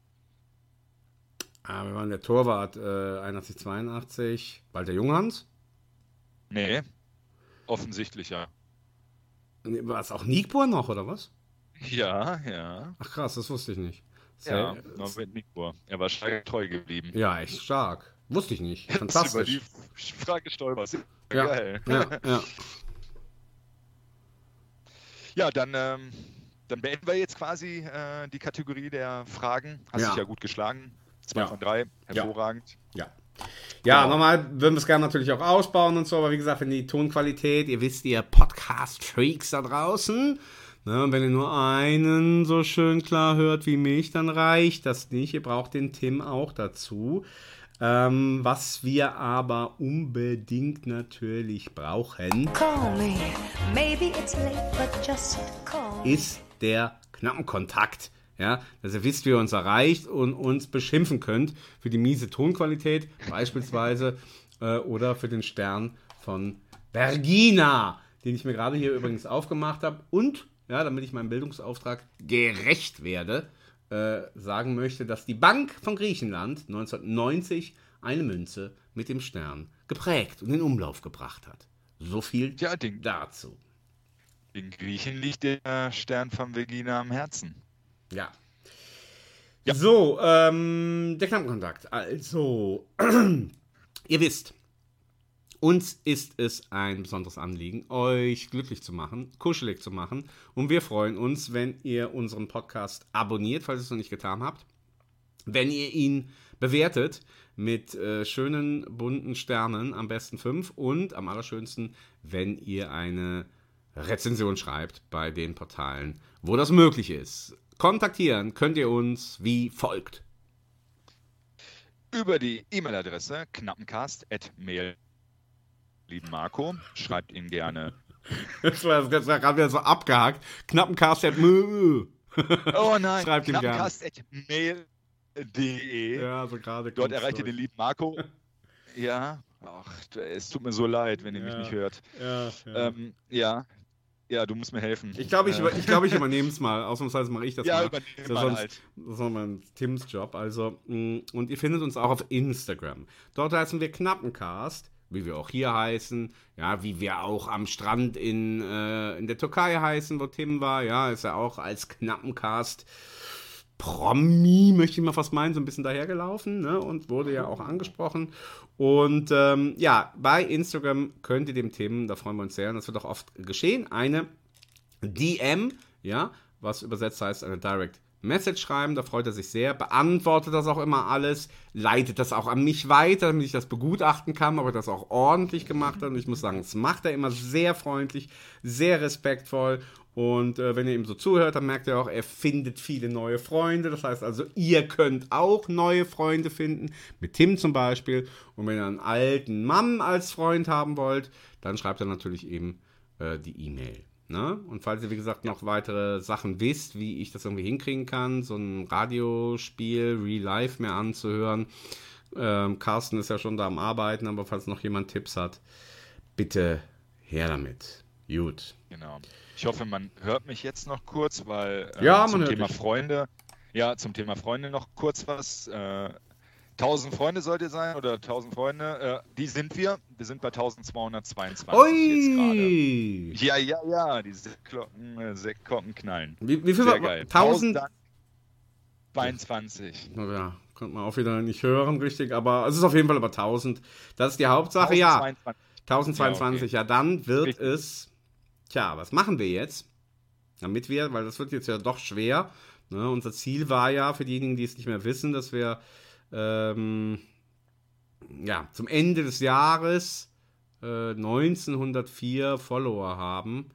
Ah, wir waren der Torwart äh, 81, 82. Walter Junghans? Nee, offensichtlich ja. Nee, War es auch Nigbur noch, oder was? Ja, ja. Ach krass, das wusste ich nicht. Ja, Sehr- Norbert Nigbur. Er war Schalke treu geblieben. Ja, echt stark. Wusste ich nicht. Jetzt Über Fantastisch. die Frage stolperst. Ja, Geil. ja, ja. Ja, dann, ähm, dann beenden wir jetzt quasi äh, die Kategorie der Fragen. Hast Ja. dich ja gut geschlagen. Zwei Ja. von drei. Hervorragend. Ja. Ja, Genau. nochmal würden wir es gerne natürlich auch ausbauen und so, aber wie gesagt, wenn die Tonqualität, ihr wisst, ihr Podcast-Freaks da draußen, ne, und wenn ihr nur einen so schön klar hört wie mich, dann reicht das nicht. Ihr braucht den Tim auch dazu. Ähm, was wir aber unbedingt natürlich brauchen, ist der Knappenkontakt. Ja, dass ihr wisst, wie ihr uns erreicht und uns beschimpfen könnt für die miese Tonqualität beispielsweise äh, oder für den Stern von Vergina, den ich mir gerade hier übrigens aufgemacht habe. Und, ja, damit ich meinem Bildungsauftrag gerecht werde, äh, sagen möchte, dass die Bank von Griechenland 1990 eine Münze mit dem Stern geprägt und in Umlauf gebracht hat. So viel dazu. Den Griechen liegt der Stern von Vegina am Herzen. Ja. So, ähm, der Knappenkontakt. Also, ihr wisst, uns ist es ein besonderes Anliegen, euch glücklich zu machen, kuschelig zu machen. Und wir freuen uns, wenn ihr unseren Podcast abonniert, falls ihr es noch nicht getan habt. Wenn ihr ihn bewertet mit äh, schönen bunten Sternen, am besten fünf. Und am allerschönsten, wenn ihr eine Rezension schreibt bei den Portalen, wo das möglich ist. Kontaktieren könnt ihr uns wie folgt. Über die E-Mail-Adresse knappencast.mail. Lieben Marco, schreibt ihn gerne. Das war, das war gerade wieder so abgehakt. Knappencast. Oh nein, Schreibt ihm gerne. knappencast.mail.de. Ja, so gerade Dort erreicht ihr den lieben Marco. Ja, ach, es tut mir so leid, wenn ihr mich Ja, nicht hört. ja, ja. Ähm, ja. ja, du musst mir helfen. Ich glaube, ich, Äh, ich, glaub, ich übernehme es mal. Ausnahmsweise mache ich das Ja, mal. übernehm Das mal sonst, halt. Das ist nochmal Tims Job. Also, mh, und ihr findet uns auch auf Instagram. Dort heißen wir Knappencast, wie wir auch hier heißen. Ja, wie wir auch am Strand in, äh, in der Türkei heißen, wo Tim war. Ja, ist ja auch als Knappencast Promi, möchte ich mal fast meinen, so ein bisschen dahergelaufen ne? und wurde ja auch angesprochen. Und ähm, ja, bei Instagram könnt ihr dem Tim, da freuen wir uns sehr, und das wird auch oft geschehen, eine DM, ja, was übersetzt heißt eine Direct Message schreiben, da freut er sich sehr, beantwortet das auch immer alles, leitet das auch an mich weiter, damit ich das begutachten kann, ob er das auch ordentlich gemacht hat. Und ich muss sagen, das macht er immer sehr freundlich, sehr respektvoll. Und äh, wenn ihr ihm so zuhört, dann merkt ihr auch, er findet viele neue Freunde. Das heißt also, ihr könnt auch neue Freunde finden, mit Tim zum Beispiel. Und wenn ihr einen alten Mann als Freund haben wollt, dann schreibt er natürlich eben äh, die E-Mail. Ne? Und falls ihr, wie gesagt, noch weitere Sachen wisst, wie ich das irgendwie hinkriegen kann, so ein Radiospiel, Real Life mehr anzuhören. Ähm, Carsten ist ja schon da am Arbeiten, aber falls noch jemand Tipps hat, bitte Her damit. Gut. Genau. Ich hoffe, man hört mich jetzt noch kurz, weil äh, Ja, zum Thema dich. Freunde, ja, zum Thema Freunde noch kurz was. Äh, 1000 Freunde sollt ihr sein oder 1000 Freunde, äh, die sind wir. Wir sind bei 1222 jetzt gerade. Ui! Ja, ja, ja, die Sektglocken, äh, Sektglocken knallen. Wie, wie viel Sehr war- geil. 1000? 1022. Ja, konnte man auch wieder nicht hören, richtig, aber es ist auf jeden Fall über 1000. Das ist die Hauptsache, ja. 1022. 1022, ja, Ja, okay. dann wird Richtig. es. Tja, was machen wir jetzt? Damit wir, weil das wird jetzt ja doch schwer. Ne? Unser Ziel war ja, für diejenigen, die es nicht mehr wissen, dass wir ähm, ja, zum Ende des Jahres äh, 1904 Follower haben.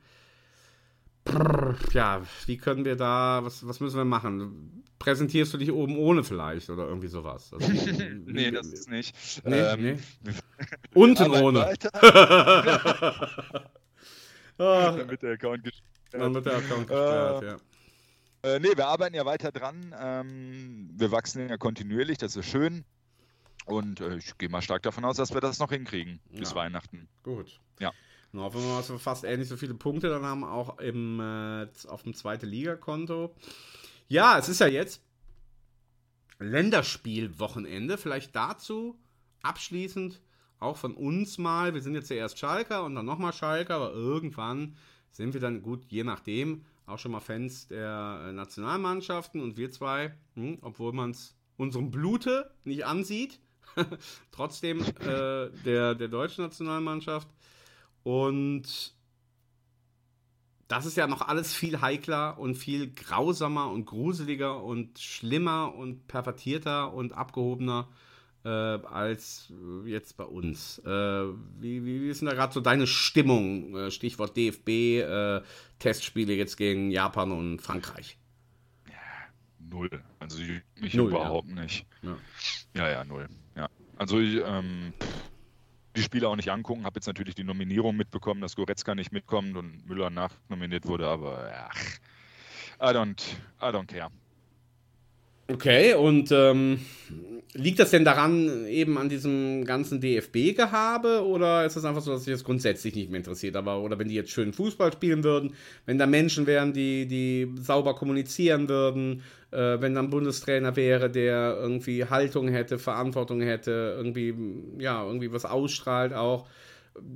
Ja, wie können wir da, was, was müssen wir machen? Präsentierst du dich oben ohne vielleicht oder irgendwie sowas? Also, nee, das ist nicht. Nee, Ähm, nee. Unten ohne. weiter. Ah. Damit der Account gesperrt Dann wird der Account gesperrt, ja. Äh, nee, wir arbeiten ja weiter dran. Ähm, wir wachsen ja kontinuierlich, das ist schön. Und äh, ich gehe mal stark davon aus, dass wir das noch hinkriegen bis Ja. Weihnachten. Gut. Ja. Und hoffen wir mal, dass wir fast ähnlich so viele Punkte dann haben, auch im, äh, auf dem zweiten Liga-Konto. Ja, es ist ja jetzt Länderspielwochenende. Vielleicht dazu abschließend auch von uns mal. Wir sind jetzt zuerst Schalker und dann nochmal Schalker, aber irgendwann sind wir dann gut, je nachdem, auch schon mal Fans der äh, Nationalmannschaften und wir zwei, hm, obwohl man es unserem Blute nicht ansieht, trotzdem äh, der, der deutschen Nationalmannschaft. Und das ist ja noch alles viel heikler und viel grausamer und gruseliger und schlimmer und pervertierter und abgehobener äh, als äh, jetzt bei uns. Äh, wie, wie, ist denn da gerade so deine Stimmung? Äh, Stichwort DFB, äh, Testspiele jetzt gegen Japan und Frankreich. Null. Also ich- Null, überhaupt ja. nicht. Ja. Ja, ja, null. Also ich, ähm, die Spiele auch nicht angucken. Habe jetzt natürlich die Nominierung mitbekommen, dass Goretzka nicht mitkommt und Müller nachnominiert wurde, aber ach, I don't, I don't care. Okay, und ähm, liegt das denn daran, eben an diesem ganzen DFB-Gehabe oder ist es einfach so, dass sich das grundsätzlich nicht mehr interessiert? Aber, oder wenn die jetzt schön Fußball spielen würden, wenn da Menschen wären, die, die sauber kommunizieren würden, äh, wenn da ein Bundestrainer wäre, der irgendwie Haltung hätte, Verantwortung hätte, irgendwie, ja, irgendwie was ausstrahlt auch,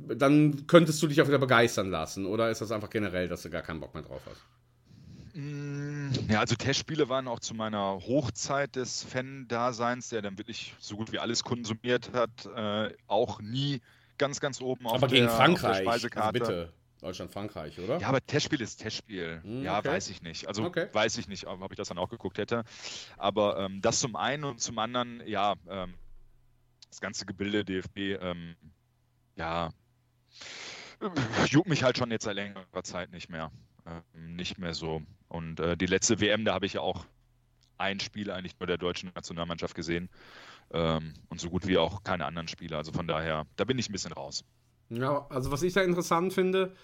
dann könntest du dich auch wieder begeistern lassen. Oder ist das einfach generell, dass du gar keinen Bock mehr drauf hast? Mm, Ja, also Testspiele waren auch zu meiner Hochzeit des Fan-Daseins, der dann wirklich so gut wie alles konsumiert hat, äh, auch nie ganz, ganz oben auf Aber der, gegen auf der Frankreich, also Speisekarte. bitte. Deutschland-Frankreich, oder? Ja, aber Testspiel ist Testspiel. Hm, ja, okay. weiß ich nicht. Also Okay. weiß ich nicht, ob ob ich das dann auch geguckt hätte. Aber ähm, das zum einen und zum anderen, ja, ähm, das ganze Gebilde DFB, ähm, ja, äh, juckt mich halt schon jetzt seit längerer Zeit nicht mehr. Ähm, nicht mehr so. Und äh, die letzte WM, da habe ich ja auch ein Spiel eigentlich nur der deutschen Nationalmannschaft gesehen. Ähm, und so gut wie auch keine anderen Spiele. Also von daher, da bin ich ein bisschen raus. Ja, also was ich da interessant finde,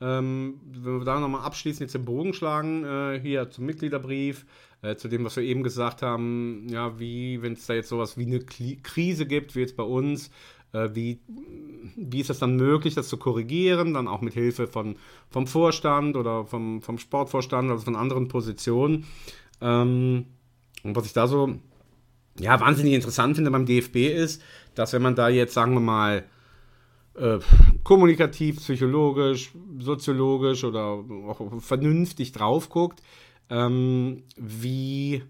ähm, wenn wir da nochmal abschließend jetzt den Bogen schlagen, äh, hier zum Mitgliederbrief, äh, zu dem, was wir eben gesagt haben, ja, wie, wenn es da jetzt sowas wie eine Krise gibt, wie jetzt bei uns, wie, wie ist das dann möglich, das zu korrigieren, dann auch mit Hilfe von, vom Vorstand oder vom, vom Sportvorstand, also von anderen Positionen. Ähm, und was ich da so ja, wahnsinnig interessant finde beim DFB ist, dass wenn man da jetzt, sagen wir mal, äh, kommunikativ, psychologisch, soziologisch oder auch vernünftig drauf guckt, ähm, wie,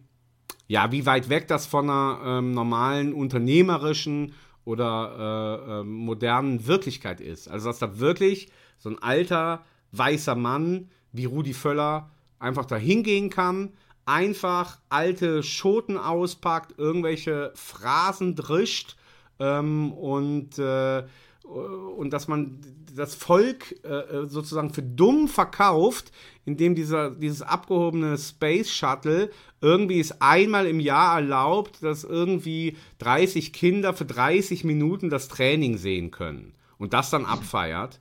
ja, wie weit weg das von einer ähm, normalen unternehmerischen oder äh, äh, modernen Wirklichkeit ist. Also dass da wirklich so ein alter, weißer Mann wie Rudi Völler einfach da hingehen kann, einfach alte Schoten auspackt, irgendwelche Phrasen drischt ähm, und äh, und dass man das Volk äh, sozusagen für dumm verkauft, indem dieser, dieses abgehobene Space Shuttle irgendwie es einmal im Jahr erlaubt, dass irgendwie 30 Kinder für 30 Minuten das Training sehen können und das dann abfeiert.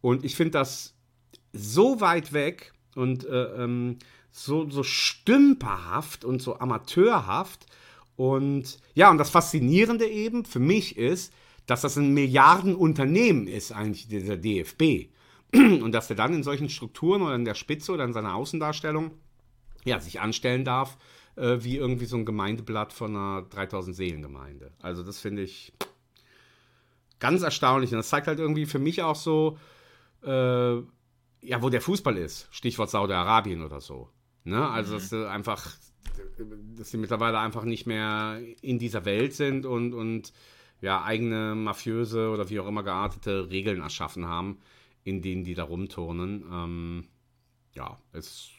Und ich finde das so weit weg und äh, ähm, so, so stümperhaft und so amateurhaft. Und ja, und das Faszinierende eben für mich ist, dass das ein Milliardenunternehmen ist, eigentlich dieser DFB. Und dass er dann in solchen Strukturen oder in der Spitze oder in seiner Außendarstellung ja, sich anstellen darf, äh, wie irgendwie so ein Gemeindeblatt von einer 3000 Seelengemeinde. Also das finde ich ganz erstaunlich. Und das zeigt halt irgendwie für mich auch so, äh, ja, wo der Fußball ist. Stichwort Saudi-Arabien oder so. Ne? Also, mhm. dass sie einfach, dass sie mittlerweile einfach nicht mehr in dieser Welt sind und, und ja, eigene mafiöse oder wie auch immer geartete Regeln erschaffen haben, in denen die da rumturnen. Ähm, ja, es,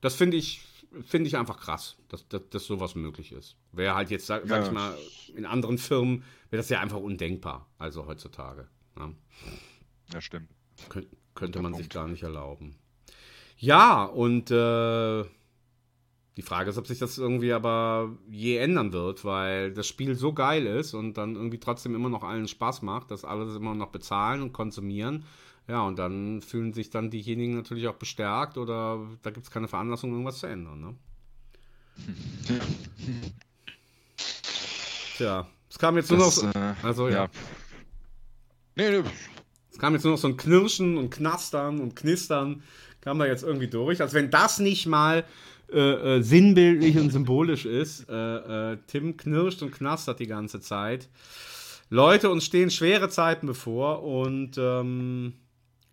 das finde ich, finde ich einfach krass, dass, dass, dass sowas möglich ist. Wäre halt jetzt, sag, ja. sag, ich mal, in anderen Firmen wäre das ja einfach undenkbar, also heutzutage. Ne? Ja, stimmt. Kön könnte man Punkt. sich gar nicht erlauben. Ja, und äh, die Frage ist, ob sich das irgendwie aber je ändern wird, weil das Spiel so geil ist und dann irgendwie trotzdem immer noch allen Spaß macht, dass alle das immer noch bezahlen und konsumieren. Ja, und dann fühlen sich dann diejenigen natürlich auch bestärkt oder da gibt es keine Veranlassung, irgendwas zu ändern. Ne? Tja, es kam jetzt nur das, noch. Äh, also ja. ja. Nee, nee. Es kam jetzt nur noch so ein Knirschen und Knastern und Knistern, kam da jetzt irgendwie durch. Als wenn das nicht mal äh, äh, sinnbildlich und symbolisch ist. Äh, äh, Tim knirscht und knastert die ganze Zeit. Leute, uns stehen schwere Zeiten bevor und ähm,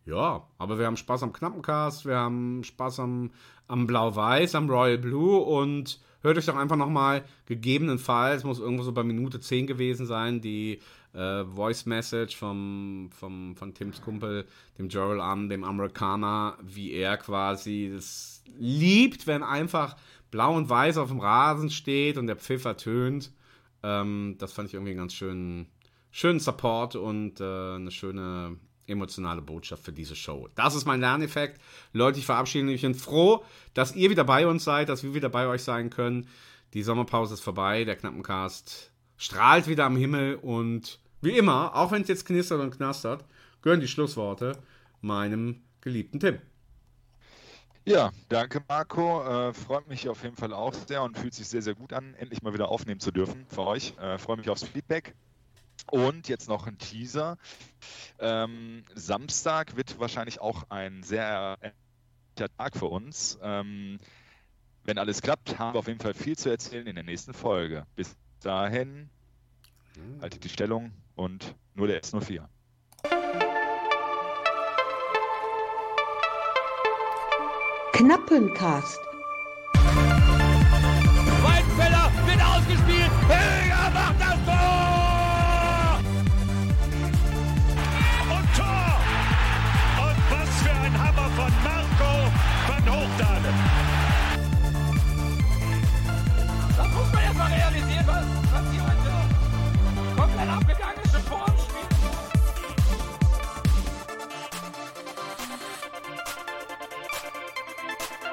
ja, aber wir haben Spaß am Knappencast, wir haben Spaß am, am Blau-Weiß, am Royal Blue und hört euch doch einfach nochmal, gegebenenfalls, muss irgendwo so bei Minute 10 gewesen sein, die äh, Voice Message vom, vom, von Tims Kumpel, dem Joel an, dem Amerikaner, wie er quasi das liebt, wenn einfach blau und weiß auf dem Rasen steht und der Pfiffer tönt. Ähm, das fand ich irgendwie einen ganz schönen, schönen Support und äh, eine schöne emotionale Botschaft für diese Show. Das ist mein Lerneffekt. Leute, ich verabschiede mich. Ich bin froh, dass ihr wieder bei uns seid, dass wir wieder bei euch sein können. Die Sommerpause ist vorbei. Der Knappencast strahlt wieder am Himmel und wie immer, auch wenn es jetzt knistert und knastert, gehören die Schlussworte meinem geliebten Tim. Ja, danke Marco. Äh, freut mich auf jeden Fall auch sehr und fühlt sich sehr, sehr gut an, endlich mal wieder aufnehmen zu dürfen für euch. Äh, freue mich aufs Feedback. Und jetzt noch ein Teaser. Ähm, Samstag wird wahrscheinlich auch ein sehr Tag für uns. Ähm, wenn alles klappt, haben wir auf jeden Fall viel zu erzählen in der nächsten Folge. Bis dahin, haltet die Stellung und nur der S04. Knappencast. Weidenfeller wird ausgespielt. Höger macht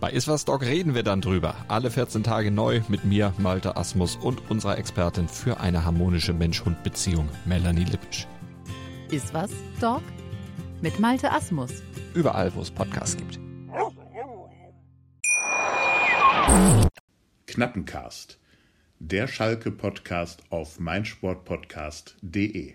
Bei Iswas Dog reden wir dann drüber. Alle 14 Tage neu mit mir, Malte Asmus und unserer Expertin für eine harmonische Mensch-Hund-Beziehung, Melanie Lippisch. Iswas Dog mit Malte Asmus. Überall, wo es Podcasts gibt. Knappencast. Der Schalke-Podcast auf meinsportpodcast.de.